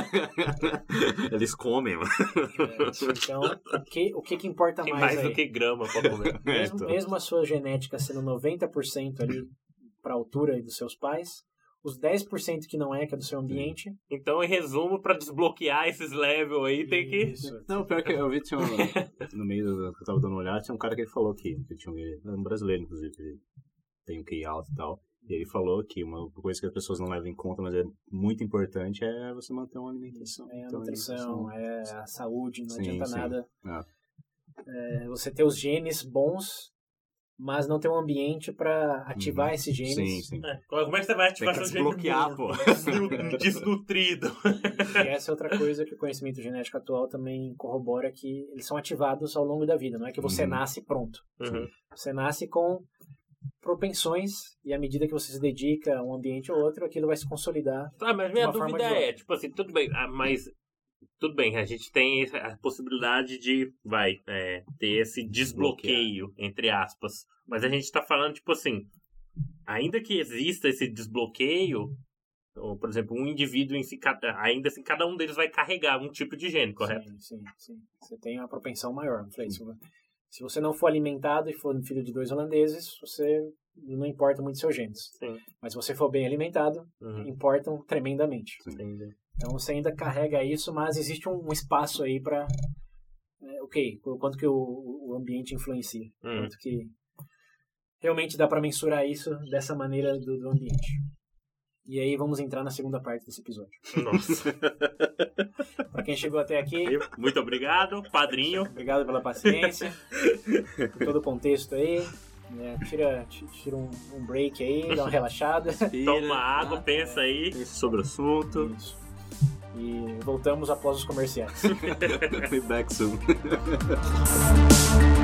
Speaker 2: *laughs*
Speaker 1: Eles comem, mano.
Speaker 3: Então, o que, o que, que importa
Speaker 2: Tem
Speaker 3: mais,
Speaker 2: mais
Speaker 3: aí?
Speaker 2: do que grama pra comer. *laughs*
Speaker 3: Mesmo,
Speaker 1: então.
Speaker 3: mesmo a sua genética sendo 90% ali para a altura dos seus pais, os 10% que não é, que é do seu ambiente.
Speaker 2: Então, em resumo, pra desbloquear esses levels aí, tem que.
Speaker 3: Isso. *laughs*
Speaker 1: Não, pior que eu vi, tinha um, no meio do que eu tava dando uma olhada, tinha um cara que ele falou que, que tinha um, um brasileiro, inclusive, que tem um QI alto e tal. E ele falou que uma coisa que as pessoas não levam em conta, mas é muito importante, é você manter uma alimentação.
Speaker 3: É a
Speaker 1: Então,
Speaker 3: nutrição, é a saúde, não
Speaker 1: Sim,
Speaker 3: adianta
Speaker 1: sim.
Speaker 3: nada.
Speaker 1: Ah.
Speaker 3: É, você ter os genes bons, mas não ter um ambiente para ativar
Speaker 1: Uhum.
Speaker 3: esses genes.
Speaker 1: Sim, sim.
Speaker 2: É, Como é que você vai ativar
Speaker 1: que
Speaker 2: seu gene
Speaker 1: desbloquear,
Speaker 2: morto?
Speaker 1: pô.
Speaker 2: Desnu- Desnutrido.
Speaker 3: E essa é outra coisa que o conhecimento genético atual também corrobora que eles são ativados ao longo da vida. Não é que você
Speaker 1: Uhum.
Speaker 3: nasce pronto.
Speaker 2: Uhum.
Speaker 3: Você nasce com propensões e à medida que você se dedica a um ambiente ou outro, aquilo vai se consolidar.
Speaker 2: Tá, mas minha dúvida é, tipo assim, tudo bem, ah, mas tudo bem, a gente tem a possibilidade de, vai, é, ter esse desbloqueio, entre aspas. Mas a gente tá falando, tipo assim, ainda que exista esse desbloqueio, ou, por exemplo, um indivíduo em si, cada- ainda assim, cada um deles vai carregar um tipo de gene, correto?
Speaker 3: Sim, sim, sim. Você tem uma propensão maior. Eu falei, se, se você não for alimentado e for um filho de dois holandeses, você não importa muito seus genes.
Speaker 2: Sim.
Speaker 3: Mas se você for bem alimentado,
Speaker 2: Uhum.
Speaker 3: importam tremendamente.
Speaker 2: Entendi.
Speaker 3: Então você ainda carrega isso, mas existe um espaço aí para ok, o quanto que o, o ambiente influencia,
Speaker 2: Hum.
Speaker 3: quanto que realmente dá para mensurar isso dessa maneira do, do ambiente. E aí vamos entrar na segunda parte desse episódio.
Speaker 2: Nossa. *laughs*
Speaker 3: Para quem chegou até aqui,
Speaker 2: Muito obrigado, padrinho.
Speaker 3: obrigado pela paciência, por todo o contexto aí. né? Tira, ti- tira um, um break aí, dá uma relaxada.
Speaker 2: Toma água,
Speaker 1: tá?
Speaker 2: pensa aí.
Speaker 1: Pense sobre o assunto.
Speaker 3: Isso. E voltamos após os comerciais. *laughs*
Speaker 1: Be back soon. *laughs*